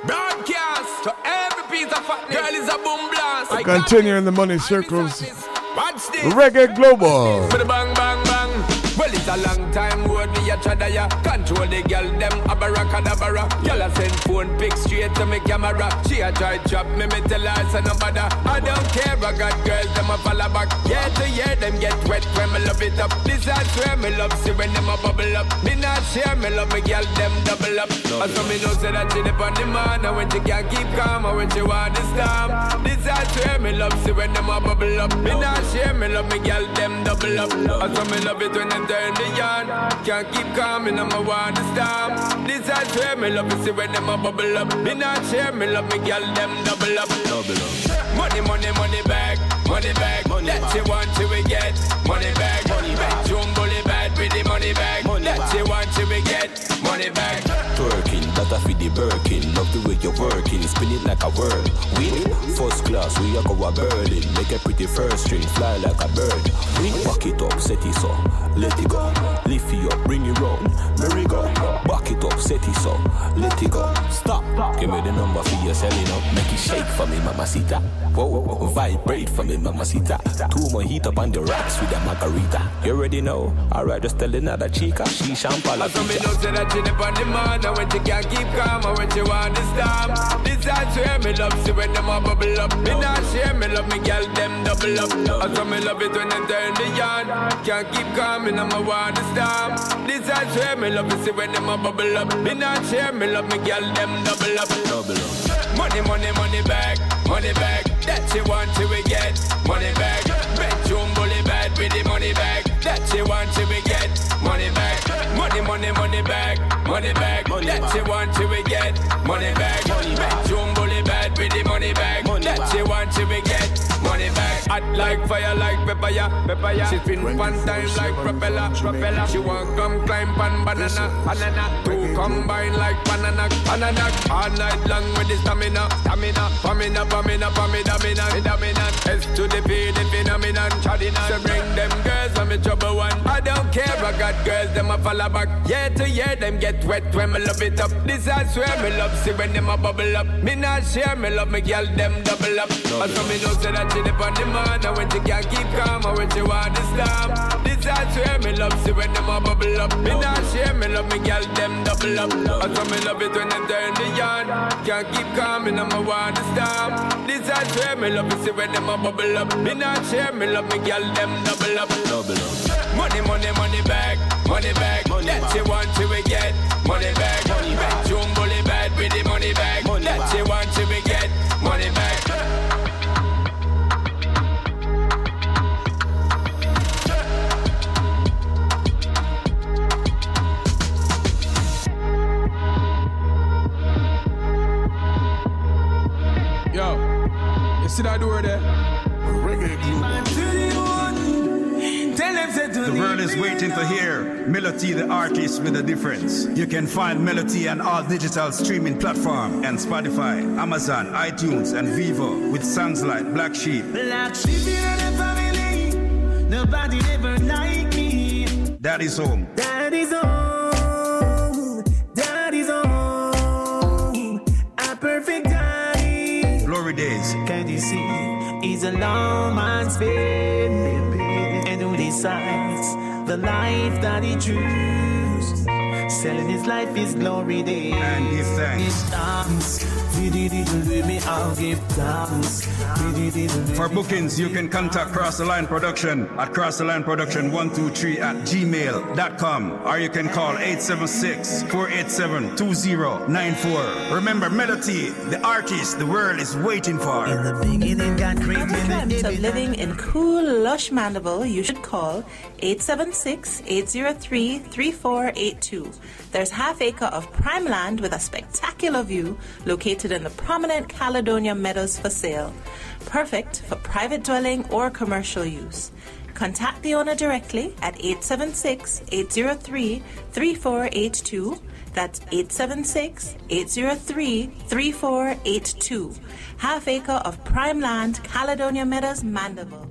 Broadcast Continue in the money circles. Watch this. Reggae Global. Well, it's a long time road me a try ya. Control the girl them abracadabra. Girl a send phone pic straight to me camera. She a try chop me, me tell her say no bother. I don't care, I got girls them a follow back. Year to year them get wet when me love it up. This I swear me love see when them a bubble up. Me not share me love me girl them double up. And so me know say that she dip on the man and when she can't keep calm and when she want to storm. This I swear me love see when them a bubble up. Me not share me love me girl them double up. And so me love it when them turn the yarn. Can't keep calm and I'm a want to storm. This I swear me love it see when them a bubble up. Me not share me love me girl them double up. Double up. Money, money, money back, money back. Money that you want, you will get. Money back, money back. Jumble bad with the money back. Money that you want, you will get. Money back. Feed the Birkin. Love the way you're working, spin it like a whirl. Win, first class, we are go a Berlin. Make a pretty first string, fly like a bird. Win, back it up, set it so, let it go. Lift it up, bring it round, merry go. Back it up, set it so, let it go. Stop, give me the number for your selling up. Make it shake for me, mamacita. Whoa, whoa, whoa, vibrate for me, mamacita. Two more heat up on the rocks with a margarita. You already know. Alright, just tell another chica, she champagne. And so me know say that she on the man and when she can't keep calm and when she want to stop. This I swear me love see when them a bubble up. Me not share me love me girl them double up. And so me love it when them turn the yarn. Can't keep calm and I'm a want to stop. This I swear me love see when them a bubble up. Me not share me love me girl them double up. Double up. Money, money, money back, money back. That she want, she will get. Money back. Bedroom bully bad with the money back. That she want, she will get. Money back. Money, money, money back, money back. Money that she want, she will get. Money back. Like fire, like pepper, yeah, pepper, yeah. She spin one time like propeller, propeller. She want come climb pan banana, banana. Two combine like banana, banana. All night long with the stamina, stamina. Pamina, pamina, pamina, mina, dominant. S to the P, the phenomenon, chadina. So bring them girls, I'm in trouble one. I don't care, I got girls, them a follow back. Year to year, them get wet when me love it up. This I swear me love, see when them a bubble up. Me not share, me love me girl, them double up. And so me know say that she dip on the man, and when she can't keep calm, and when she want to stop. This I swear me love, see when them a bubble up. Me not share, me love me girl, them double up. And so me love it when them turn the yarn. Can't keep calm, and I'm a want to stop. This I swear me love see when them a bubble up. Me not share, me love me girl, them double up. Double up. Money, money, money back, money back. Money that back. she want, she will get. Money Money back. See that door there? Reggae Global. The world is waiting to hear Melody the artist with a difference. You can find Melody on all digital streaming platforms and Spotify, Amazon, iTunes, and Vevo with songs like Black Sheep. Black sheep in the family. Nobody ever like me. Daddy's Home, Daddy's home. Daddy's home. A perfect daddy. Glory Days, Can you see? He's a long man's faith. And who decides the life that he chooses? Telling his life is glory day. And give thanks. Thanks. Me, I'll give thanks. For bookings, you can contact Cross the Line Production at Cross the Line Production 123 at gmail.com or you can call 876 487 2094. Remember, Melody, the artist the world is waiting for. In the beginning, God created terms of living in cool, lush Mandeville, you should call 876-803-3482. There's half acre of prime land with a spectacular view located in the prominent Caledonia Meadows for sale. Perfect for private dwelling or commercial use. Contact the owner directly at 876-803-3482. That's 876-803-3482. Half acre of prime land, Caledonia Meadows, Mandeville.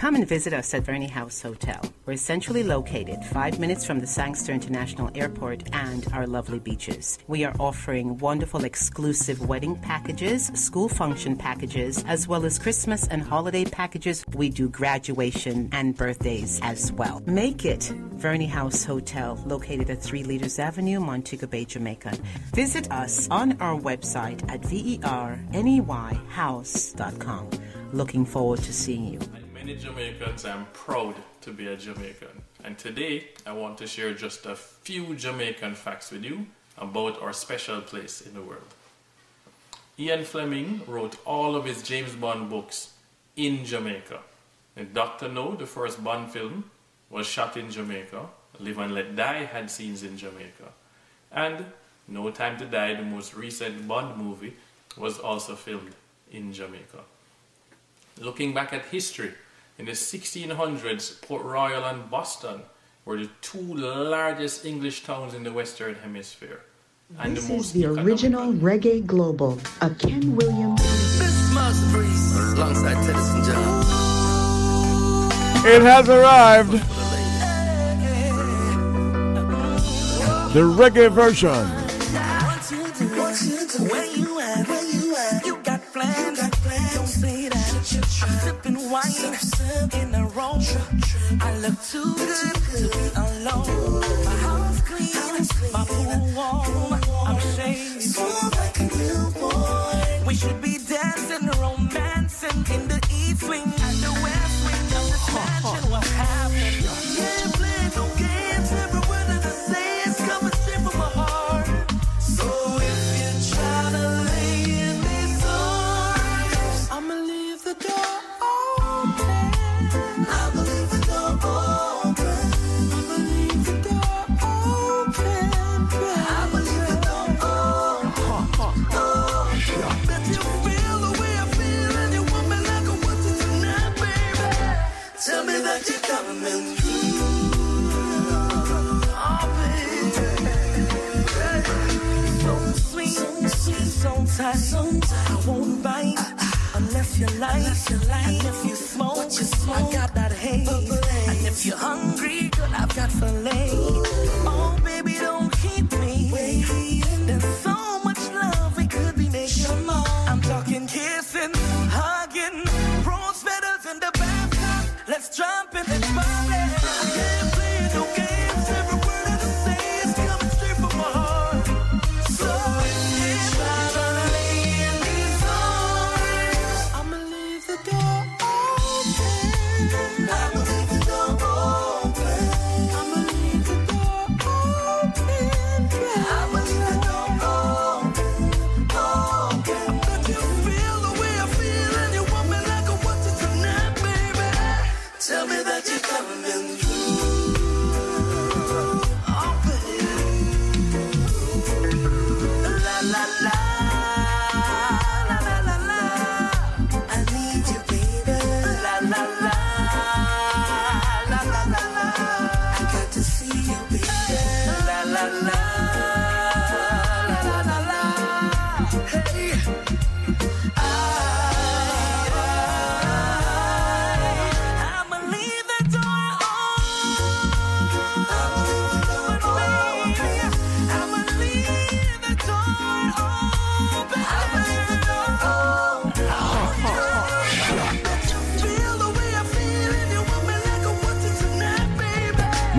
Come and visit us at Verney House Hotel. We're centrally located, five minutes from the Sangster International Airport and our lovely beaches. We are offering wonderful exclusive wedding packages, school function packages, as well as Christmas and holiday packages. We do graduation and birthdays as well. Make it Verney House Hotel, located at 3 Leaders Avenue, Montego Bay, Jamaica. Visit us on our website at verneyhouse.com. Looking forward to seeing you. Many Jamaicans, I'm proud to be a Jamaican. And today, I want to share just a few Jamaican facts with you about our special place in the world. Ian Fleming wrote all of his James Bond books in Jamaica. And Dr. No, the first Bond film, was shot in Jamaica. Live and Let Die had scenes in Jamaica. And No Time to Die, the most recent Bond movie, was also filmed in Jamaica. Looking back at history, in the 1600s, Port Royal and Boston were the two largest English towns in the Western Hemisphere. And This the is the original Reggae Global, a Ken Williams. Master Breeze, alongside Teddyson John. It has arrived. The reggae version. Sipping wine. In a room. I look too good to be alone. My house clean, my pool warm. I'm shady, like a newborn. We should be dancing, romancing in the east so tight. I won't bite unless you like. And if you smoke, I got that haze. And if you're hungry, good, I've got filet. Oh,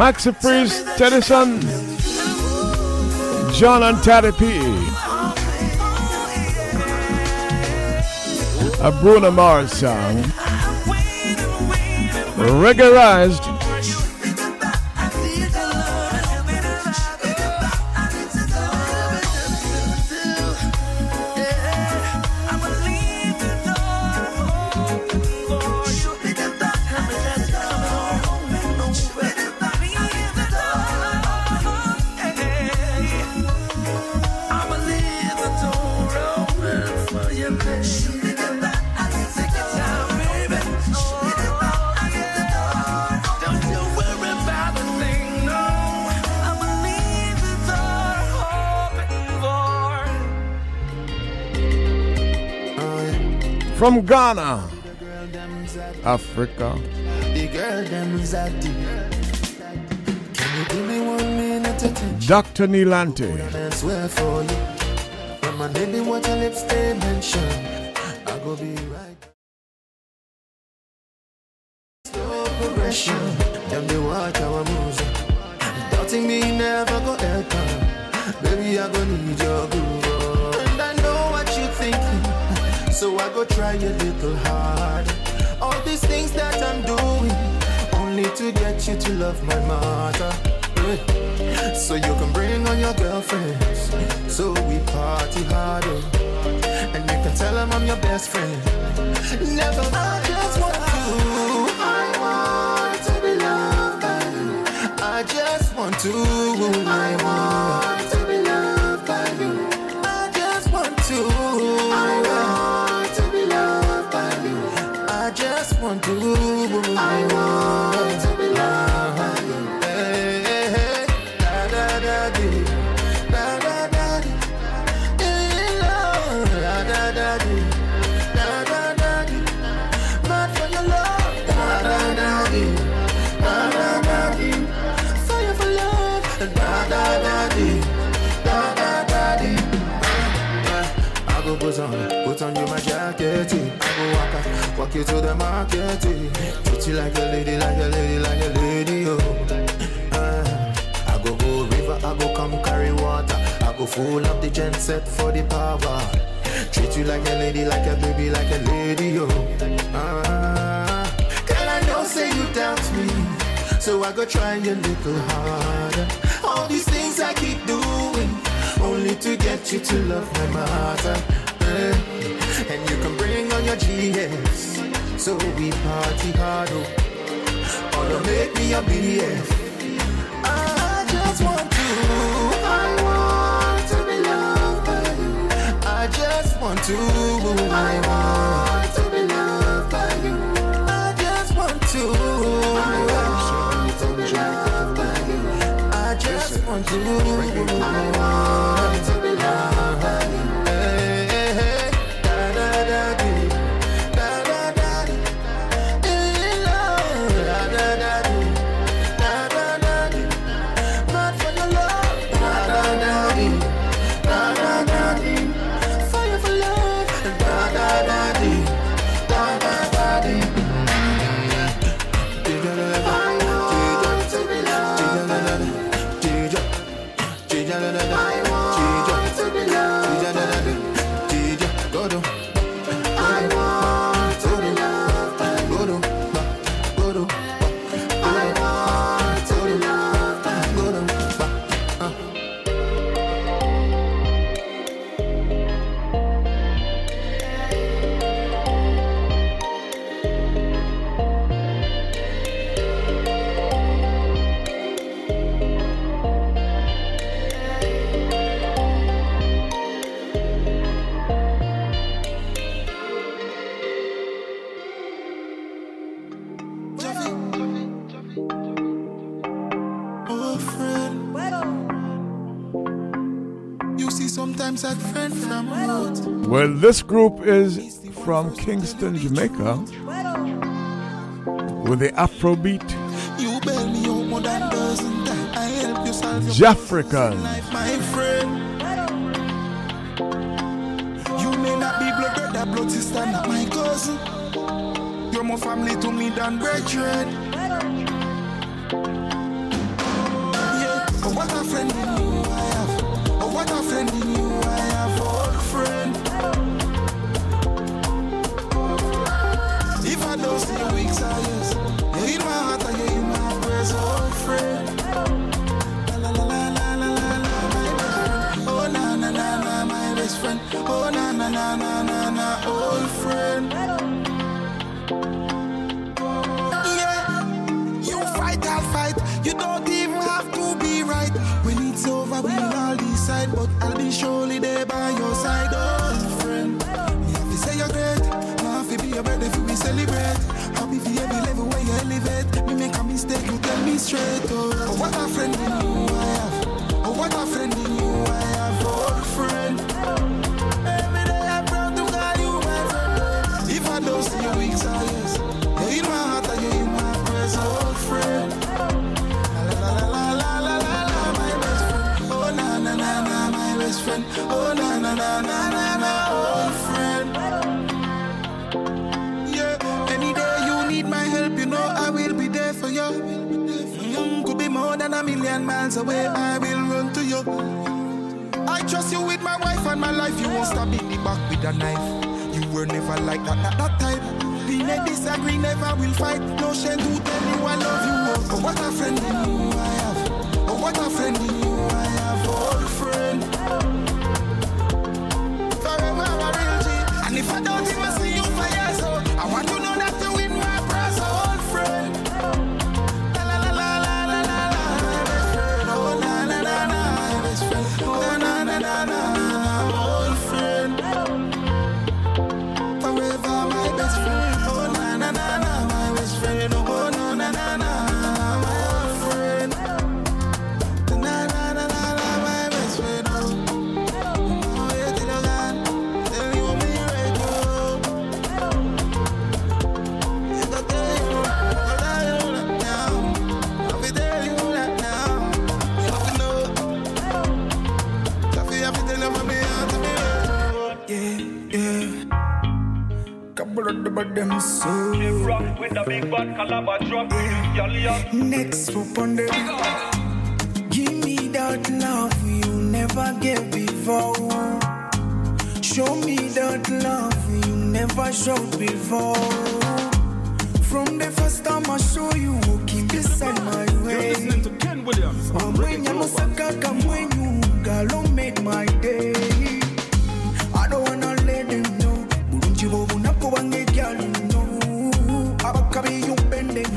Maxi Teddyson, John and Taddy P. A Bruno Mars song. Reggaeized. Minute Africa. Dr. Nilante. And so I go try a little hard. All these things that I'm doing, only to get you to love my mother. So you can bring on your girlfriends, so we party harder. And you can tell them I'm your best friend. Never, I just want you. I want to be loved by you. I just want to. I want walk you to the market. Treat you like a lady, like a lady, like a lady. Oh, Ah, I go go river, I go come carry water. I go full up the gen set for the power. Treat you like a lady, like a baby, like a lady. Oh, ah, girl, I know say you doubt me, so I go try a little harder. All these things I keep doing, only to get you to love my mother. Eh, And you can bring on your GS, so we party hard. Oh, don't make me a BF. I just want to. I want to be loved by you. I just want to. I want to be loved by you. I just want to. I want to be loved by you. I just want to. I want this group is from Kingston, Jamaica, with the Afrobeat You bail you my friend. You may not be blood brother, blood sister, not my cousin. You're more family to me than brethren. Na na na na old friend. Oh na na na na na na, old friend. Yeah, any day you need my help, you know I will be there for you. Could be more than a million miles away, I will run to you. I trust you with my wife and my life. You won't stab in the back with a knife. You were never like that, that, that type. We may disagree, never will fight. No shame to tell you I love you. Oh, what a friend Next up on the Give me that love you never gave before. Show me that love you never showed before. From the first time I saw you walking beside my way. You're listening to Ken Williams on When you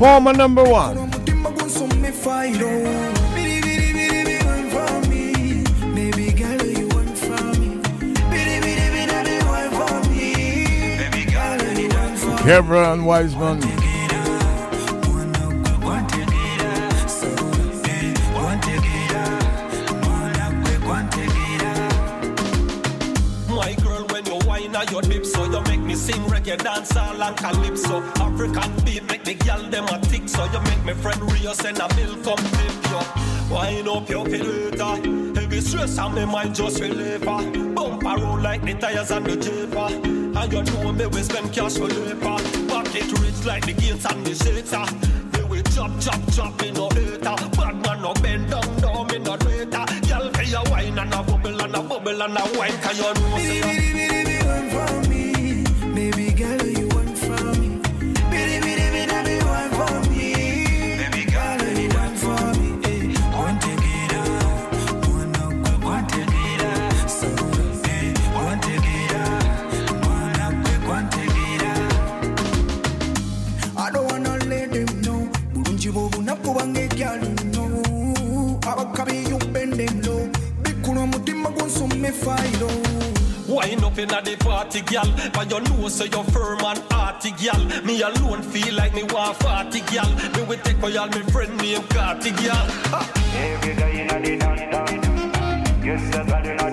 one for me. Kevin Wiseman. Reggae, dancehall and calypso. African beat make the girl them a tick, so you make me friend Rio send a bill come tip you. Wind up your filter, heavy stress on me mind just relieve her. Bump around like the tires on the jeeper, and you know me we spend cash for labor. Pocket rich like the gates and the shater. Me we chop chop chop gunsome fire. Oh. Wind up in the party, gal. But you know, so you're firm and hearty, gal. Me alone feel like me want party, gal. Me will take for y'all, me friend named Carty, gal. Ha! Every guy inna the dance dance, yes, the girl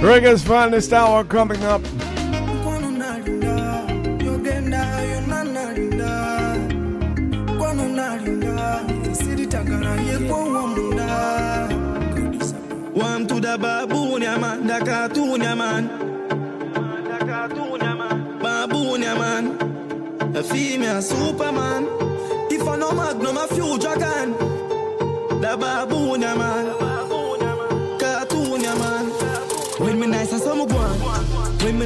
Reggae's finest hour coming up. Kwanu nalinda, yogenda yonalinda. Kwanu nalinda, siritagala yekwo wamunda. Warm to the The baboon, yeah, man. The cartoon, yeah, man. The cartoon, yeah, man. Baboon, yeah, man. A female Superman. If I know Magnum, a few dragon. The baboon, yeah, man.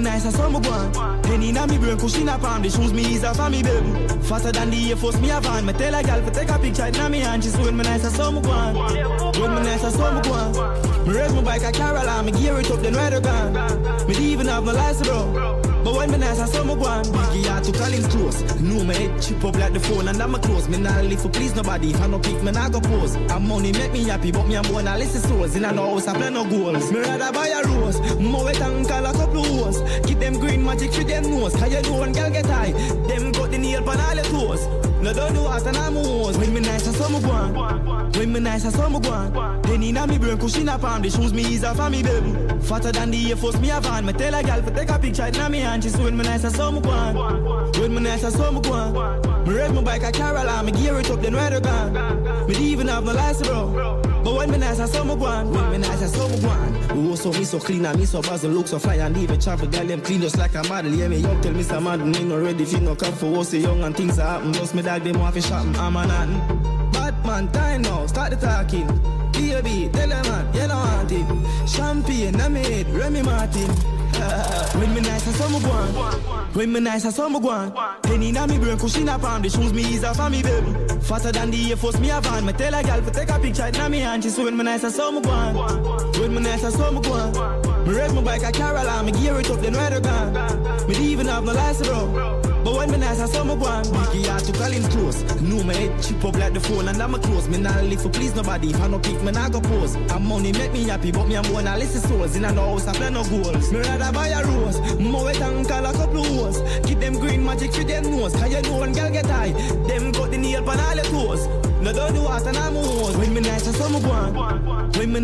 Nice, I saw me go on. Penny na me brain, cushion up palm. The shoes me is a for me, baby. Faster than the Air Force, me a van. Me tell a gal to take a picture, it na me hand. She when me nice, I saw me go. When me nice, I saw me go on. Me raise my bike, carry along. Me gear it up, then ride a gun. Me even have no license, bro. But when me nice, I saw me go on. Biggie, I to him close. No, me head chip up like the phone, and I'm a close. Me not live for please nobody. If I no pick, me not go pose. And money make me happy, but me I'm born a list of souls. In a house, I plan no goals. Me rather buy a rose. More wet and call a couple hoes. Keep them green magic for them nose. Cause you know girl get high. Them got the nail on all the toes. No don't know what and I'm. When me nice, I saw me go on. When me nice, I saw me go on. Penny na me brain, cushion up palm. The shoes me is a for me, baby. Fatter than the Air Force, me a van. Me tell a gal to take a picture, it na me hand. She when me nice, I saw me go on. When me nice, I saw me go on. Me raise my bike, carry along. Me gear it up, then ride a gun. Me even have no license, bro. But when me nice, I saw me go. When me nice, I saw me go on. Oh, so me so clean and me so buzz and look so fly and even travel. Girl, them clean just like a model. Yeah, me young tell Mr. Madden, me no ready fi no come for us. So young and things are happen. Just me dog, them off a shop. I'm a nothing. Batman, time now, start the talking. Baby, tell a man, you don't. Champagne, I made Remy Martin. When me nice, I saw me go. When me nice, I saw me go on. Penny na me brain, cushion up palm. The shoes me is for me, baby. Faster than the Air Force, me a van. Me tell a gal to take a picture, it na me hand. She say when me nice, I saw me go on. When me nice, I saw me go. Me raise my bike, I carry along. Me gear it up, then ride a gun. Me even have no license, bro. But when me nice, I saw me go on. Biggie, I to call him close. No, me head chip up like the phone, and I'm a close. Me not live for please nobody. If I no pick, me not go pose. And money make me happy, but me I'm born a list of souls. In a house, I plan no goals. Me rather buy a rose. More wet and call a couple hoes. Keep them green magic for them nose. Cause you know one girl get high. Them got the nail on all the toes. No don't do what and I'm a hose. When me nice, I saw me go. When me